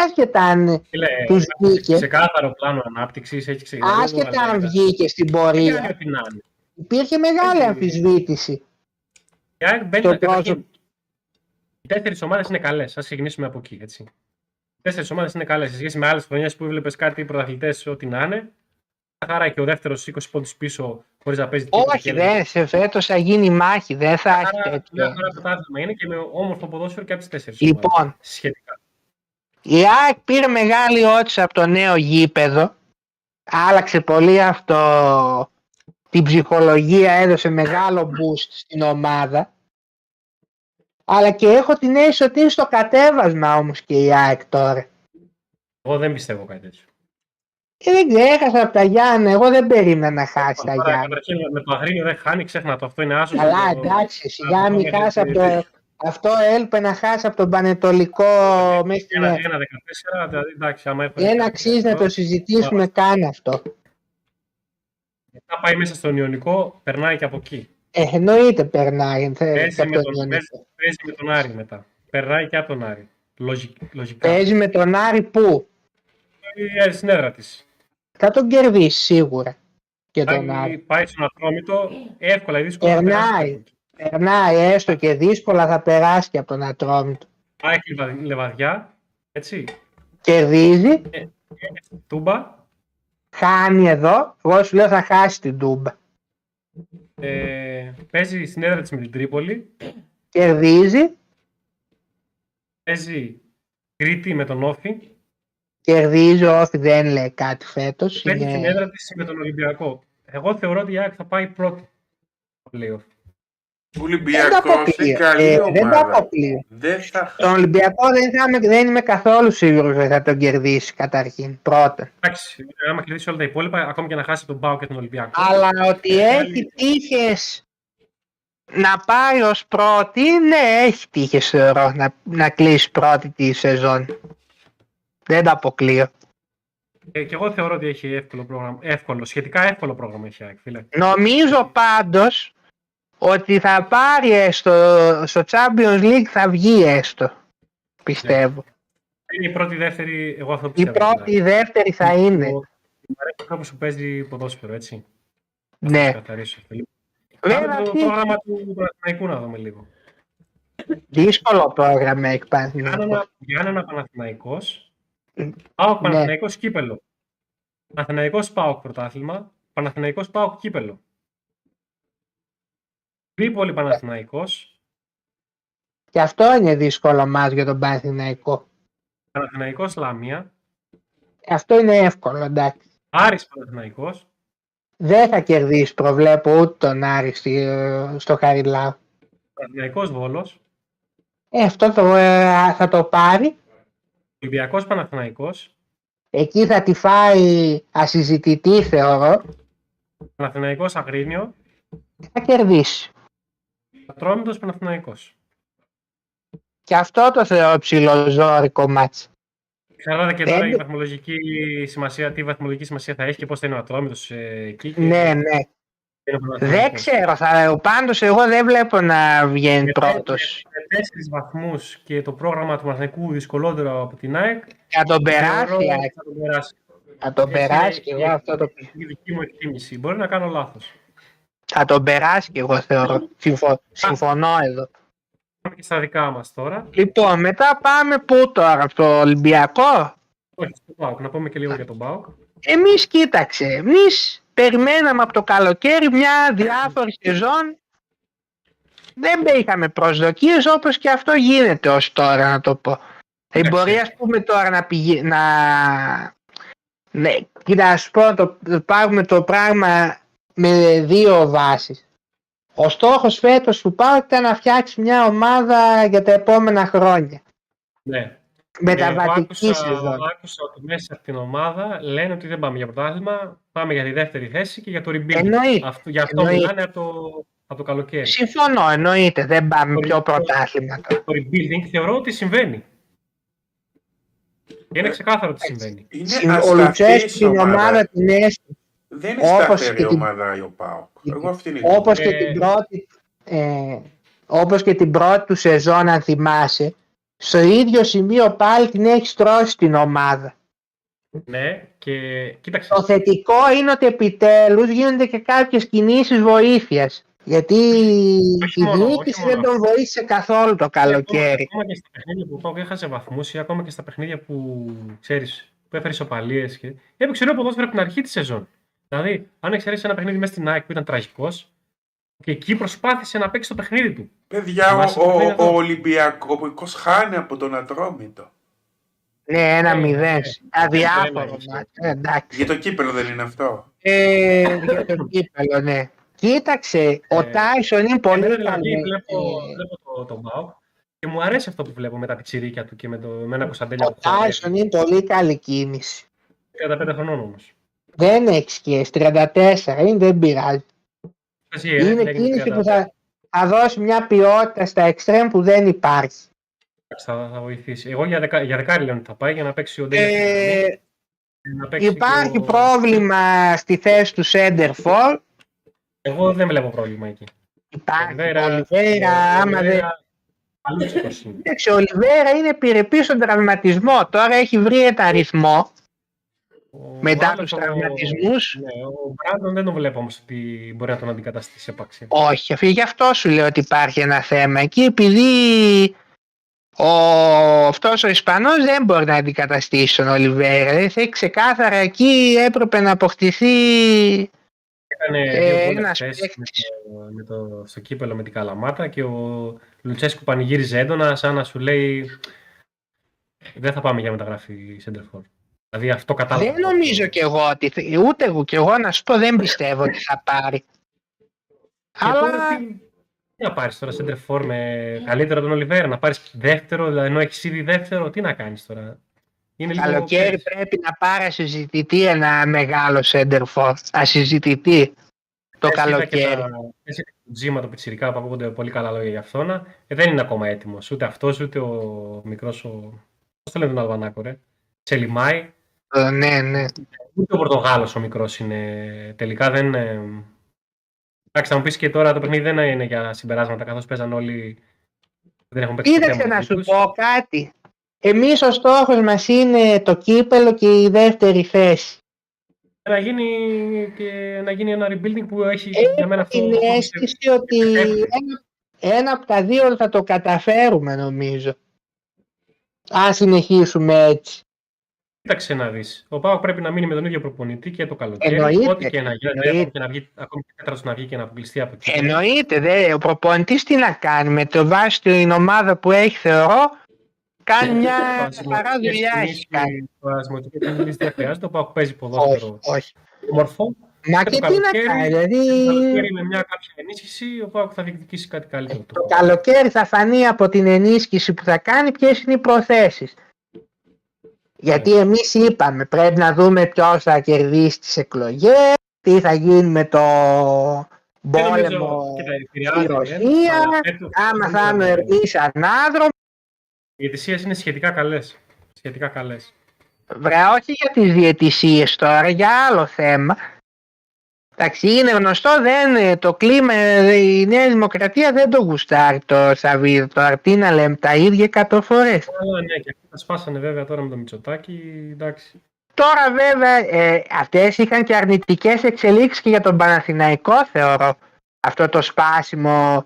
Άσχετα αν Φίλε, τους βγήκε, ξεκάθαρο πλάνο ανάπτυξης, έχεις ξεκινήσει. άσχετα αν βγήκε στην πορεία, Ό,τι να είναι. υπήρχε μεγάλη Έτσι. αμφισβήτηση. Η ΑΕΚ μπαίνει Το καταρχήν, πρόσωπο. Οι τέσσερις ομάδες είναι καλές. Α ξεκινήσουμε από εκεί. Έτσι. Οι τέσσερις ομάδες είναι καλές. Σε σχέση με άλλες χρονιές που έβλεπες κάτι πρωταθλητές, ό,τι να είναι. Χαρά και ο δεύτερος 20 πόντους πίσω χωρίς να παίζει τίποτα Όχι, και δεν, σε φέτος θα γίνει μάχη, δεν θα έχει Άρα, τέτοιο. μια χαρά πρωτάθλημα είναι και με όμορφο ποδόσφαιρο και από τις τέσσερις. Λοιπόν, Σχετικά. Η ΑΕΚ πήρε μεγάλη ότσια από το νέο γήπεδο. Άλλαξε πολύ αυτό την ψυχολογία, έδωσε μεγάλο boost στην ομάδα. Αλλά και έχω την αίσθηση ότι είναι στο κατέβασμα όμως και η ΑΕΚ τώρα. Εγώ δεν πιστεύω κάτι τέτοιο. Ε, δεν ξέρω, έχασα από τα Γιάννα. Εγώ δεν περίμενα να χάσει τα Τώρα, Γιάννα. καταρχήν με το Αγρίνιο δεν χάνει, ξέχνα το. Αυτό είναι άσο. Καλά, εντάξει, σιγά μην χάσει από το... Αυτό έλπε να χάσει από τον Πανετολικό μέχρι την Ένα, ένα 14, δηλαδή εντάξει, άμα έχουμε. Δεν αξίζει να το συζητήσουμε καν αυτό. Μετά πάει μέσα στον Ιωνικό, περνάει και από εκεί. Ε, εννοείται περνάει. θε- Παίζει από με, τον τον, Ιωνικό. παίζει, παίζει με τον Άρη μετά. Περνάει και από τον Άρη. Λογικ, λογικά. Παίζει με τον Άρη που Παίζει στην έδρα της. θα τον κερδίσει σίγουρα. Και τον Πάει, Άρη. πάει στον Ατρόμητο, εύκολα ή δύσκολα. θα Περνάει. Περάσει. Περνάει έστω και δύσκολα θα περάσει και από τον Ατρόμητο. Πάει και λεβα- λεβαδιά. Έτσι. Κερδίζει, Τούμπα. χάνει εδώ. Εγώ σου λέω θα χάσει την Τούμπα. Ε, παίζει στην έδρα της με την Τρίπολη. Κερδίζει, Παίζει Κρήτη με τον Όφη. κερδίζει όχι δεν λέει κάτι φέτος. Παίζει στην Είναι... έδρα της με τον Ολυμπιακό. Εγώ θεωρώ ότι η ΑΕΚ θα πάει πρώτη. στο playoff. Δεν το Ολυμπιακός είναι αποκλείω. καλή Ε, δεν το ομάδα. αποκλείω. Δεν θα... Τον Ολυμπιακό δεν, θα είμαι, δεν είμαι καθόλου σίγουρος ότι θα τον κερδίσει καταρχήν. Πρώτα. Εντάξει, άμα κερδίσει όλα τα υπόλοιπα, ακόμη και να χάσει τον Πάο και τον Ολυμπιακό. Αλλά ότι έχει τύχες να πάει ως πρώτη, ναι, έχει τύχες θεωρώ να, να κλείσει πρώτη τη σεζόν. Δεν το αποκλείω. Ε, και εγώ θεωρώ ότι έχει εύκολο πρόγραμμα. Εύκολο, σχετικά εύκολο πρόγραμμα έχει η ΑΕΚ, φίλε. Νομίζω πάντως ότι θα πάρει έστω στο Champions League θα βγει έστω. Πιστεύω. Είναι η πρώτη, η δεύτερη, εγώ αυτό Η πιστεύω. πρώτη, η δεύτερη θα είναι. Μου αρέσει ο τρόπος που παίζει ποδόσφαιρο, έτσι. Ναι. Να καθαρίσω. Βέβαια, Πάμε το τι- πρόγραμμα του Παναθηναϊκού να δούμε λίγο. δύσκολο πρόγραμμα έχει πάει. Γιάννενα, Γιάννενα Παναθηναϊκός. Ναι. ΠΑΟΚ Παναθηναϊκός κύπελο. Παναθηναϊκός ΠΑΟΚ πρωτάθλημα. Παναθηναϊκός ΠΑΟΚ κύπελο. Τρίπολη Παναθηναϊκός. Και αυτό είναι δύσκολο μας για τον Παναθηναϊκό. Παναθηναϊκός Λαμία. Αυτό είναι εύκολο, εντάξει. Άρης Παναθηναϊκός. Δεν θα κερδίσεις, προβλέπω, ούτε τον Άρης στη- στο Χαριλάου. Παναθηναϊκός Βόλος. Ε, αυτό το, ε, θα το πάρει. Ολυμπιακός Παναθηναϊκός. Εκεί θα τη φάει ασυζητητή, θεωρώ. Παναθηναϊκός Αγρίνιο. θα κερδίσει. Ατρόμητος Παναθηναϊκός. Και αυτό το θεωρώ ψηλοζόρικο μάτς. Χαράτα και τώρα Δεν- η βαθμολογική σημασία, τι βαθμολογική σημασία θα έχει και πώς θα είναι ο Ατρόμητος ε, εκεί. και Ναι, ναι. είναι ο Δεν Παναθηναϊκός. ξέρω. Θα, πάντως εγώ δεν βλέπω να βγαίνει Με πρώτος. Με τέσσερις βαθμούς και το πρόγραμμα του Παναθηναϊκού δυσκολότερο από την ΑΕΚ. Θα τον περάσει. θεωρώ η ότι ΑΕΚ. Θα τον περάσει. Θα τον Έτσι περάσει είναι και η- εγώ αυτό το πιστεύω. η δική μου εκτίμηση. Μπορεί να κάνω λάθος. Θα τον περάσει και εγώ θεωρώ. Συμφω- Συμφωνώ εδώ. Πάμε και στα δικά μας τώρα. Λοιπόν, μετά πάμε πού τώρα, στο Ολυμπιακό; Όχι, στο ΠΑΟΚ. Να πούμε και λίγο για τον ΠΑΟΚ. Εμείς κοίταξε, εμείς περιμέναμε από το καλοκαίρι μια διάφορη σεζόν. Δεν είχαμε προσδοκίες όπως και αυτό γίνεται ως τώρα να το πω. Δεν Εντάξει. μπορεί ας πούμε τώρα να πηγαίνει να... Ναι, κοίτα να σου πω το, το πάρουμε το πράγμα με δύο βάσεις. Ο στόχος φέτος του ΠΑΟΚ ήταν να φτιάξει μια ομάδα για τα επόμενα χρόνια. Ναι. Μεταβατική Ε, εγώ σεζόν. άκουσα, άκουσα ότι μέσα από την ομάδα λένε ότι δεν πάμε για πρωτάθλημα, πάμε για τη δεύτερη θέση και για το rebuild. Εννοείται. Αυτό, γι' αυτό Εννοείται. μιλάνε από το, από το καλοκαίρι. Συμφωνώ, εννοείται. Δεν πάμε Το- πιο πρωτάθλημα τώρα. Το rebuilding θεωρώ ότι συμβαίνει. Και είναι ξεκάθαρο ότι συμβαίνει. Είναι Συν- Ο ασταθής Λουτσέσκου την ομάδα την έστειλε. Δεν είναι όπως σταθερή και την- ομάδα η ο ΠΑΟΚ. Εγώ αυτή είναι η Όπως Ε, και την πρώτη, ε, όπως και την πρώτη του σεζόν αν θυμάσαι, στο ίδιο σημείο πάλι την έχει στρώσει την ομάδα. Ναι, και κοίταξε. Το θετικό είναι ότι επιτέλους γίνονται και κάποιες κινήσεις βοήθειας. Γιατί Όχι η μόνο, διοίκηση όχι δεν μόνο. τον βοήθησε καθόλου το καλοκαίρι. Ακόμα και στα παιχνίδια που ο Πάουκ έχασε βαθμούς ή ακόμα και στα παιχνίδια που ξέρεις, που έφερε ισοπαλίες. Και... Έπαιξε ωραίο ποδόσφαιρο από την αρχή της σεζόν. Δηλαδή, αν εξαιρέσεις ένα παιχνίδι μέσα στην ΑΕΚ που ήταν τραγικός, και εκεί προσπάθησε να παίξει το παιχνίδι του. Παιδιά, Θυμάσαι ο, το ο, παιχνίδι ο αυτό; Ολυμπιακός χάνει από τον Ατρόμητο. Ναι, ένα Ε, μηδέν. ε, Αδιάφορο. ένα, μάτς. Ε, Εντάξει. Για το κύπελο δεν είναι αυτό. Ε, για το κύπελο, ναι. Κοίταξε, ο Ε, Τάισον είναι πολύ Εμένα, δηλαδή, καλός. βλέπω, Ε, βλέπω το, το Πάουκ και μου αρέσει αυτό που βλέπω με τα πιτσιρίκια του και με, το, με ένα Κωνσταντέλια Ο που χορεύει. Τάισον είναι πολύ καλή κίνηση. 35 χρονών όμως. Δεν έχεις σχέση, 34 είναι, δεν πειράζει. Είναι κίνηση που θα, θα δώσει μια ποιότητα στα εξτρέμ που δεν υπάρχει. Θα, θα βοηθήσει. Εγώ για, δεκα, για δεκάρι λέω ότι θα πάει για να παίξει ο Ντέλια. Ε, να παίξει υπάρχει και ο- πρόβλημα στη θέση του Center for. Εγώ δεν βλέπω πρόβλημα εκεί. Υπάρχει. Ολιβέρα- Ο Ολιβέρα, άμα δεν. Ολιβέρα, παλούτσικος είναι. Εντάξει, ο Ολιβέρα είναι επιρρεπή στον τραυματισμό. Τώρα έχει βρει ένα ρυθμό Ο μετά άλλος, τους ο- τραυματισμούς. Ναι, ο Μπράντον δεν τον βλέπω όμως ότι μπορεί να τον αντικαταστήσει επάξια. Όχι, αφού γι' αυτό σου λέω ότι υπάρχει ένα θέμα εκεί, επειδή ο, αυτός ο Ισπανός δεν μπορεί να αντικαταστήσει τον Ολιβέρα. Δηλαδή, ξεκάθαρα εκεί έπρεπε να αποκτηθεί Έκανε Ε, δύο γκολ ένας χθες παίκτης. με το, με το, στο κύπελο με την Καλαμάτα και ο Λουτσέσκου πανηγύριζε έντονα σαν να σου λέει δεν θα πάμε για μεταγραφή Σέντερφορ. Δηλαδή αυτό κατάλαβα. Δεν νομίζω κι εγώ ότι. θε- Ούτε εγώ κι εγώ να σου πω δεν πιστεύω ότι θα πάρει. Και τώρα Αλλά τι, τι να πάρεις τώρα Σέντερφορ με καλύτερο τον Ολιβέρα, να πάρεις δεύτερο, δηλαδή ενώ έχεις ήδη δεύτερο, τι να κάνεις τώρα; Είναι λίγο καλοκαίρι ξέρεις, πρέπει να πάρει ασυζητητή ένα μεγάλο center for. Ασυζητητή το πες, είδα και καλοκαίρι. τα- πες και το Τζίμα το πιτσιρικά που ακούγονται πολύ καλά λόγια για αυτόν. Ε, δεν είναι ακόμα έτοιμος. Ούτε αυτός ούτε ο μικρός. Ο... Πώς το λένε τον Αλβανάκο, ρε; Τσελιμάη. Ε, Ναι, ναι. Ούτε ο Πορτογάλος ο μικρός είναι. Τελικά δεν. ε, Εντάξει, θα μου πεις και τώρα το παιχνίδι δεν είναι για συμπεράσματα καθώς παίζαν όλοι. Δεν έχουν παίξει ποτέ Κοίταξε να μαζί σου τους. πω κάτι; Εμείς ο στόχος μας είναι το κύπελο και η δεύτερη θέση. Να γίνει, και, να γίνει ένα rebuilding που έχει Έχω για μένα αυτό. Την αυτό που αίσθηση ότι ένα, ένα από τα δύο θα το καταφέρουμε νομίζω. Αν συνεχίσουμε έτσι. Κοίταξε να δεις. Ο Πάοκ πρέπει να μείνει με τον ίδιο προπονητή και το καλοκαίρι. Εννοείται, Ό,τι και να γίνει. εννοείται. Ακόμη και να βγει, ακόμη και τέταρτος να βγει και να αποκλειστεί από εκεί. Εννοείται, δε, ο προπονητής τι να κάνει με το βάση την ομάδα που έχει θεωρώ κάνει μια παρά δουλειά έχει κάνει. Σπασμωτική κινήσεις δεν χρειάζεται. Ο Πάοκ παίζει Όχι, ποδόσφαιρο όχι. όμορφο. Μα Και και το τι να καλοκαίρι- κάνει, Το δηλαδή καλοκαίρι με μια κάποια ενίσχυση ο Πάοκ θα διεκδικήσει κάτι καλύτερο. το καλοκαίρι θα φανεί από την ενίσχυση που θα κάνει ποιες είναι οι προθέσεις. Γιατί εμείς είπαμε πρέπει να δούμε ποιος θα κερδίσει τις εκλογές, τι θα γίνει με το, Δεν νομίζω- πόλεμο κοίτα, στη επηρεάζει, Ρωσία, αλλά φέτος- άμα θα είναι ο δεν- Ερντής ανάδρομο, Οι διαιτησίες είναι σχετικά καλές. Σχετικά καλές. βρε όχι για τις διαιτησίες τώρα, για άλλο θέμα. Εντάξει, είναι γνωστό, δεν, το κλίμα, ε, η Νέα Δημοκρατία δεν το γουστάρει το Σαββίδο. Τώρα τι να λέμε, τα ίδια εκατό φορές. Αλλά ναι, και αυτοί τα σπάσανε βέβαια τώρα με το Μητσοτάκι. Εντάξει. Τώρα βέβαια ε, αυτές είχαν και αρνητικές εξελίξεις και για τον Παναθηναϊκό θεωρώ. Αυτό το σπάσιμο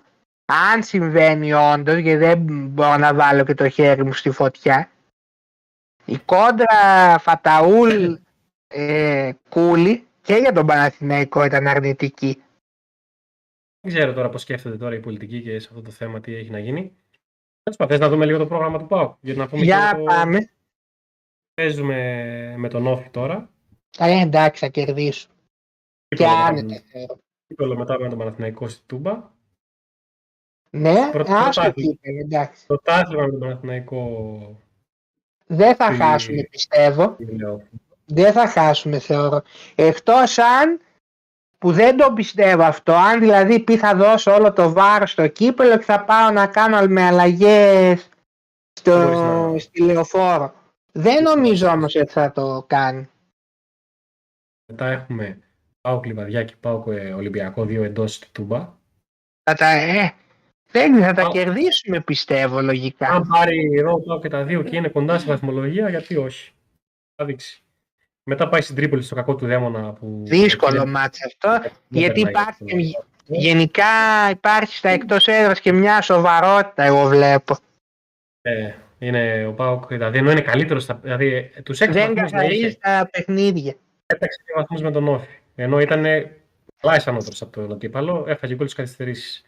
αν συμβαίνει όντως γιατί δεν μπορώ να βάλω και το χέρι μου στη φωτιά. Η κόντρα Φαταούλ ε, Κούλη και για τον Παναθηναϊκό ήταν αρνητική. Δεν ξέρω τώρα πώς σκέφτεται τώρα η πολιτική και σε αυτό το θέμα τι έχει να γίνει. Τέλος πάντων, θες να δούμε λίγο το πρόγραμμα του ΠΑΟΚ. Για να πούμε Για και το... πάμε. Παίζουμε με τον Όφη τώρα. Ε, εντάξει θα κερδίσω. Και Κύπελλο μετά- άνετα θεωρώ. Κύπελλο μετά με τον Παναθηναϊκό στη Τούμπα. Ναι, Πρώτο- άστο πρωτάθλημα. κύπελο, εντάξει. Το τάθλημα με τον Παναθηναϊκό. Δεν θα Τι- χάσουμε πιστεύω. Τι λέω. Δεν θα χάσουμε θεωρώ. Εκτός αν που δεν το πιστεύω αυτό, αν δηλαδή πει θα δώσω όλο το βάρος στο κύπελο και θα πάω να κάνω με αλλαγές στο, Μπορείς να- στη λεωφόρο. Δεν νομίζω όμως ότι θα το κάνει. Μετά έχουμε Πάοκ Λιβαδιά και Πάοκ ε, Ολυμπιακό, δύο εντός στη Τούμπα. Θα τα, ε, δεν θα τα Πάω. κερδίσουμε πιστεύω λογικά. Αν πάρει ρόλο Πάοκ και τα δύο και είναι κοντά στη βαθμολογία, γιατί όχι. Θα δείξει. Μετά πάει στην Τρίπολη στο κακό του δαίμονα που. Δύσκολο δεν- μάτς αυτό. δεν γιατί περνάει υπάρχει εύκολα. και- Γενικά υπάρχει στα εκτός έδρας και μια σοβαρότητα εγώ βλέπω. Ε, είναι ο Πάοκ, δηλαδή ενώ είναι καλύτερος. Στα, δηλαδή τους έξι Δεν βαθμούς να καθαρίζει είχε. τα παιχνίδια. Έπαιξε δύο βαθμούς με τον Όφη. Ενώ ήταν κλάις ανώτερος από τον αντίπαλο, έφαγε γκολ στις καθυστερήσεις.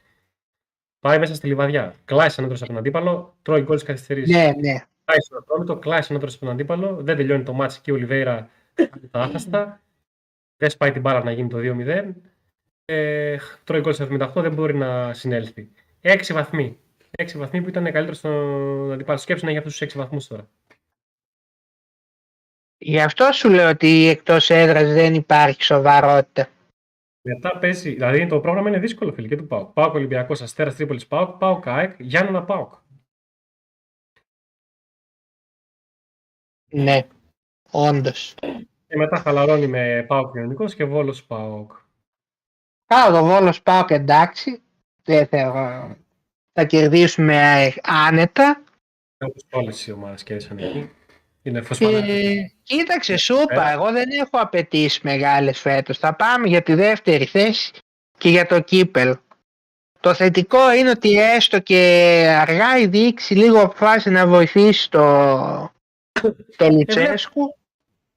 Πάει μέσα στη λιβαδιά. Κλάις ανώτερος από τον αντίπαλο, τρώει γκολ στις καθυστερήσεις. Ναι, ναι. Πάει στο ατρόμητο, κλάις ανώτερος από τον αντίπαλο, δεν τελειώνει το μάτσο και ο Ολιβέηρα τα άχαστα. Δεν σπάει την μπάλα να γίνει το 2-0. Ε, τρώει γκολ στο 78, δεν μπορεί να συνέλθει. Έξι βαθμοί. Έξι βαθμοί που ήταν καλύτερο στον αντίπαλο. Σκέψου να έχει αυτούς τους έξι βαθμούς τώρα. Γι' αυτό σου λέω ότι εκτός έδρας δεν υπάρχει σοβαρότητα. Μετά παίζει, δηλαδή το πρόγραμμα είναι δύσκολο φίλε και του ΠΑΟΚ. ΠΑΟΚ Ολυμπιακός, Αστέρας Τρίπολης ΠΑΟΚ, ΠΑΟΚ ΑΕΚ, Γιάννενα ΠΑΟΚ. Ναι, όντως. Και μετά χαλαρώνει με ΠΑΟΚ Ιωνικό και Βόλος ΠΑΟΚ. Κάω το Βόλος πάω και εντάξει. Δεν θεωρώ. Θα κερδίσουμε ε, άνετα. Όπως όλες οι ομάδες κέρδισαν εκεί. Είναι φως φανάρι. Ε, κοίταξε, σου είπα, εγώ δεν έχω απαιτήσει μεγάλες φέτος. Θα πάμε για τη δεύτερη θέση και για το κύπελ. Το θετικό είναι ότι έστω και αργά η διοίκηση λίγο αποφάσισε να βοηθήσει το, το Λουτσέσκου.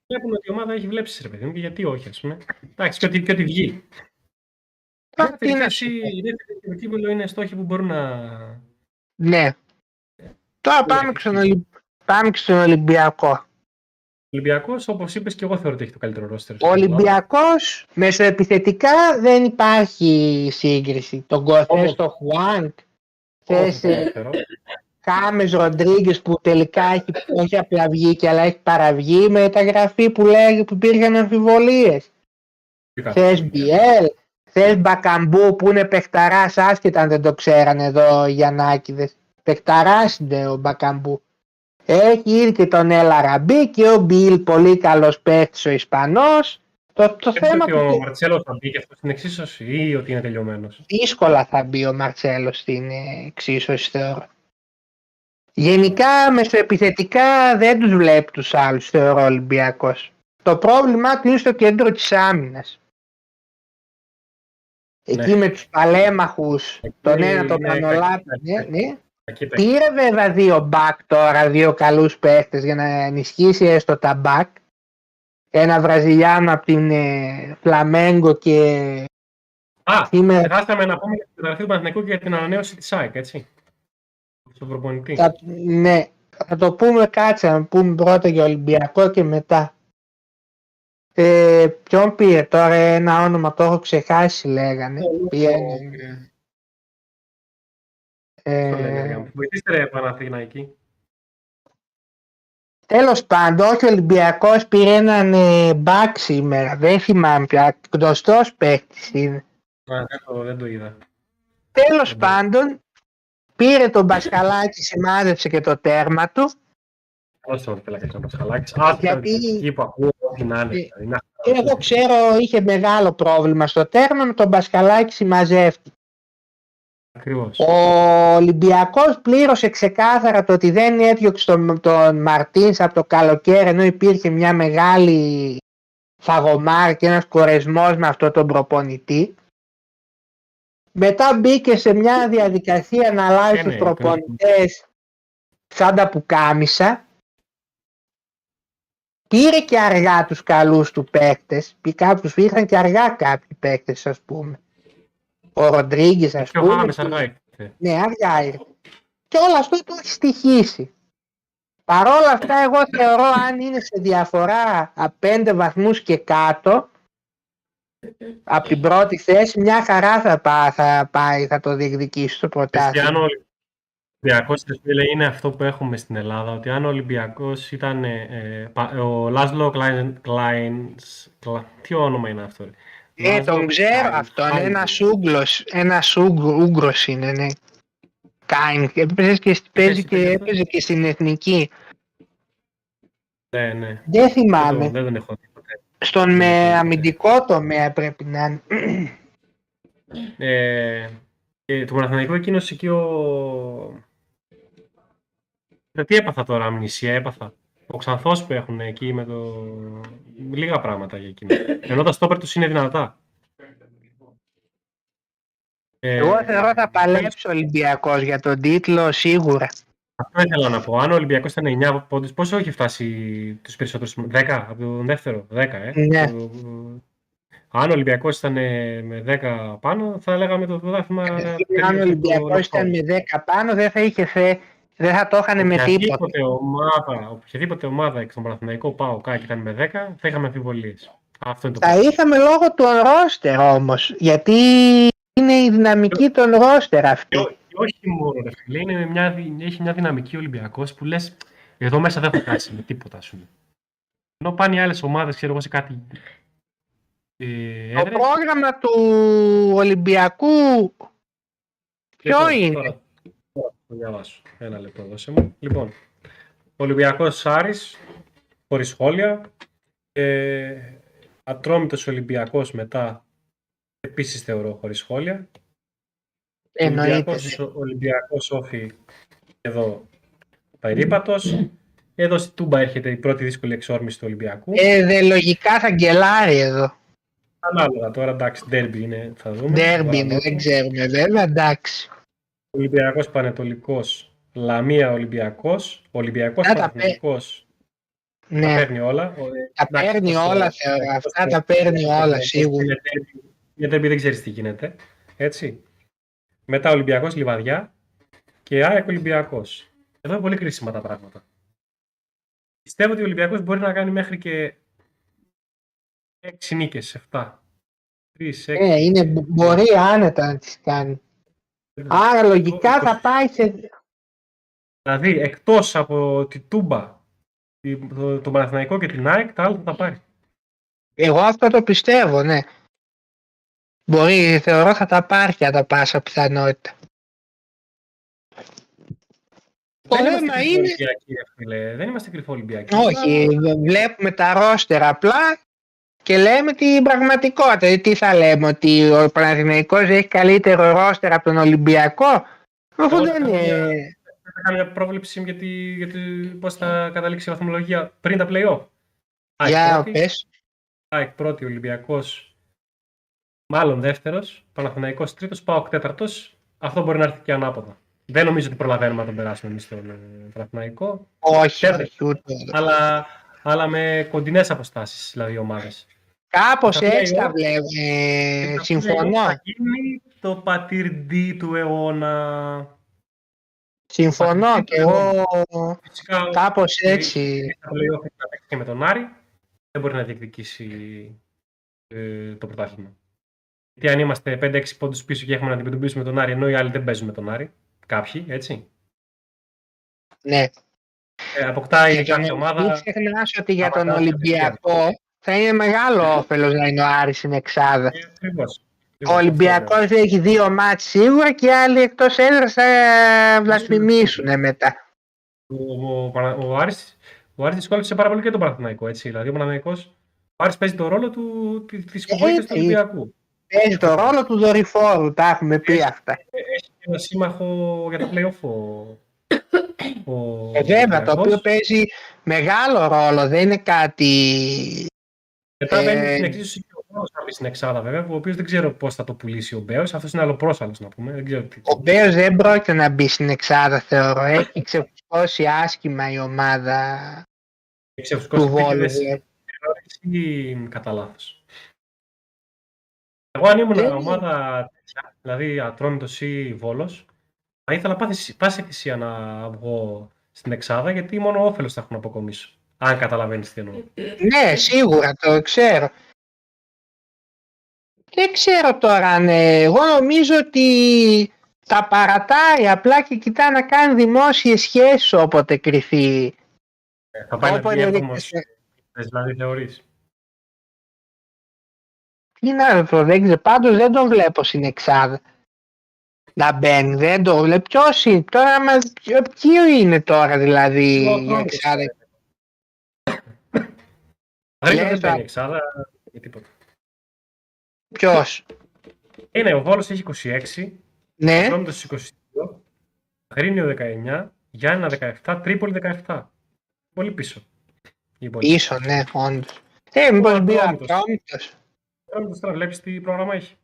Βλέπουν ότι η ομάδα έχει βλέψει ρε παιδί μου και γιατί όχι, ας πούμε. Εντάξει, και ότι, και ότι βγει. Α, Η δεύτερη τι να θέση, σου πω. η δεύτερη και το κύπελο είναι στόχοι που μπορούν να. Ναι. Τώρα πάμε και στον, Ολυ- πάμε και στον Ολυμπιακό. Ολυμπιακός, όπως είπες, και εγώ θεωρώ ότι έχει το καλύτερο ρόστερ. Ο Ολυμπιακός μεσοεπιθετικά δεν υπάρχει σύγκριση. Τον Κοθές, Όμως- τον Χουάνκ, Όχι, θες ε, δεύτερο. Κάμες Ροντρίγκε που τελικά έχει, όχι απλά βγει αλλά έχει παραβγεί με τα γραφή που λέγει που υπήρχαν αμφιβολίες. Θες Μπιέλ, θες Μπακαμπού που είναι παιχταράς άσχετα αν δεν το ξέραν εδώ οι Γιαννάκηδες. Παιχταράς είναι ο Μπακαμπού. Έχει ήδη και τον Έλα Ραμπή και ο Μπιλ πολύ καλός παίχτης ο Ισπανός. Το, το Σκέφτεσαι θέμα ότι ο που Μαρτσέλος θα μπει και αυτός στην εξίσωση ή ότι είναι τελειωμένος; δύσκολα θα μπει ο Μαρτσέλος στην ε, εξίσωση θεωρώ. Γενικά μεσοεπιθετικά δεν τους βλέπει τους άλλους θεωρώ ο Ολυμπιακός. Το πρόβλημά του είναι στο κέντρο της άμυνας. Εκεί Ναι. με τους παλέμαχους, Εκεί τον ένα τον είναι Πανολάπη, κακή ναι, παίκτης. ναι. Κακή παίκτη. Πήρε βέβαια δύο μπακ τώρα, δύο καλούς παίχτες για να ενισχύσει έστω τα μπακ. Ένα Βραζιλιάνο από την ε, Φλαμέγκο και Α, σήμερα ξεχάσαμε να πούμε για την μεταγραφή του Παναθηναϊκού και για την ανανέωση της ΑΕΚ, έτσι. Στον προπονητή. Θα, ναι, θα το πούμε κάτσε να πούμε πρώτα για Ολυμπιακό και μετά. Ε, ποιον πήρε τώρα ένα όνομα το έχω ξεχάσει λέγανε. Πήγαινε. Αυτό λένε, αργά Ε, μου. Βοηθήστε ρε Παναθηναϊκή. τέλος πάντων, όχι ο Ολυμπιακός πήρε έναν ε, μπακ σήμερα. Δεν θυμάμαι πια. Γνωστός παίκτης είναι. Α, δεν, το, δεν το είδα. Τέλος Δεν πάντων, πήρε τον Μπασχαλάκη, σημάδεψε και το τέρμα του Πώς το πελακές να Πασχαλάκης. Άσχετα Γιατί- κριτική που ακούω, ό,τι να είναι. Ε, δηλαδή, να- και εγώ ξέρω είχε μεγάλο πρόβλημα στο τέρμα με τον Μπασχαλάκη συμμαζεύτηκε. Ακριβώς. Ο Ολυμπιακός πλήρωσε ξεκάθαρα το ότι δεν έδιωξε τον, τον Μαρτίνς από το καλοκαίρι ενώ υπήρχε μια μεγάλη φαγωμάρ και ένας κορεσμός με αυτό τον προπονητή. Μετά μπήκε σε μια διαδικασία να αλλάζει Ε, τους ναι, προπονητές σαν τα πουκάμισα. Πήρε και αργά τους καλούς του παίκτες. Πή- Κάποιους ήρθαν και αργά κάποιοι παίκτες ας πούμε. Ο Ροντρίγκης ας Και ο πούμε. Χάμες αργά ήρθε. Ναι, αργά ήρθε. Και όλο αυτό το έχει στοιχήσει. Παρ' όλα αυτά, εγώ θεωρώ αν είναι σε διαφορά από πέντε βαθμούς και κάτω από την πρώτη θέση, μια χαρά θα, πά, θα πάει, θα το διεκδικήσει το Και αν πρωτάθλημα. ο Ολυμπιακός φίλε, είναι αυτό που έχουμε στην Ελλάδα, ότι αν ο Ολυμπιακός ήταν ε, ε, πα- ο Λάσλο Κλάιν, Κλάινς, Κλα- τι όνομα είναι αυτό, ρε; Ε, Λάσλο τον ξέρω Κλάιν- αυτόν, Κλάιν. ένας Ούγγλος, ένας Ούγγ- Ούγγρος είναι, ναι. Κάιν, έπαιζες και, παίζει και, παίζει. έπαιζε και στην εθνική. Ναι, ναι. Δεν Δεν, θυμάμαι. τον- δεν τον έχω δει ποτέ. Στον με αμυντικό τομέα πρέπει να είναι. Ε, ε, το Παναθηναϊκό εκείνος εκεί ο... Ε, Τι έπαθα τώρα, αμνησία έπαθα. Ο Ξανθός που έχουν εκεί με το... Λίγα πράγματα για εκείνο. Ενώ τα στόπερ τους είναι δυνατά. Ε, Εγώ θεωρώ θα παλέψει ο Ολυμπιακός για τον τίτλο σίγουρα. Αυτό ήθελα να πω. Αν ο Ολυμπιακός ήταν 9 πόντους, πόσο έχει φτάσει τους περισσότερους, 10 από τον δεύτερο, 10 ε; Ναι. Το- Αν ο Ολυμπιακός ήταν ε, με 10 πάνω, θα λέγαμε το πρωτάθλημα Αν τελείωσε ο Ολυμπιακός το ήταν knockout. με 10 πάνω δεν θα είχε θε, δεν θα το είχαν με τίποτα. Οποιαδήποτε ομάδα, οποιαδήποτε ομάδα εκ των Παναθηναϊκό πάω κάκι ήταν με 10, θα είχαμε αμφιβολίες. Αυτό είναι το Θα πρόβλημα. είχαμε λόγω των ρόστερ όμως, γιατί είναι η δυναμική των ρόστερ Και αυτή. Ό- και όχι μόνο, ρε φίλε, είναι μια, δι- έχει μια δυναμική Ολυμπιακός που λες, εδώ μέσα δεν θα χάσει με τίποτα σου. Ενώ πάνε οι άλλες ομάδες, ξέρω εγώ, σε κάτι ε, Το έδρες, πρόγραμμα του Ολυμπιακού ποιο Λοιπόν, είναι; Τώρα, τώρα θα το διαβάσω. Ένα λεπτό, δώσε μου. Λοιπόν, Ολυμπιακός Άρης, χωρίς σχόλια. Ε, Ατρόμητος Ολυμπιακός μετά, επίσης θεωρώ χωρίς σχόλια. Εννοείται. Ολυμπιακός, Ολυμπιακός Όφη, εδώ περίπατος. Εδώ στη Τούμπα έρχεται η πρώτη δύσκολη εξόρμηση του Ολυμπιακού. Ε, δε, λογικά θα γκελάρει εδώ. Ανάλογα τώρα, εντάξει, ντέρμπι είναι, θα δούμε. Ντέρμπι είναι, Τώρα, δεν ξέρουμε βέβαια, εντάξει. Ολυμπιακός Πανετολικός, Λαμία Ολυμπιακός, Ολυμπιακός Να τα Παναθηναϊκός, τα Ναι, παίρνει όλα. Ο- τα εντάξει, παίρνει τόσο- όλα θεωρώ. τόσο- Αυτά τα παίρνει όλα σίγουρα. Για τέρμπι- Για τέρμπι δεν ξέρεις τι γίνεται, έτσι. Μετά Ολυμπιακός Λιβαδιά και ΑΕΚ Ολυμπιακός. Εδώ είναι πολύ κρίσιμα τα πράγματα. Πιστεύω ότι ο Ολυμπιακός μπορεί να κάνει μέχρι και 6 νίκες, 7. 3, 6. Ε, είναι, μπορεί άνετα να τις κάνει. Άρα λογικά θα πάει σε... Δηλαδή, εκτός από τη Τούμπα, τη- το, το Παναθηναϊκό και την ΑΕΚ, τα άλλα θα τα πάρει. Εγώ αυτό το πιστεύω, ναι. Μπορεί, θεωρώ θα τα πάρει κατά πάσα πιθανότητα. Το Δεν είμαστε θέμα κρυφό είναι, Ολυμπιακοί, ρε φίλε. Δεν είμαστε κρυφό Ολυμπιακοί. όχι, βλέπουμε τα ρόστερ απλά και λέμε την πραγματικότητα. Ε, Τι θα λέμε, ότι ο Παναθηναϊκός έχει καλύτερο ρόστερ από τον Ολυμπιακό; Αφού Εγώ δεν θα κάνω είναι... Θα κάνω μια πρόβλεψη για, τη, για τη, πώς θα καταλήξει η βαθμολογία πριν τα play-off; ΑΕΚ Για πρώτη, πες. ΑΕΚ πρώτη, Ολυμπιακός μάλλον δεύτερος, Παναθηναϊκός τρίτος, ΠΑΟΚ τέταρτος. Αυτό μπορεί να έρθει και ανάποδα. Δεν νομίζω ότι προλαβαίνουμε να τον περάσουμε εμείς τον ε, Παναθηναϊκό, Όχι, Τέταρτος. όχι, ούτε. αλλά, αλλά με κοντινές αποστάσεις, δηλαδή οι ομάδες. Κάπως Τα έτσι play-off. τα βλέπω. Ε, Και τα συμφωνώ. play-off Θα γίνει το πατήρντι του αιώνα. Συμφωνώ Αυτή και τη εγώ Φυσικά, κάπως έτσι. στα play-off έχει να παίξει και με τον Άρη. Δεν μπορεί να διεκδικήσει ε, το πρωτάθλημα. Γιατί αν είμαστε 5-6 πόντους πίσω και έχουμε να αντιμετωπίσουμε τον Άρη, ενώ οι άλλοι δεν παίζουν με τον Άρη, κάποιοι, έτσι. Ναι. Ε, αποκτάει Και κάθε τον- ομάδα. Μην ξεχνάς ότι για τον Απαντάς Ολυμπιακό θα είναι μεγάλο όφελος να είναι ο Άρης στην Εξάδα. Ε, Ακριβώς. Ο Ολυμπιακός έχει δύο μάτς σίγουρα και οι άλλοι εκτός έδρας θα βλασφημίσουν μετά. Ο, ο, Πανα- ο Άρης, ο Άρης δυσκόλεψε πάρα πολύ και τον Παναθηναϊκό, έτσι. Δηλαδή ο Παναθηναϊκός, ο Άρης παίζει το ρόλο του, της- της υποβοήθειας του Έτσι. Ολυμπιακού. Παίζει το ρόλο του δορυφόρου, τα έχουμε πει αυτά. Έχει και ένα σύμμαχο για τα play-off ο, ο Ε, βέβαια, το Ολυμπιακός. οποίο παίζει μεγάλο ρόλο, δεν είναι κάτι... Μετά ε, μπαίνει στην εξίσωση και ο Μπέος να μπει στην Εξάδα, βέβαια, ο οποίος δεν ξέρω πώς θα το πουλήσει ο Μπέος. Αυτός είναι αλλοπρόσαλος, να πούμε. Δεν ξέρω τι. Ο Μπέος δεν πρόκειται να μπει στην εξάδα, θεωρώ. Έχει ξεφουσκώσει άσχημα η ομάδα Έχει του ξεφουσκώσει Βόλου. επίτηδες ή κατά λάθος. Εγώ αν ήμουν Δεν- ομάδα τέτοια, δηλαδή Ατρόμητος ή Βόλος, θα ήθελα πάση, πάση θυσία να βγω στην Εξάδα, γιατί μόνο όφελος θα έχω να αποκομίσω. Αν καταλαβαίνεις τι εννοώ. Ναι, σίγουρα το ξέρω. Δεν ξέρω τώρα αν... ε, Εγώ νομίζω ότι τα παρατάει απλά και κοιτά να κάνει δημόσιες σχέσεις όποτε κρυθεί. Ε, θα πάει να Όποτε βγει ρίχνει έτοιμος, σε- δηλαδή θεωρείς. Τι να το δεν ξέρω, πάντως δεν τον βλέπω στην εξάδα. Να μπαίνει, δεν το βλέπω. Ποιος είναι, τώρα μας, ποιο, ποιο είναι τώρα δηλαδή Ο η Ατρόμητος. εξάδα. Αγρίνιο Λες, δεν παίρνει α. Εξάδα ή τίποτα. Ποιος, Είναι, ο Βόλος έχει 26, ναι, Ατρόμητος 22, Αγρίνιο 19, Γιάννα 17, Τρίπολη 17. Πολύ πίσω. Οι υπόλοιποι. ίσο ναι, όντως. Ε, μήπως μπει ο Ατρόμητος. Ατρόμητος. Ατρόμητος τώρα βλέπεις τι πρόγραμμα έχει.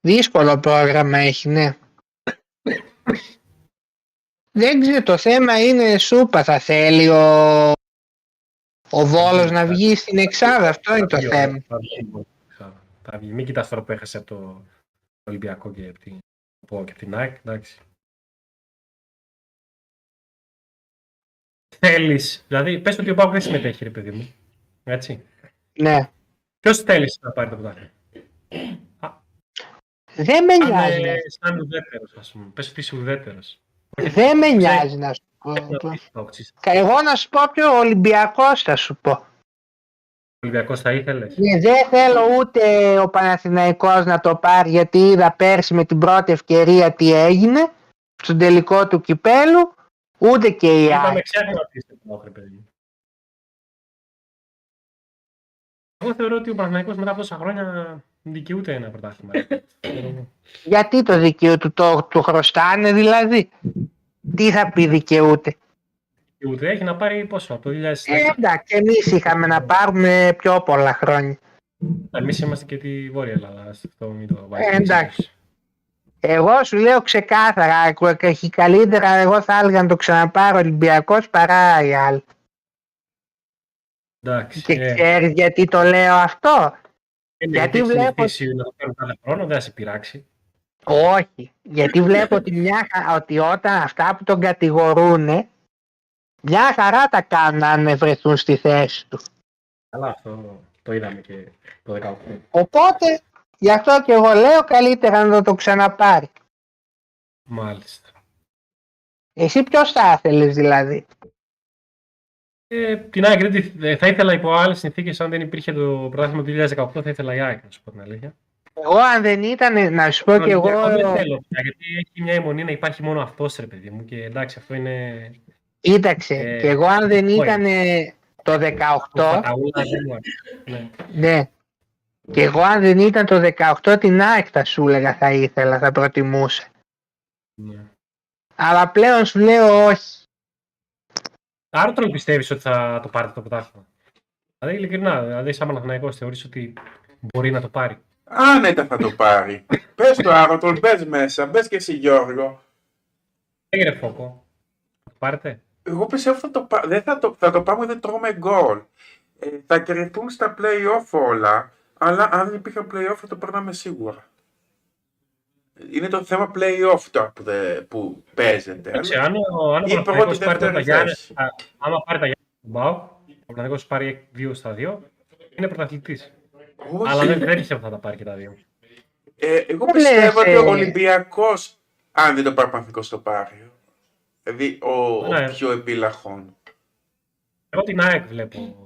Δύσκολο πρόγραμμα έχει, ναι. Δεν ξέρω, το θέμα είναι σούπα θα θέλει ο, ο Βόλος να βγει στην εξάδα, αυτό είναι το Θα βγει, θέμα. θα βγει, λοιπόν, Εξάδα. Θα βγει. Μην κοιτάς τώρα που έχασε από το Ολυμπιακό και από την, από- και από την ΑΕΚ, εντάξει. Θέλεις, δηλαδή πες ότι ο Πάουκ δεν συμμετέχει ρε παιδί μου. Έτσι. Ναι. Ποιος θέλεις να πάρει το πρωτάθλημα; Δεν με Σαν, νοιάζει, ε, να- σαν ουδέτερος ας πούμε. Πες ότι είσαι ουδέτερος. δεν με νοιάζει να σου πω. Εγώ να σου πω πιο ο Ολυμπιακός θα σου πω. Ο Ολυμπιακός θα ήθελες; Ναι, δεν θέλω ούτε ο Παναθηναϊκός να το πάρει γιατί είδα πέρσι με την πρώτη ευκαιρία τι έγινε στον τελικό του κυπέλου, ούτε και η Είπαμε ΑΕΚ. ξέχασα ότι είστε Πάουκ, ρε παιδί Εγώ θεωρώ ότι ο Παναθηναϊκός μετά από τόσα χρόνια δικαιούται ένα πρωτάθλημα. Γιατί το δικαιού του το, του χρωστάνε δηλαδή; Τι θα πει δικαιούται; Δικαιούται έχει να πάρει πόσο, από το 2010. Ε, εντάξει, εμείς είχαμε να πάρουμε πιο πολλά χρόνια. Εμείς είμαστε και τη Βόρεια Ελλάδα. Αυτό μην το Ε, εντάξει. Εγώ σου λέω ξεκάθαρα, έχει καλύτερα εγώ θα έλεγα να το ξαναπάρω ο Ολυμπιακός παρά οι άλλοι. Εντάξει. Και ε, ξέρεις γιατί το λέω αυτό; ε, γιατί έχει βλέπω- συνηθίσει να το κάνουν κάθε χρόνο, δεν θα σε πειράξει. Όχι, γιατί βλέπω ότι, μια, χα- ότι όταν αυτά που τον κατηγορούν μια χαρά τα κάνουν αν βρεθούν στη θέση του. Αλλά αυτό το είδαμε και το 18. Οπότε γι' αυτό και εγώ λέω καλύτερα να το ξαναπάρει. Μάλιστα. Εσύ ποιος θα ήθελες δηλαδή; Ε, την ΑΕΚ δεν τη- ε, θα ήθελα υπό άλλες συνθήκες, αν δεν υπήρχε το πρωτάθλημα του 2018, θα ήθελα η ΑΕΚ, να σου πω την αλήθεια. Εγώ αν δεν ήταν, να σου πω και εγώ... Ολυμπιακό δεν θέλω πια, γιατί έχει μια αιμονή να υπάρχει μόνο αυτός, ρε παιδί μου. Και εντάξει, αυτό είναι. Κοίταξε, Ε, και εγώ αν δεν όχι. ήταν το 18, Παταούλα, δεν μου αρέσει. Ναι. ναι, και εγώ αν δεν ήταν το 18 την ΑΕΚ θα σου έλεγα θα ήθελα, θα προτιμούσα. Ναι. Αλλά πλέον σου λέω όχι. Άρα τον πιστεύεις ότι θα το πάρει το πρωτάθλημα; Δηλαδή, ειλικρινά, δηλαδή, σαν Παναθηναϊκός θεωρείς ότι μπορεί να το πάρει; Άνετα θα το πάρει. πες το Άρωτον, πες μέσα, πες και εσύ Γιώργο. Έγινε φόκο. Θα το πάρετε; Εγώ πιστεύω θα το, πά- δεν θα, το, θα το πάμε δεν τρώμε γκολ. Ε, θα κρυφτούν στα play-off όλα, αλλά αν δεν υπήρχε play-off θα το παίρναμε σίγουρα. Είναι το θέμα play-off τώρα που, δε- που παίζεται. Εντάξει, αλλά- αν ο, αν ο Είπα εγώ Παναθηναϊκός τη πάρει τώρα τα δεύτερη Γιάννη, θέση. άμα πάρει τα Γιάννη του Μπάου, ο Παναθηναϊκός πάρει 2 στα 2, είναι πρωταθλητής. Όχι. Αλλά δεν, δεν πιστεύω θα τα πάρει και τα δύο. Ε, εγώ Δεν πιστεύω ότι λες, ο ε. Ολυμπιακός, αν δεν το πάρει ο Παναθηναϊκός το πάρει. Δηλαδή ο, Ναι. ο πιο επίλαχων. Εγώ την ΑΕΚ βλέπω.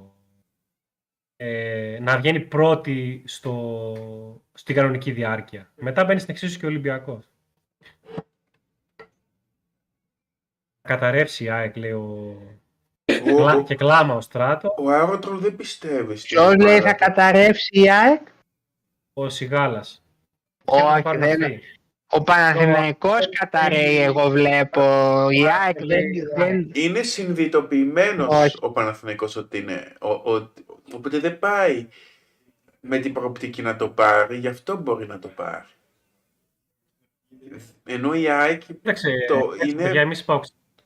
Ε, να βγαίνει πρώτη στο, στην κανονική διάρκεια. Μετά μπαίνει στην εξίσωση και ο Ολυμπιακός. Καταρρεύσει η ΑΕΚ, λέει ο... Ο, ο, και κλάμα ο Στράτο. ο Άρωτρολ δεν πιστεύει. στην Ποιος λέει ομάδα θα του. καταρρεύσει η ΑΕΚ; Ο Σιγάλας. Όχι, πάρουν δεν αυτοί. Ο Παναθηναϊκός καταραίει, εγώ βλέπω. Η ΑΕΚ δεν, δεν, Είναι συνειδητοποιημένος Όχι. ο Παναθηναϊκός ότι είναι. Ο, ο- οπότε δεν πάει με την προοπτική να το πάρει, γι' αυτό μπορεί να το πάρει. Ενώ η ΑΕΚ, Κοίταξε, Το έτσι, είναι- παιδιά, εμείς πάω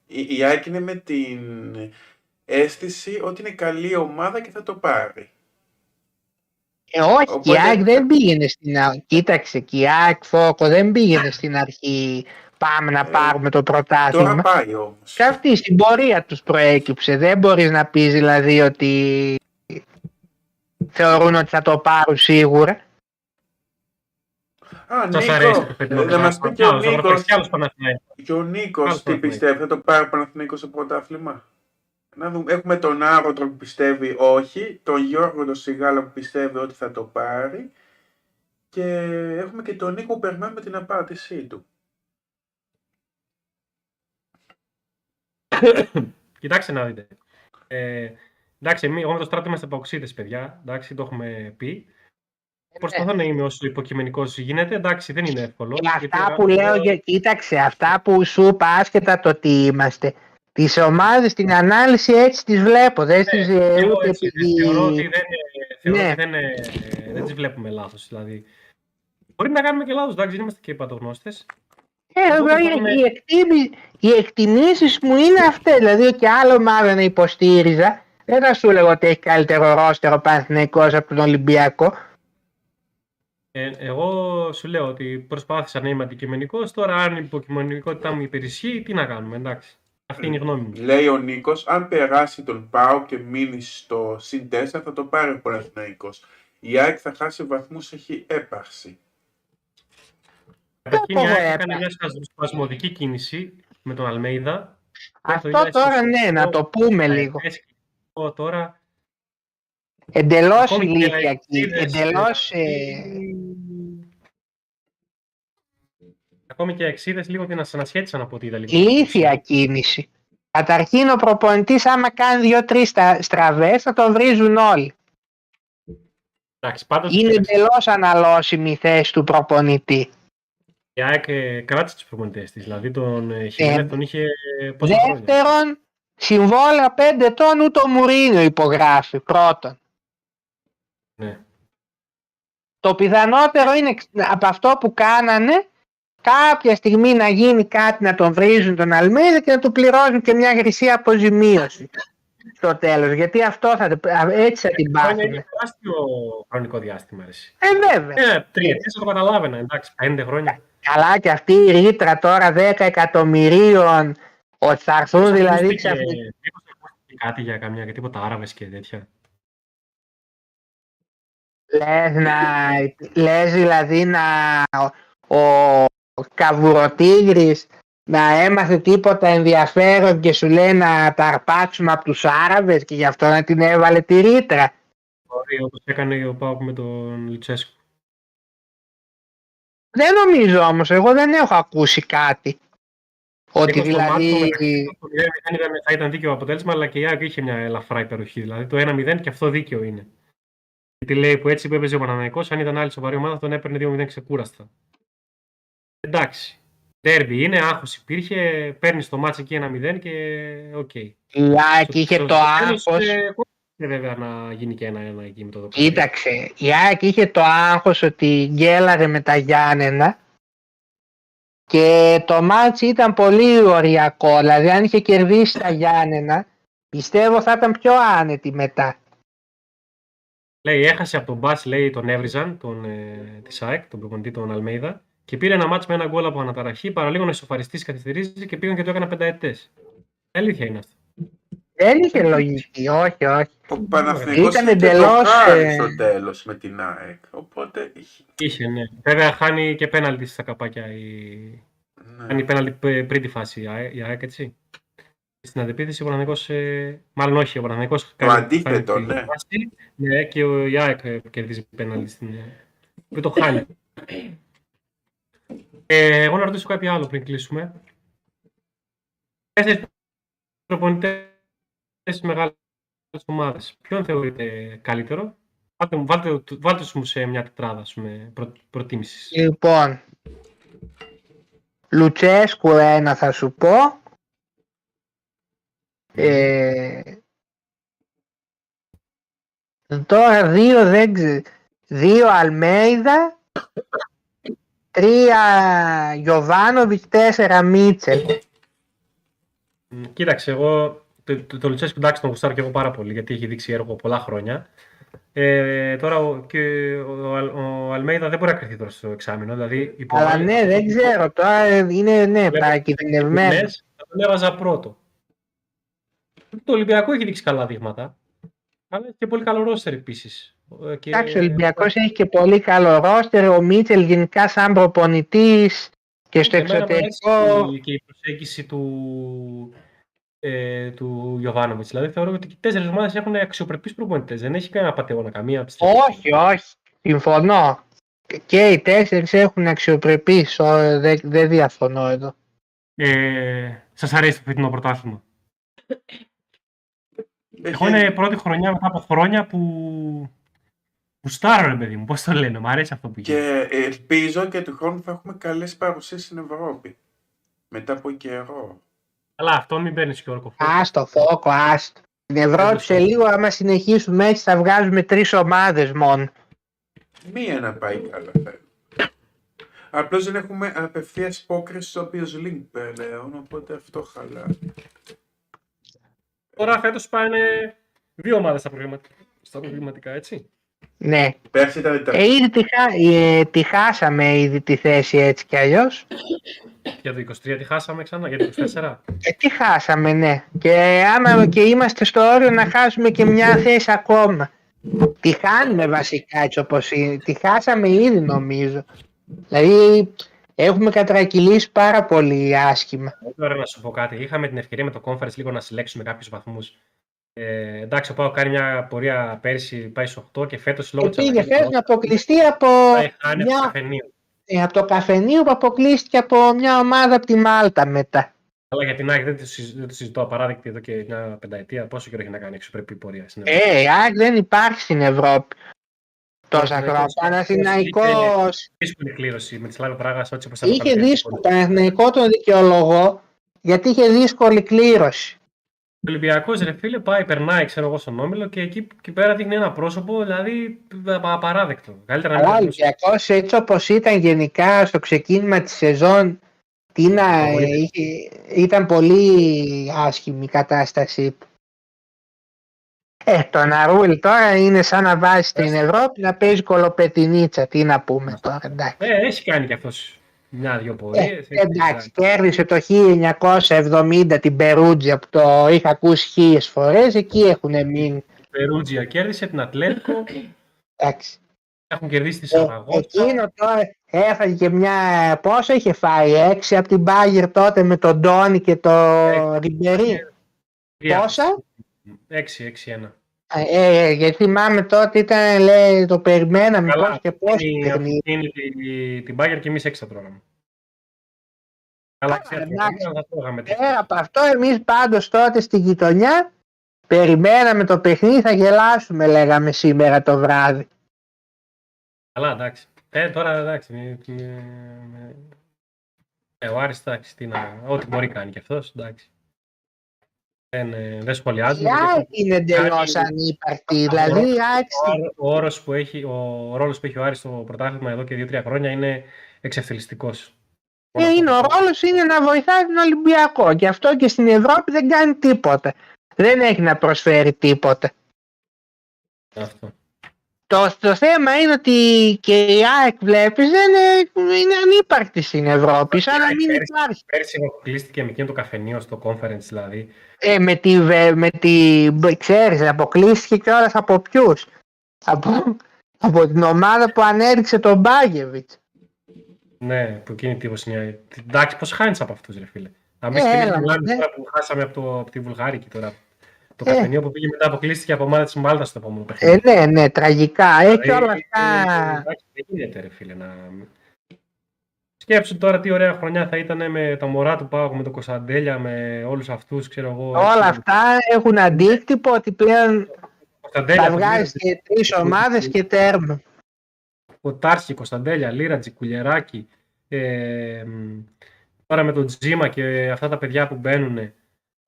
η, η ΑΕΚ είναι με την αίσθηση ότι είναι καλή ομάδα και θα το πάρει. Ε, όχι, και η Οπότε- ΑΕΚ δεν πήγαινε στην αρχή. Κοίταξε, και η ΑΕΚ Φόκο δεν πήγαινε στην αρχή. Πάμε να Ε, πάρουμε το Τώρα πρωτάθλημα. πάει όμως. Και αυτή στην πορεία τους προέκυψε. Δεν μπορείς να πεις δηλαδή ότι θεωρούν ότι θα το πάρουν σίγουρα. Α, Σας Νίκο, αρέσει το παιδί να μας πει και ο Νίκος, Και άλλος Παναθηναϊκός. και ο Νίκος Άλλος τι Παναθηναϊκός. πιστεύει, θα το πάρει ο Παναθηναϊκός στο πρωτάθλημα; Να δούμε. Έχουμε τον Άρωτρο που πιστεύει όχι, τον Γιώργο τον Σιγάλα που πιστεύει ότι θα το πάρει και έχουμε και τον Νίκο που περιμένουμε την απάντησή του. Κοιτάξτε να δείτε. Ε, εντάξει, εμείς, εγώ με το στράτο είμαστε παοξίδες, παιδιά. Εντάξει, το έχουμε πει. Προσπαθώ να είμαι όσο υποκειμενικός γίνεται. Εντάξει, δεν είναι εύκολο. Και γιατί αυτά εγώ- που λέω, για- κοίταξε, αυτά που σου είπα άσχετα το τι είμαστε. Τις ομάδες, την ανάλυση έτσι τις βλέπω. Δεν τις, ε, Ναι, εγώ ούτε έτσι, επειδή... Θεωρώ ότι δεν, ε, θεωρώ Ναι. ότι δεν, ε, δεν τις βλέπουμε λάθος. Δηλαδή. Μπορεί να κάνουμε και λάθος, εντάξει, δεν είμαστε και πατογνώστες. Ε, Εγώ εγώ, το οι, πάμε- οι, εκτίμη- οι εκτιμήσεις μου είναι αυτές. Δηλαδή και άλλο ομάδα να υποστήριζα. Δεν θα σου λέγω ότι έχει καλύτερο ρόστερο Παναθηναϊκός από τον Ολυμπιακό. Ε, εγώ σου λέω ότι προσπάθησα να είμαι αντικειμενικός. Τώρα, αν η υποκειμενικότητά μου υπερισχύει, τι να κάνουμε, εντάξει. Αυτή είναι η γνώμη μου. Λέει ο Νίκος, αν περάσει τον Πάο και μείνει στο συν 4 θα το πάρει ο Παναθηναϊκός. Η ΑΕΚ θα χάσει βαθμούς, έχει έπαρση. Καταρχήν, η πω, ΑΕΚ ε, έκανε πα- μια σπασμωδική κίνηση με τον Αλμέιδα. Αυτό Το τώρα είδα ναι, να το πούμε λίγο. Εγώ τώρα Εντελώς ακόμη και ηλίθιακη. εξίδες, Εντελώς... ε, Ε, Ακόμη και εξίδες λίγο την ανασχέτησαν από τη Ιταλική. ηλίθια κίνηση. Καταρχήν ο προπονητής άμα κάνει δύο-τρεις στα- στραβές θα τον βρίζουν όλοι. Εντάξει, πάντως Είναι εντελώς αναλώσιμη η θέση του προπονητή. η ΑΕΚ ε, κράτησε τους προπονητές της. Δηλαδή τον ε, Χιμένεθ τον είχε ε, πόσα χρόνια; Δεύτερον, συμβόλαια πέντε ετών ούτε ο Μουρίνιο υπογράφει. Πρώτον. Ναι. Το πιθανότερο είναι ξ- από αυτό που κάνανε κάποια στιγμή να γίνει κάτι να τον βρίζουν τον Αλμίδα και να του πληρώσουν και μια χρυσή αποζημίωση στο τέλος. Γιατί αυτό θα, έτσι θα την Χρόνια πάθουν. είναι τεράστιο χρονικό διάστημα. Αρέσει. Ε, βέβαια. Ε, τριετές θα το καταλάβαινα. Εντάξει, πέντε χρόνια. Καλά και αυτή η ρήτρα τώρα 10 εκατομμυρίων ότι θα έρθουν δηλαδή Ακούστηκε- ξαφνικά. μήπως ακούστηκε κάτι για καμιά και τίποτα Άραβες και τέτοια. Λες, να, λες δηλαδή να ο, ο Καβουροτίγρης να έμαθε τίποτα ενδιαφέρον και σου λέει να τα αρπάξουμε από τους Άραβες και γι' αυτό να την έβαλε τη ρήτρα. Μπορεί όπως έκανε ο Πάουκ με τον Λουτσέσκου. Δεν νομίζω όμως, εγώ δεν έχω ακούσει κάτι. Ότι Εγώ στο μάτς το δηλαδή... μεταξύ του 0-0 ήταν, θα ήταν δίκαιο αποτέλεσμα, αλλά και η ΑΕΚ είχε μια ελαφρά υπεροχή. Δηλαδή το 1-0 και αυτό δίκαιο είναι. Γιατί λέει που έτσι που έπαιζε ο Παναθηναϊκός, αν ήταν άλλη σοβαρή ομάδα, τον έπαιρνε 2-0 ξεκούραστα. Εντάξει. Ντέρμπι είναι, άγχος υπήρχε, παίρνεις το μάτς εκεί 1-0 και οκ. Η ΑΕΚ είχε Στο- το στο τέλος, άγχος. ε, κόλλησε βέβαια να γίνει και ένα-ένα εκεί με το δοκάρι. Κοίταξε, η ΑΕΚ είχε το άγχος ότι γκέλαρε με τα Γιάννενα και το μάτς ήταν πολύ ωριακό. Δηλαδή αν είχε κερδίσει τα Γιάννενα πιστεύω θα ήταν πιο άνετη μετά. Λέει, έχασε από τον Μπάς, λέει, τον έβριζαν, τον, ε, της ΑΕΚ, τον προπονητή, τον Αλμέιδα, και πήρε ένα μάτς με ένα γκολ από αναταραχή, παραλίγο να ισοφαριστείς καθυστερήσει και πήγαν και το έκανα πενταετές. Αλήθεια είναι αυτό. Δεν είχε λογική, όχι, όχι. Ο Παναθηναϊκός Ήταν είχε εντελώς, το χάρη ε, στο τέλος με την ΑΕΚ. Οπότε είχε- Είχε, ναι. Βέβαια, χάνει και πέναλτι στα καπάκια. Η... ναι. Χάνει πέναλτι π- πριν τη φάση η ΑΕΚ, η ΑΕΚ, έτσι. στην αντεπίθεση ο Παναθηναϊκός, ε, μάλλον όχι, ο Παναθηναϊκός Το αντίθετο, ναι. βάση, ναι, και ο Ιάκ ε, κερδίζει πέναλτι στην... ε, και το χάνει. Ε, εγώ να ρωτήσω κάτι άλλο πριν κλείσουμε. Τέσσερις προπονητές στις μεγάλες ομάδες. Ποιον θεωρείτε καλύτερο; Βάλτε, μου- βάλτε, βάλτε τους μου σε μια τετράδα ας πούμε, προ, προτίμησης. Λοιπόν, Λουτσέσκου ένα θα σου πω. Ε, τώρα δύο δεν ξέρω. Δύο Αλμέιδα, τρία Γιωβάνοβιτς, τέσσερα Μίτσελ. Μ, Κοίταξε, εγώ το, το, το Λουτσέσκου εντάξει τον γουστάρω και εγώ πάρα πολύ γιατί έχει δείξει έργο πολλά χρόνια. Ε, τώρα ο, και ο, Αλ- ο Αλμέιδα δεν μπορεί να κρυθεί τώρα στο εξάμεινο. Δηλαδή, υπό Αλλά άλλες ναι, δεν ξέρω. Τώρα είναι ναι, παρακινδυνευμένο. στιγμές θα τον έβαζα πρώτο. Το Ολυμπιακό έχει δείξει καλά δείγματα. Αλλά έχει και πολύ καλό ρόστερ επίσης. Εντάξει, ο Ολυμπιακός έχει και πολύ καλό ρόστερ. Ο Μίτσελ γενικά σαν προπονητής και στο εξωτερικό. Και η προσέγγιση του, ε, του Γιωβάνοβιτ. Δηλαδή θεωρώ ότι και οι τέσσερις ομάδες έχουν αξιοπρεπείς προπονητές. Δεν έχει κανένα πατεώνα καμία. πιστεύω. Όχι, όχι. Συμφωνώ. Και οι τέσσερις έχουν αξιοπρεπείς. Ω, Δεν, δεν διαφωνώ εδώ. Ε, Σας αρέσει το φετινό πρωτάθλημα; Έχει- Εγώ είναι πρώτη χρονιά μετά από χρόνια που. που στάρω, ρε παιδί μου. Πώς το λένε, μου αρέσει αυτό που γίνεται. Και ελπίζω και του χρόνου θα έχουμε καλές παρουσίες στην Ευρώπη. Μετά από καιρό. Αλλά αυτό μην παίρνεις και όρκο. Άστο, φόκο, άστο. Στην Ευρώπη το σε ξέρω. λίγο, άμα συνεχίσουμε έτσι, θα βγάζουμε τρεις ομάδες μόνο. Μία να πάει καλά θέλω. Απλώς δεν έχουμε απευθείας υπόκριση στο Champions League πλέον, οπότε αυτό χαλά. Τώρα φέτος πάνε δύο ομάδες στα, προγραμματικά, στα προγραμματικά, έτσι. Ναι. Πέρσι ήταν τα... Ε, ήδη τη, χά- ε, τη χάσαμε ήδη τη θέση έτσι κι αλλιώς. Για το 23 τη χάσαμε ξανά, για το 24. Ε, τι χάσαμε, ναι. Και άμα και είμαστε στο όριο να χάσουμε και μια θέση ακόμα. Τη χάνουμε βασικά έτσι όπως είναι. Τη χάσαμε ήδη νομίζω. Δηλαδή έχουμε κατρακυλήσει πάρα πολύ άσχημα. Τώρα να σου πω κάτι. Είχαμε την ευκαιρία με το conference λίγο να συλλέξουμε κάποιους βαθμούς. Ε, εντάξει, ο Πάο κάνει μια πορεία πέρσι, πάει στου 8 και φέτος λόγω Και τη πήγε φέτος να αποκλειστεί από, πάει χάνει από το μια, καφενείο. ε, από το καφενείο που αποκλείστηκε από μια ομάδα από τη Μάλτα μετά. Αλλά για την ΑΕΚ δεν το, συζ- δεν το συζητώ απαράδεκτη εδώ και μια πενταετία. Πόσο καιρό έχει να κάνει εξωπρεπή πορεία στην Ελλάδα. Ε, η ΑΕΚ δεν υπάρχει στην Ευρώπη. Τόσα Όχι, χρόνια. όχι. Παναθηναϊκός Δύσκολη κλήρωση με τη Σλάβη Πράγα, έτσι όπω είχε δύσκολο. Παναθηναϊκό τον δικαιολογώ γιατί είχε δύσκολη κλήρωση. Ο Ολυμπιακός ρε φίλε πάει, περνάει ξέρω εγώ στον όμιλο και εκεί, εκεί πέρα δείχνει ένα πρόσωπο δηλαδή απα- απαράδεκτο. Καλύτερα να Αλλά ο μην Ολυμπιακός έτσι όπως ήταν γενικά στο ξεκίνημα της σεζόν τι να, ε, Πολύ. είχε- ήταν πολύ άσχημη η κατάστασή του. Ε, το Ναρούλ τώρα είναι σαν να βάζει στην Ευρώπη να παίζει κολοπετινίτσα. Τι να πούμε τώρα, εντάξει. Ε, έχει κάνει κι αυτός μια-δυο Ε, πορείες. εντάξει, κέρδισε το 1970 την Περούτζια που το είχα ακούσει χίλιες φορές, εκεί έχουν μείνει. Περούτζια κέρδισε την Ατλέτικο. Εντάξει. Έχουν κερδίσει τη Ε, Σαραγώσα. εκείνο τώρα έφαγε και μια. Πόσο είχε φάει, έξι από την Μπάγκερ τότε με τον Ντόνι και το Έξι. Ριμπερί. Πόσα; 6-6-1. Ε, ε, γιατί θυμάμαι τότε ήταν, λέει, το περιμέναμε Καλά, πώς και πώς το Είναι παιχνίδι. είναι τη- την Μπάγκερ και εμείς έξι θα τρώγαμε. Καλά, Α, ξέρετε, εντάξει. θα τρώγαμε. Πέρα από αυτό, εμείς πάντως τότε στη γειτονιά περιμέναμε το παιχνίδι, θα γελάσουμε λέγαμε σήμερα το βράδυ. Καλά, εντάξει. Ε, τώρα εντάξει. μη- μη- μη- Ε, ο Άρης, εντάξει, τι να... ό,τι μπορεί κάνει κι αυτός, εντάξει. Δεν, ε, δεν Η σχολιάζουμε. ΑΕΚ είναι εντελώς Κάνει- ανύπαρκτη, δηλαδή η ΑΕΚ Ο, όρος που έχει, ο ρόλος που έχει ο Άρης στο πρωτάθλημα εδώ και 2-3 χρόνια είναι εξευθελιστικός. Ε, είναι ο ρόλος είναι να βοηθάει τον Ολυμπιακό και αυτό και στην Ευρώπη δεν κάνει τίποτα. Δεν έχει να προσφέρει τίποτα. Αυτό. Το, το θέμα είναι ότι και η ΑΕΚ βλέπεις δεν είναι, είναι ανύπαρκτη στην Ευρώπη, σαν να μην Πέρυσι- υπάρχει. Πέρσι αποκλείστηκε με εκείνο το καφενείο στο conference δηλαδή. Ε, με τη, βε- με τη, ξέρεις, αποκλείστηκε κιόλας από ποιους; Από, από την ομάδα που ανέδειξε τον Μπάγεβιτς. Ναι, που εκείνη τύπος είναι. Εντάξει, πώς χάνεις από αυτούς ρε φίλε. Να μην Ε, σκηνή έλα, μιλάμε ναι. τώρα που χάσαμε από, το, από τη Βουλγάρικη τώρα. Το Ε. Κατενίο που πήγε μετά αποκλείστηκε από ομάδα της Μάλτας στο επόμενο παιχνίδι. Ε, ναι, ναι, τραγικά. Έχει όλα Ε, αυτά. εντάξει, Δεν γίνεται ρε φίλε να... Σκέψου τώρα τι ωραία χρονιά θα ήταν με τα μωρά του Πάγου, με τον Κωνσταντέλια, με όλους αυτούς, ξέρω εγώ. Όλα έτσι. αυτά έχουν αντίκτυπο ότι πλέον Κωνσταντέλια, θα που βγάζει μοίρασε- και τρεις ομάδες και τέρμα. ο Τάρσκι, Κωνσταντέλια, Λίρατζι, Κουλιεράκη, ε, μ, τώρα με τον Τζίμα και αυτά τα παιδιά που μπαίνουν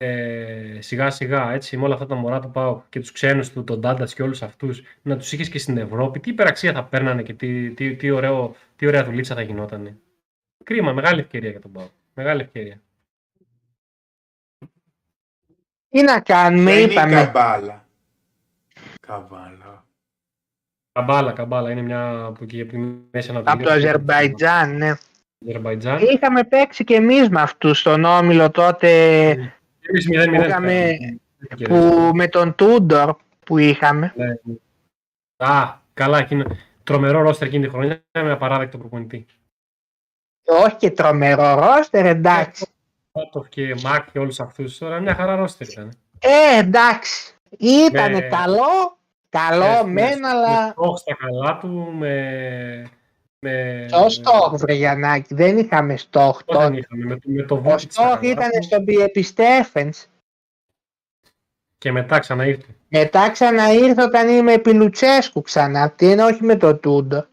ε, σιγά σιγά έτσι, με όλα αυτά τα μωρά του Πάου και τους ξένους του, τον Ντάντας και όλους αυτούς, να τους είχες και στην Ευρώπη, τι υπεραξία θα παίρνανε και τι, τι, τι, ωραίο, τι ωραία δουλίτσα θα γινότανε. Κρίμα, μεγάλη ευκαιρία για τον Πάου. Μεγάλη ευκαιρία. Τι να κάνουμε, Ποια είναι η είπαμε. καμπάλα. Καβάλα. Καμπάλα, καμπάλα, είναι μια από εκεί από τη Μέση Ανατολή. Από το Αζερμπαϊτζάν, ναι. Αζερμπαϊτζάν. Είχαμε παίξει και εμείς με αυτούς στον όμιλο τότε Εμείς 0-0 είχαμε- φτάσαμε. που, με τον Τούντορ που είχαμε. Ναι. Α, καλά, εκείνο. Τρομερό ρόστερ εκείνη τη χρονιά με απαράδεκτο προπονητή. Όχι και τρομερό ρόστερ, εντάξει. Πάτοφ και Μακ και όλους αυτούς. Τώρα μια χαρά ρόστερ ήταν. Ε, εντάξει. Ήταν Με- καλό, καλό Με- μεν, με- αλλά Με στόχ στα καλά του, με. Με ποιο στόχο, βρε Γιαννάκη, δεν είχαμε στόχο Πώς δεν τότε. είχαμε, με, το- με το Ο Βούκιτ στα στόχο καλά ήταν του στον Πιεπιστέφενς. Και μετά ξαναήρθε. Μετά ξαναήρθε όταν είμαι με Πιλουτσέσκου ξανά. Τι είναι, όχι με το Τούντο.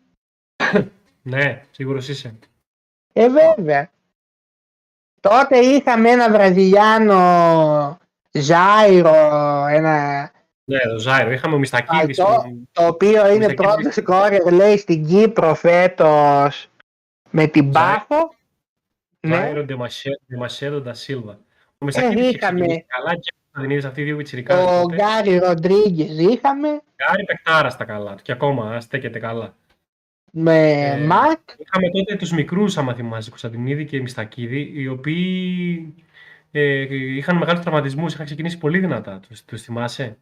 Ναι, σίγουρος είσαι. Ε, βέβαια. Τότε είχαμε ένα Βραζιλιάνο Ζάιρο, ένα, Ναι, το Ζάιρο. Είχαμε ο Μιστακίδη. Αυτό. το οποίο είναι Μισακίδης. πρώτο σκόρερ, λέει, στην Κύπρο φέτος με την Ζάιρο. Πάφο. Ναι, Ζάιρο Ντεμασέδο Ντα Σίλβα. Ο Μιστακίδη είχε είχαμε. ξεκινήσει καλά και θα την είδες αυτοί οι δύο πιτσιρικάδες ο τότε. Γκάρι Ροντρίγκες είχαμε Γκάρι παιχτάρα στα καλά του και ακόμα στέκεται καλά. με Ε, Μακ. Είχαμε τότε τους μικρούς, άμα θυμάσαι, Κωνσταντινίδη και Μιστακίδη, οι οποίοι ε, είχαν μεγάλους τραυματισμούς, είχαν ξεκινήσει πολύ δυνατά. Τους, τους θυμάσαι;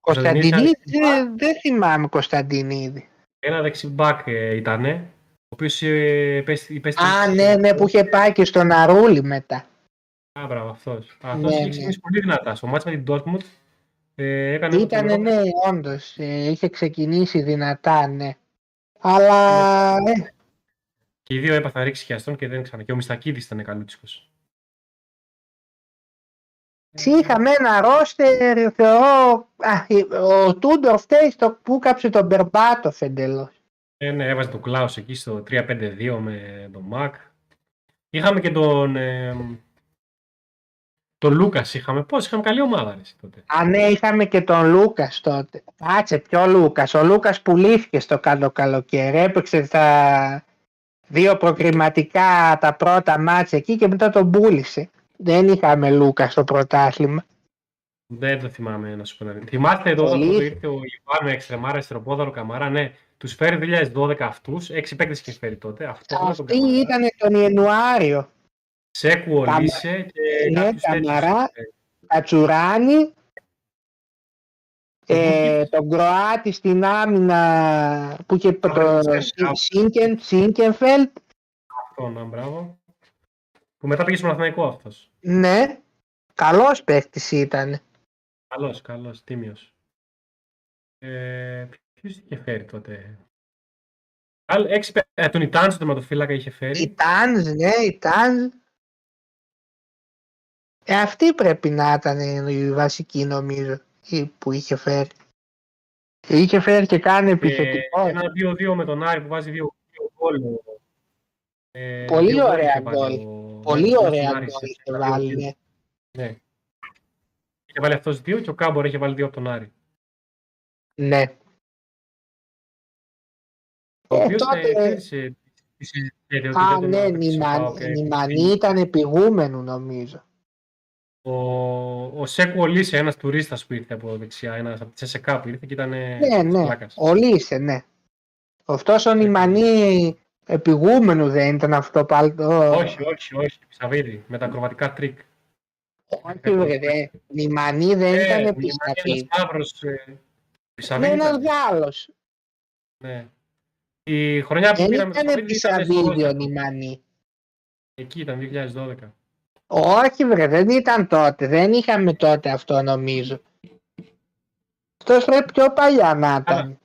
Κωνσταντινίδη, Κωνσταντινίδη, δεν, δεν θυμάμαι Κωνσταντινίδη. Ένα δεξιμπάκ ε, ήτανε, ο οποίος ε, υπέστη, υπέστη- Α, ναι, ναι, που είχε πάει και στον Αρούλη μετά. Α, μπράβο, αυτός. αυτός Ναι, είχε ναι. ξεκινήσει πολύ δυνατά. Στο μάτς με την Dortmund ε, έκανε ένα Ήτανε, τρομερό- ναι, όντως, ε, είχε ξεκινήσει δυνατά, ναι. Αλλά, ε, Και οι δύο έπαθαν ρίξει χιαστών και δεν ξανά. Και ο Μιστακίδης ήταν καλούτσικος. Έτσι είχαμε ένα ρόστερ, θεωρώ, α, ε, ο Τούντορ φταίει στο που κάψε τον Μπερμπάτοφ εντελώς. Ε, ναι, έβαζε τον Κλάους εκεί στο 3-5-2 με τον Μακ. Είχαμε και τον, ε, τον Λούκας είχαμε. Πώς, είχαμε καλή ομάδα ρε, εσύ, τότε. Α, ναι, είχαμε και τον Λούκας τότε. Κάτσε, ποιο Λούκας. Ο Λούκας πουλήθηκε στο καλό καλοκαίρι. Έπαιξε τα δύο προκριματικά τα πρώτα μάτια εκεί και μετά τον πούλησε. Δεν είχαμε Λούκα στο πρωτάθλημα. Δεν το θυμάμαι να σου πω. να μην. Θυμάστε εδώ Πολύ. όταν ήρθε ο Ιβάνο Εξτρεμάρα, Εστεροπόδαρο Καμαρά. Ναι, τους φέρει 2012 αυτούς. Έξι παίκτες είχες φέρει τότε. Αυτό δεν τον Αυτή Καμαρά. ήταν τον Ιανουάριο. Σέκου, Καμα- Ολίσε και Ναι, κάποιους τέτοιους. Καμαρά. Κατσουράνη. Ε, τον Κροάτη στην άμυνα που είχε το Κροάτη, Σίνκεν, Σίνκενφελτ. Αυτό, να μπράβο. Που μετά πήγε στο Παναθηναϊκό αυτός. Ναι, καλός παίχτης ήταν. Καλός, καλός, τίμιος. Ε, Ποιος είχε φέρει τότε; Άλλ- Έξι, παί- ε, τον Ιτάν στο τερματοφύλακα είχε φέρει. Η Τάνζ, ναι, η Τάνζ. Ε, αυτή πρέπει να ήταν η βασική νομίζω η που είχε φέρει. Και είχε φέρει και κάνει Ε, επιθετικό. ένα 2-2 με τον Άρη που βάζει 2 γκολ. Ε, Πολύ δύο γκολ ωραία είχε βάλει γκολ. ο- Πολύ ο ωραία Άρης, γκολ ε, είχε δύο βάλει. γκολ. ναι. Ναι. Είχε βάλει αυτός δύο και ο Κάμπορ είχε βάλει δύο από τον Άρη. Ναι. Ο Ε, οποίος τότε- ε, ξέρεις, ε, της- της- ε, ότι Α, δεν τον ναι, έπαιξε ο Νιμαν- ΠΑΟΚ, ε, Νιμανί ήταν πηγούμενου νομίζω. Ο, ο Σέκου Ολίσε, ένας τουρίστας που ήρθε από δεξιά, ένας από τη ΣΕΚΑ που ήρθε και ήταν Ναι, ναι. πλάκας. Ο Λίσε, ναι. Αυτός ο Νιμανί επιγούμενου δεν ήταν αυτό πάλι. το- Όχι, όχι, όχι, Ψαβίδη, με τα ακροβατικά τρίκ. Όχι, βρε, δε. Νιμανί δεν Ε, ήταν Ένας επισταφή. μαύρος, ε, Είναι Ψαβίδη ένας ήταν. Γάλλος. Ναι. Η χρονιά που Δεν πήραμε ήταν Ψαβίδη ήταν στο επισταφή ο Ρόστοκ. Νιμανί. Εκεί ήταν, 2012. Όχι βρε, δεν ήταν τότε. Δεν είχαμε τότε αυτό νομίζω. Αυτός πρέπει πιο παλιά να ήταν.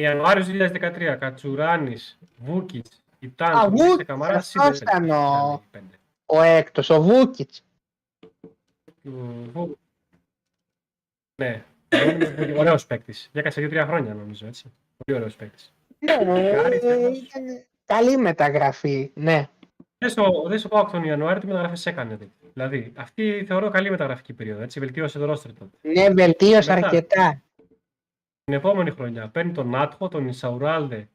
Ιανουάριος 2013, Κατσουράνης, Βούκιτς, Ιτάν, Α, Τουρκής, Βούκιτς, Καμαράς, αυτός Σίδερ. ήταν ο- οι πέντε. Ο έκτος, ο Βούκιτς. Του Βου- Ναι, ωραίος παίκτης. Διάκατσε δύο-τρία χρόνια νομίζω, έτσι. Πολύ ωραίος παίκτης. Ναι, Κάρι, ε, τέλος. ήταν καλή μεταγραφή, ναι. Δεν στο, δεν στο πάω τον Ιανουάριο τι μεταγραφές έκανε. δηλαδή. Δηλαδή, αυτή θεωρώ καλή μεταγραφική περίοδο. Έτσι, βελτίωσε το ρόστρι τότε. Ναι, βελτίωσε Μετά. αρκετά. Την επόμενη χρονιά παίρνει τον Νάτχο, τον Ισαουράλδε.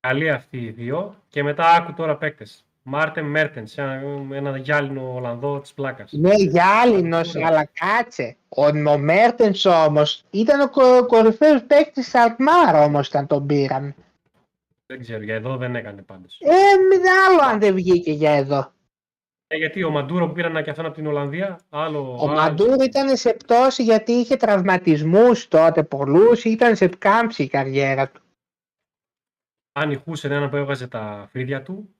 Καλή αυτοί οι δύο. Και μετά άκου τώρα παίκτες. Μάρτεν Μέρτενς, ένα, ένα γυάλινο Ολλανδό της πλάκας. Ναι, γυάλινος, Ωραία. αλλά κάτσε. Ο, ο Μέρτενς όμως ήταν ο κο, κορυφαίος παίκτης της Αλτμάρ όμως όταν τον πήραμε. Δεν ξέρω, για εδώ δεν έκανε πάντως. Ε, μη άλλο αν δεν βγήκε για εδώ. Ε, γιατί ο Μαντούρο που πήραν και αυτόν από την Ολλανδία, άλλο. Ο άλλο- Μαντούρ ήταν σε πτώση γιατί είχε τραυματισμούς τότε πολλούς, ήταν σε κάμψη η καριέρα του. Αν ηχούσε έναν που έβγαζε τα φρύδια του.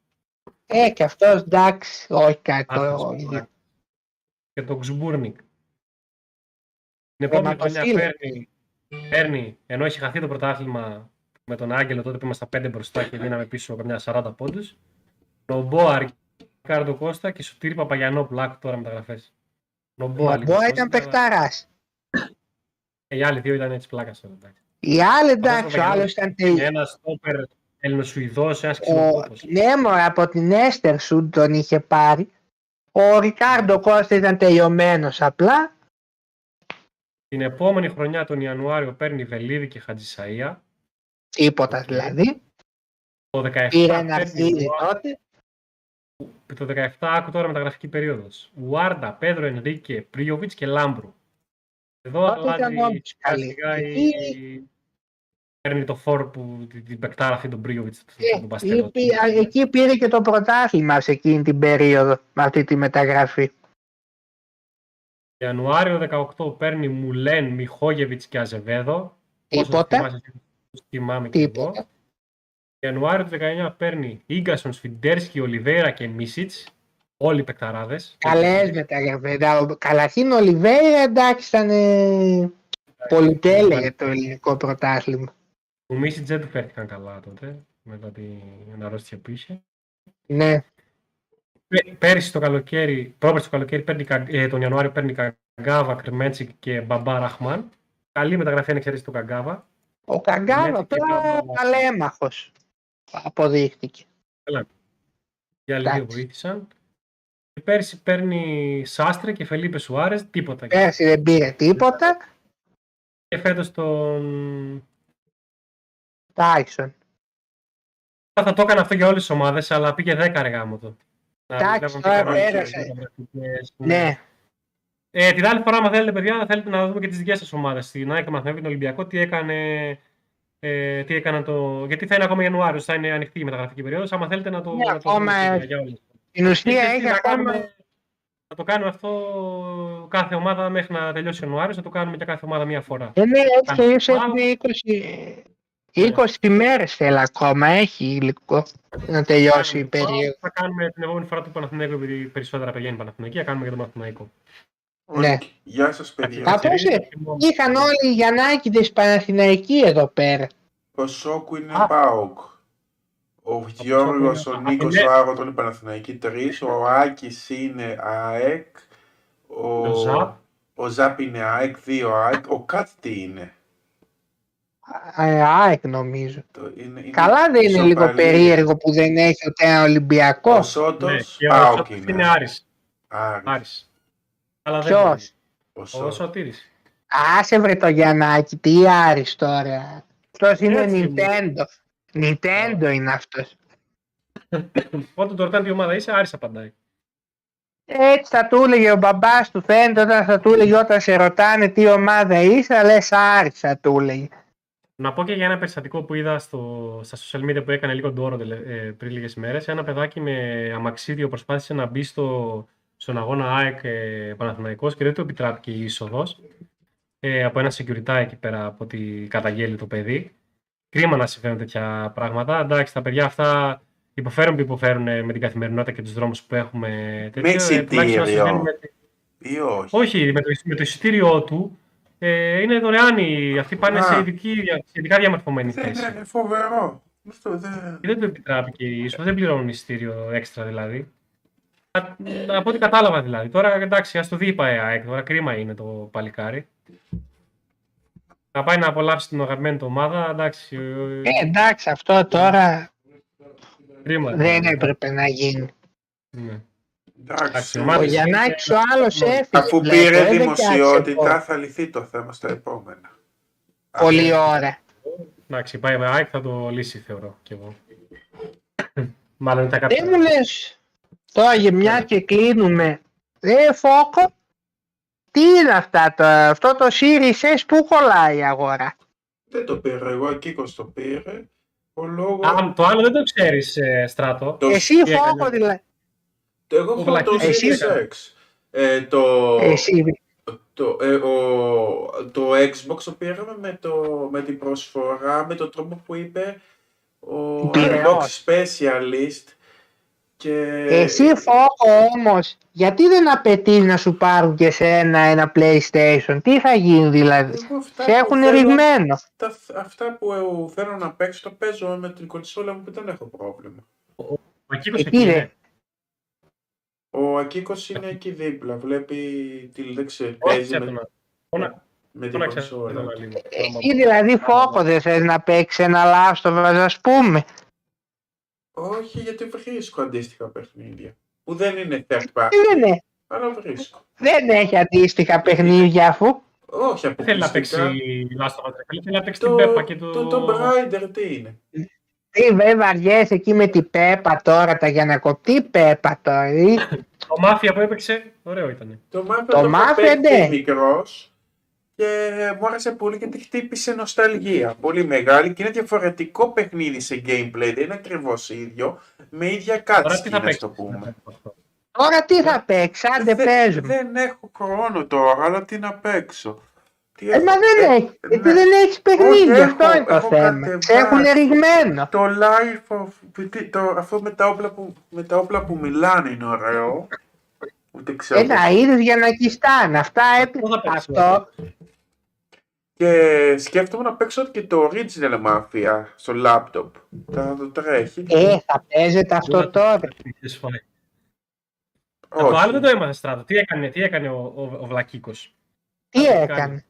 Ε, και αυτός εντάξει, όχι κάτι. άρχισε το- να- Και τον Ξμπούρνικ. Την επόμενη χρονιά Τερματοφύλακα. παίρνει, παίρνει, ενώ έχει χαθεί το πρωτάθλημα με τον Άγγελο τότε που ήμασταν πέντε μπροστά και μείναμε πίσω καμιά 40 πόντους. Νομπόα, Ρικάρντο Κώστα και Σωτήρη Παπαγιανόπουλο. Άκου τώρα μεταγραφές. Νομπόα, Ο λίγο Μποά Κώστα, ήταν αλλά- παιχταράς. Ε, Οι άλλοι δύο ήταν έτσι πλάκας τώρα. εντάξει. Οι άλλοι εντάξει, ο Παπαγιανόπουλος άλλος ήταν τελείως. Ένας στόπερ Ελληνοσουηδός, ένας Ο, ξυλοκόπος. ναι, μωρέ, από την Έστερ σου τον είχε πάρει. Ο Ρικάρντο Κώστα ήταν τελειωμένος απλά. Την επόμενη χρονιά τον Ιανουάριο παίρνει Βελίδη και Χατζησαΐα. Τίποτα Οκ. δηλαδή. Το 17 Πήρε ένα παίρνει αρχίδι Ουά- τότε. Το 17 άκου τώρα μεταγραφική περίοδος. Ουάρντα, Πέδρο, Ενρίκε, Πρίοβιτς και Λάμπρου. Εδώ Τότε ήταν αλλάζει όντως σιγά καλή. σιγά η... Εκεί- Παίρνει το φόρ που την- την πεκτάρα αυτή τον Πρίοβιτς, Ε, τον Παστέλο. είπε- α, εκεί πήρε και το πρωτάθλημα σε εκείνη την περίοδο με αυτή τη μεταγραφή. Ιανουάριο 18 παίρνει Μουλέν, Μιχόγεβιτς και Αζεβέδο. Όσο Τίποτα. θυμάσαι, τους θυμάμαι και εγώ. Τίποτα. Ιανουάριο του 19 παίρνει Ίγκασον, Σφιντέρσκι, Ολιβέρα και Μίσιτς. Όλοι οι παικταράδες. Καλές μεταγραφές. Τα- Καταρχήν ο Λιβέιρα εντάξει ήταν ε, πολυτέλεια για το ελληνικό πρωτάθλημα. Ο Μίσιτς δεν του φέρθηκαν καλά τότε, μετά την αρρώστια που είχε. Ναι. Πέ- Πέρυσι το καλοκαίρι, πρόπερσι το καλοκαίρι, παίρνει, Κα- ε, τον Ιανουάριο παίρνει Καγκάβα, Κρεμέτσικ και Μπαμπά Ραχμάν. Καλή μεταγραφή αν εξαιρέσει τον Καγκάβα. Ο Καγκάβα Ναι, και τώρα Μπαμπάς. Παλέμαχος αποδείχτηκε. Οι άλλοι δύο Εντάξει. βοήθησαν. Και πέρυσι παίρνει Σάστρε και Φελίπε Σουάρες, τίποτα. Πέρσι δεν πήρε τίποτα. Και φέτος τον... Τάισον. Θα το έκανα αυτό για όλες τις ομάδες, αλλά πήγε 10 ρε γάμο το. Να Εντάξει, βλέπουμε τώρα τι κάνουν πέρασε. οι μεταγραφικές. Ναι. Ε, την άλλη φορά, αν θέλετε, παιδιά, θέλετε να δούμε και τις δικές σας ομάδες. Στην ΑΕΚ Μαθηναϊκή τον Ολυμπιακό, τι έκανε. Ε, τι έκανα το... Γιατί θα είναι ακόμα Ιανουάριος, θα είναι ανοιχτή η μεταγραφική περίοδος. Άμα θέλετε να το. Ναι, να το ακόμα, δούμε ε, για- για όλες. Στην ουσία Είτε έχει να, ακόμα. κάνουμε, να το κάνουμε αυτό κάθε ομάδα μέχρι να τελειώσει ο Ιανουάριος, να το κάνουμε για κάθε ομάδα μία φορά. Ε, ναι, έτσι Κάνω. ίσως έχουν 20, 20 μέρες θέλει ακόμα. Έχει υλικό να τελειώσει η Κάνουμε, περίοδο. Θα κάνουμε την επόμενη φορά του Παναθηναϊκού, επειδή περισσότερα παιδιά είναι Παναθηναϊκοί, θα κάνουμε για τον Παναθηναϊκό. Ναι. Οκ. Γεια σας παιδιά. Α, πώς ε, Είχαν όλοι οι Γιαννάκηδες Παναθηναϊκοί εδώ πέρα. Ο Σόκου είναι Α. ΠΑΟΚ. Ο Γιώργος, ο είναι- Νίκος, ναι. ο Άγωτον είναι Παναθηναϊκή 3. Ο Άκης είναι ΑΕΚ. Ο, Ο Ζαπ. ο Ζαπ είναι ΑΕΚ, 2 ΑΕΚ. Ο Κατ τι είναι; Ε, ΑΕΚ νομίζω. Το είναι, είναι Καλά δεν είναι λίγο ισοπαλία. περίεργο που δεν έχει ούτε ένα Ολυμπιακός. Ο Ναι, Σότος, και ο ΠΑΟΚ Σωτήρης είναι. είναι Άρης. Άρης. Άρης. Αλλά δεν Ποιος; μπορείς. Ο Ο Σότος. Σωτήρης. Άσε βρε το Γιαννάκη, τι Άρης τώρα. Αυτός είναι Έτσι, Nintendo. Nintendo είναι αυτός. Όταν το ρωτάνε τι ομάδα είσαι, Άρης απαντάει. Έτσι θα του έλεγε ο μπαμπάς του φαίνεται όταν θα του έλεγε όταν σε ρωτάνε τι ομάδα είσαι, θα λες Άρης θα του έλεγε. Να πω και για ένα περιστατικό που είδα στο, στα social media που έκανε λίγο ντόρο τελε- ε, πριν λίγες μέρες. Ένα παιδάκι με αμαξίδιο προσπάθησε να μπει στο, στον αγώνα ΑΕΚ ε, Παναθηναϊκός και δεν του επιτράπηκε η είσοδος ε, από ένα security εκεί πέρα από ό,τι καταγγέλει το παιδί. Κρίμα να συμβαίνουν τέτοια πράγματα. Εντάξει, τα παιδιά αυτά υποφέρουν που υποφέρουν ε, με την καθημερινότητα και τους δρόμους που έχουμε. Με τέτοιο, ε, τουλάχιστον να συμβαίνει εισιτήριο. με- Ή όχι. Όχι, με το, με το εισιτήριό του ε, είναι δωρεάν. οι- Αυτοί πάνε Α. σε, ειδική, δια- σε ειδικά διαμορφωμένη Δεν θέση. είναι φοβερό. Αυτό δεν... Και δεν το επιτράπηκε ίσως, δεν πληρώνουν εισιτήριο έξτρα δηλαδή. Α, Από ό,τι κατάλαβα δηλαδή. Τώρα εντάξει, ας το δει η ΠαΕΑΕΚ, τώρα κρίμα είναι το παλικάρι. Να πάει να απολαύσει την αγαπημένη του ομάδα, εντάξει. ε, Ε, εντάξει, αυτό τώρα κρίμα. δεν έπρεπε να γίνει. Ναι. Εντάξει. Εντάξει, Ο ομάδα- Γιαννάκης ο άλλος έφυγε. Αφού βλέπω, πήρε ε, δεν δημοσιότητα, κάτσε θα λυθεί το θέμα στα επόμενα. Πολλή ώρα. Εντάξει, πάει με ΑΕΚ θα το λύσει θεωρώ κι εγώ. Μάλλον θα Δεν κάποια. μου λες, τώρα για μια και κλείνουμε. Ε, Φόκο, τι είναι αυτά, το, αυτό το Series S που κολλάει η αγορά; Δεν το πήρα εγώ, ο Κίκος το πήρε. Ο λόγο... Α, το άλλο δεν το ξέρεις, ε, Στράτο. Το- Εσύ τι έκανε. Φόκο δηλαδή, Εγώ ο έχω το Βλακής εσύ Series έκανε. X. Ε, το, εσύ. το, ε, ο, το Xbox το πήραμε με, το, με την προσφορά, με τον τρόπο που είπε ο Πειραιός. Xbox Specialist και Εσύ Φόκο όμως, γιατί δεν απαιτείς να σου πάρουν και σένα ένα PlayStation, τι θα γίνει δηλαδή; Εγώ αυτά Σε που έχουν θέλω- ρηγμένο. τα- αυτά που ε, θέλω να παίξω το παίζω με την κονσόλα μου που δεν έχω πρόβλημα. Ο Κίκος Εκεί εκεί ρε. είναι. Ο Ακίκος είναι εκεί δίπλα, βλέπει τη δεν ξέρω, Όχι, παίζει με, ξέπτωνα. Φώνα- με την φώναξε κονσόλα. τον λίγο. Εσύ δηλαδή Φόκο δεν θες να παίξεις ένα λάστοβας ας πούμε. Όχι, γιατί βρίσκω αντίστοιχα παιχνίδια. Που δεν είναι third party, Τι δεν, είναι, αλλά βρίσκω. δεν έχει αντίστοιχα παιχνίδια αφού. Όχι Δεν θέλει να παίξει αποκλειστικά. Last of Us, θέλει να παίξει Το, την Πέπα και το... το, το Raider τι είναι; Τι βέβαια βαριέσαι εκεί με την Πέπα τώρα, τα για να κοπτεί Πέπα τώρα. ε. Το Μάφια που έπαιξε, ωραίο ήταν. Το Mafia Το το, Mafia, το ναι. ναι. μικρός και μου άρεσε πολύ γιατί χτύπησε νοσταλγία. Πολύ μεγάλη και είναι διαφορετικό παιχνίδι σε gameplay. Δεν είναι ακριβώς ίδιο. Με ίδια Τώρα τι cutscene, θα ας παίξεις. το πούμε. Τώρα τι θα παίξεις, άντε Δεν- παίζουμε. Δεν έχω χρόνο τώρα, αλλά τι να παίξω. Τι Ε, μα δεν ε, έχει, γιατί ναι. δεν έχεις παιχνίδι, Όχι, αυτό έχω- είναι το έχω θέμα. κατεβάσει. Σε έχουν ρηγμένο. Το life of... τι- Το, αυτό με τα, όπλα που, με τα όπλα που μιλάνε είναι ωραίο. Ούτε ξέρω. Ένα είδος για να κιστάνε. Αυτά έπαι... Πού θα παίξει Αυτό Και σκέφτομαι να παίξω και το original Mafia στο laptop. Θα το τρέχει. ε, θα παίζεται αυτό τώρα. Είχες φάει. Όχι. Το άλλο δεν το έμαθα στράτο. Τι έκανε, τι έκανε ο, ο, ο Βλακίκος; Τι θα το έκανε;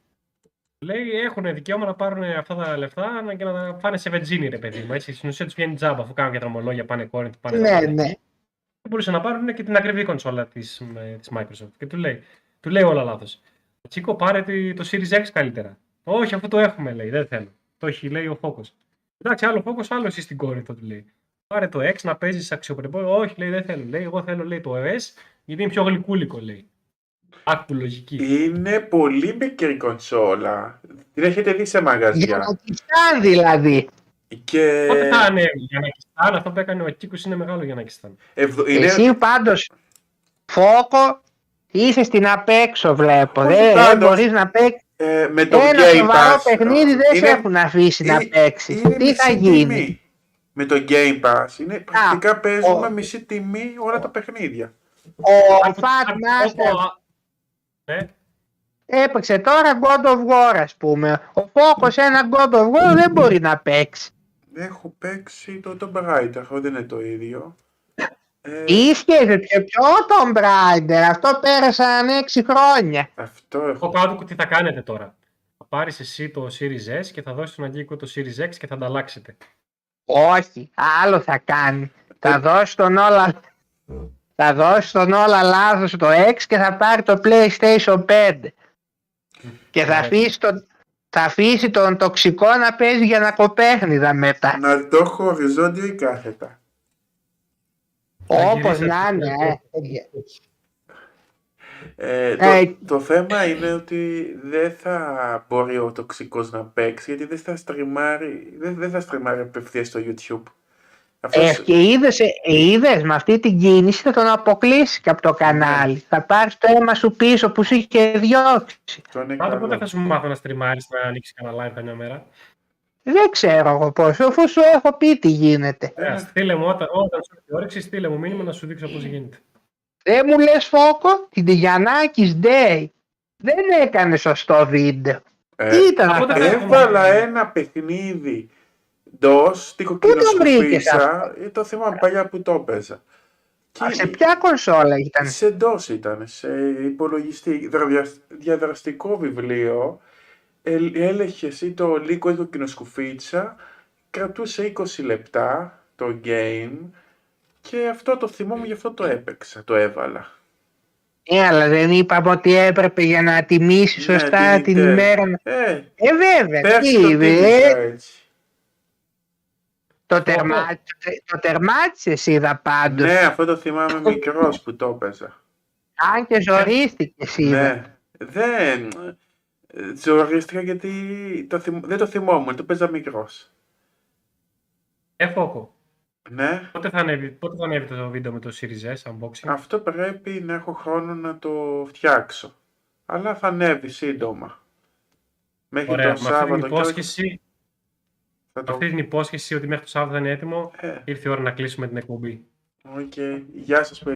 Λέει έχουν δικαίωμα να πάρουν αυτά τα λεφτά να- και να τα πάνε σε βενζίνη, ρε παιδί μου. Έτσι. Στην ουσία τους βγαίνει τζάμπα αφού κάνουν και δρομολόγια, πάνε κόρη, πάνε. Ναι, ναι. Και μπορούσαν να πάρουν και την ακριβή κονσόλα της, με- της Microsoft. Και του λέει, του λέει όλα λάθος. Τσίκο, πάρε τη- το Series X καλύτερα. Όχι, αφού το έχουμε, λέει, δεν θέλω. Το έχει, λέει ο Focus. Εντάξει, άλλο Focus, άλλο εσύ στην κόρη το του λέει. Πάρε το X να παίζεις αξιοπρεπό. Όχι, λέει, δεν θέλω. Λέει, εγώ θέλω λέει, το S γιατί είναι πιο γλυκούλικο, λέει. Άκου λογική. Είναι πολύ μικρή κονσόλα. Την έχετε δει σε Για μαγαζιά. να κιστάνε δηλαδή. Και Πότε θα είναι για να κιστάνε, αυτό που έκανε ο Κίκο είναι μεγάλο για να κιστάνε. ευδο- είναι... Εσύ πάντως, Φόκο, είσαι στην απέξω βλέπω. Όχι, Δεν, δεν πάντως. μπορείς να παίξεις. Ε, με το Ένα Game σοβαρό Pass. παιχνίδι δεν σε είναι- έχουν αφήσει να είναι- παίξεις. είναι Τι θα μισή γίνει; τιμή. Με το Game Pass. Είναι, πρακτικά παίζουμε ο- μισή τιμή όλα τα παιχνίδια. Ο Αν- Fat αν- Master όπου- Ναι, έπαιξε τώρα God of War ας πούμε. Ο Φόκος ένα God of War δεν μπορεί να παίξει. Έχω παίξει το Tomb Raider, δεν είναι το ίδιο. Ε, Ίσχυε και πιο Tomb Raider. Αυτό πέρασαν 6 χρόνια. αυτό πω έχω. κάτω τι θα κάνετε τώρα. Θα πάρεις εσύ το Series S και θα δώσεις τον Αγγίκο το Series X και θα ανταλλάξετε. Όχι, άλλο θα κάνει. Θα δώσει τον όλα... Θα δώσει τον όλα λάθος το X και θα πάρει το PlayStation 5. Και θα Ε, αφήσει τον, θα αφήσει τον τοξικό να παίζει για να κοπέχνιδα μετά. Να το έχω οριζόντιο ή κάθετα. Θα Όπως γυρίσει να αυτός είναι. το- ε. Ε, το, Ε, το θέμα είναι ότι δεν θα μπορεί ο τοξικός να παίξει γιατί δεν θα στριμάρει, δεν, δεν θα στριμάρει απευθείας στο YouTube. Αυτός, Ε, και είδες, ε, είδες με αυτή την κίνηση θα τον αποκλείσει και από το κανάλι. Θα πάρεις το αίμα σου πίσω που σου είχε διώξει. το είναι Πάντω καλό. πότε θα σου μάθω να στριμάρεις, να ανοίξεις κανένα live καμιά μέρα. Δεν ξέρω εγώ πώς, αφού σου έχω πει τι γίνεται. Ε, στείλε μου όταν, όταν σου έχει όρεξη, στείλε μου μήνυμα να σου δείξω πώς γίνεται. Δεν μου λες Φόκο, την Τηγιαννάκης Day. Δεν έκανε σωστό βίντεο. Ε, Τι ήταν από αυτό; δεν έχω Έβαλα μάθει. ένα παιχνίδι DOS, τι Πού το βρήκες κοκκινοσκουπίτσα, ε, το θυμάμαι παλιά που το έπαιζα. Α, σε ποια κονσόλα ήταν; Σε DOS ήταν, σε υπολογιστή, δραδια- διαδραστικό βιβλίο, ε, έλεγες εσύ το λίγο η κοκκινοσκουφίτσα, κρατούσε 20 λεπτά το game και αυτό το θυμόμαι γι' αυτό το έπαιξα, το έβαλα. Ε, αλλά δεν είπαμε ότι έπρεπε για να τιμήσεις Ναι, σωστά την τιμητέ. ημέρα. Ε, Ε, βέβαια. πέρσι Τι, το ε, τίμησα έτσι. το, τερμά, το τερμάτισες είδα πάντως. Ναι, αυτό το θυμάμαι μικρός που το έπαιζα. Αν και ζορίστηκες είδα. Ναι. Δεν. Ε, Ζορίστηκα γιατί το θυμ- δεν το θυμόμουν, το παίζα μικρός. Ε, Φόκο, Ναι. πότε θα, ανέβει, πότε θα ανέβει το βίντεο με το Series S unboxing; Αυτό πρέπει να έχω χρόνο να το φτιάξω. Αλλά θα ανέβει σύντομα. Μέχρι Ωραία, το με αυτή την Σάββατο και υπόσχεση, θα το... αυτή την υπόσχεση ότι μέχρι το Σάββατο θα είναι έτοιμο, Ε, ήρθε η ώρα να κλείσουμε την εκπομπή. οκ. Γεια σας, παιδιά.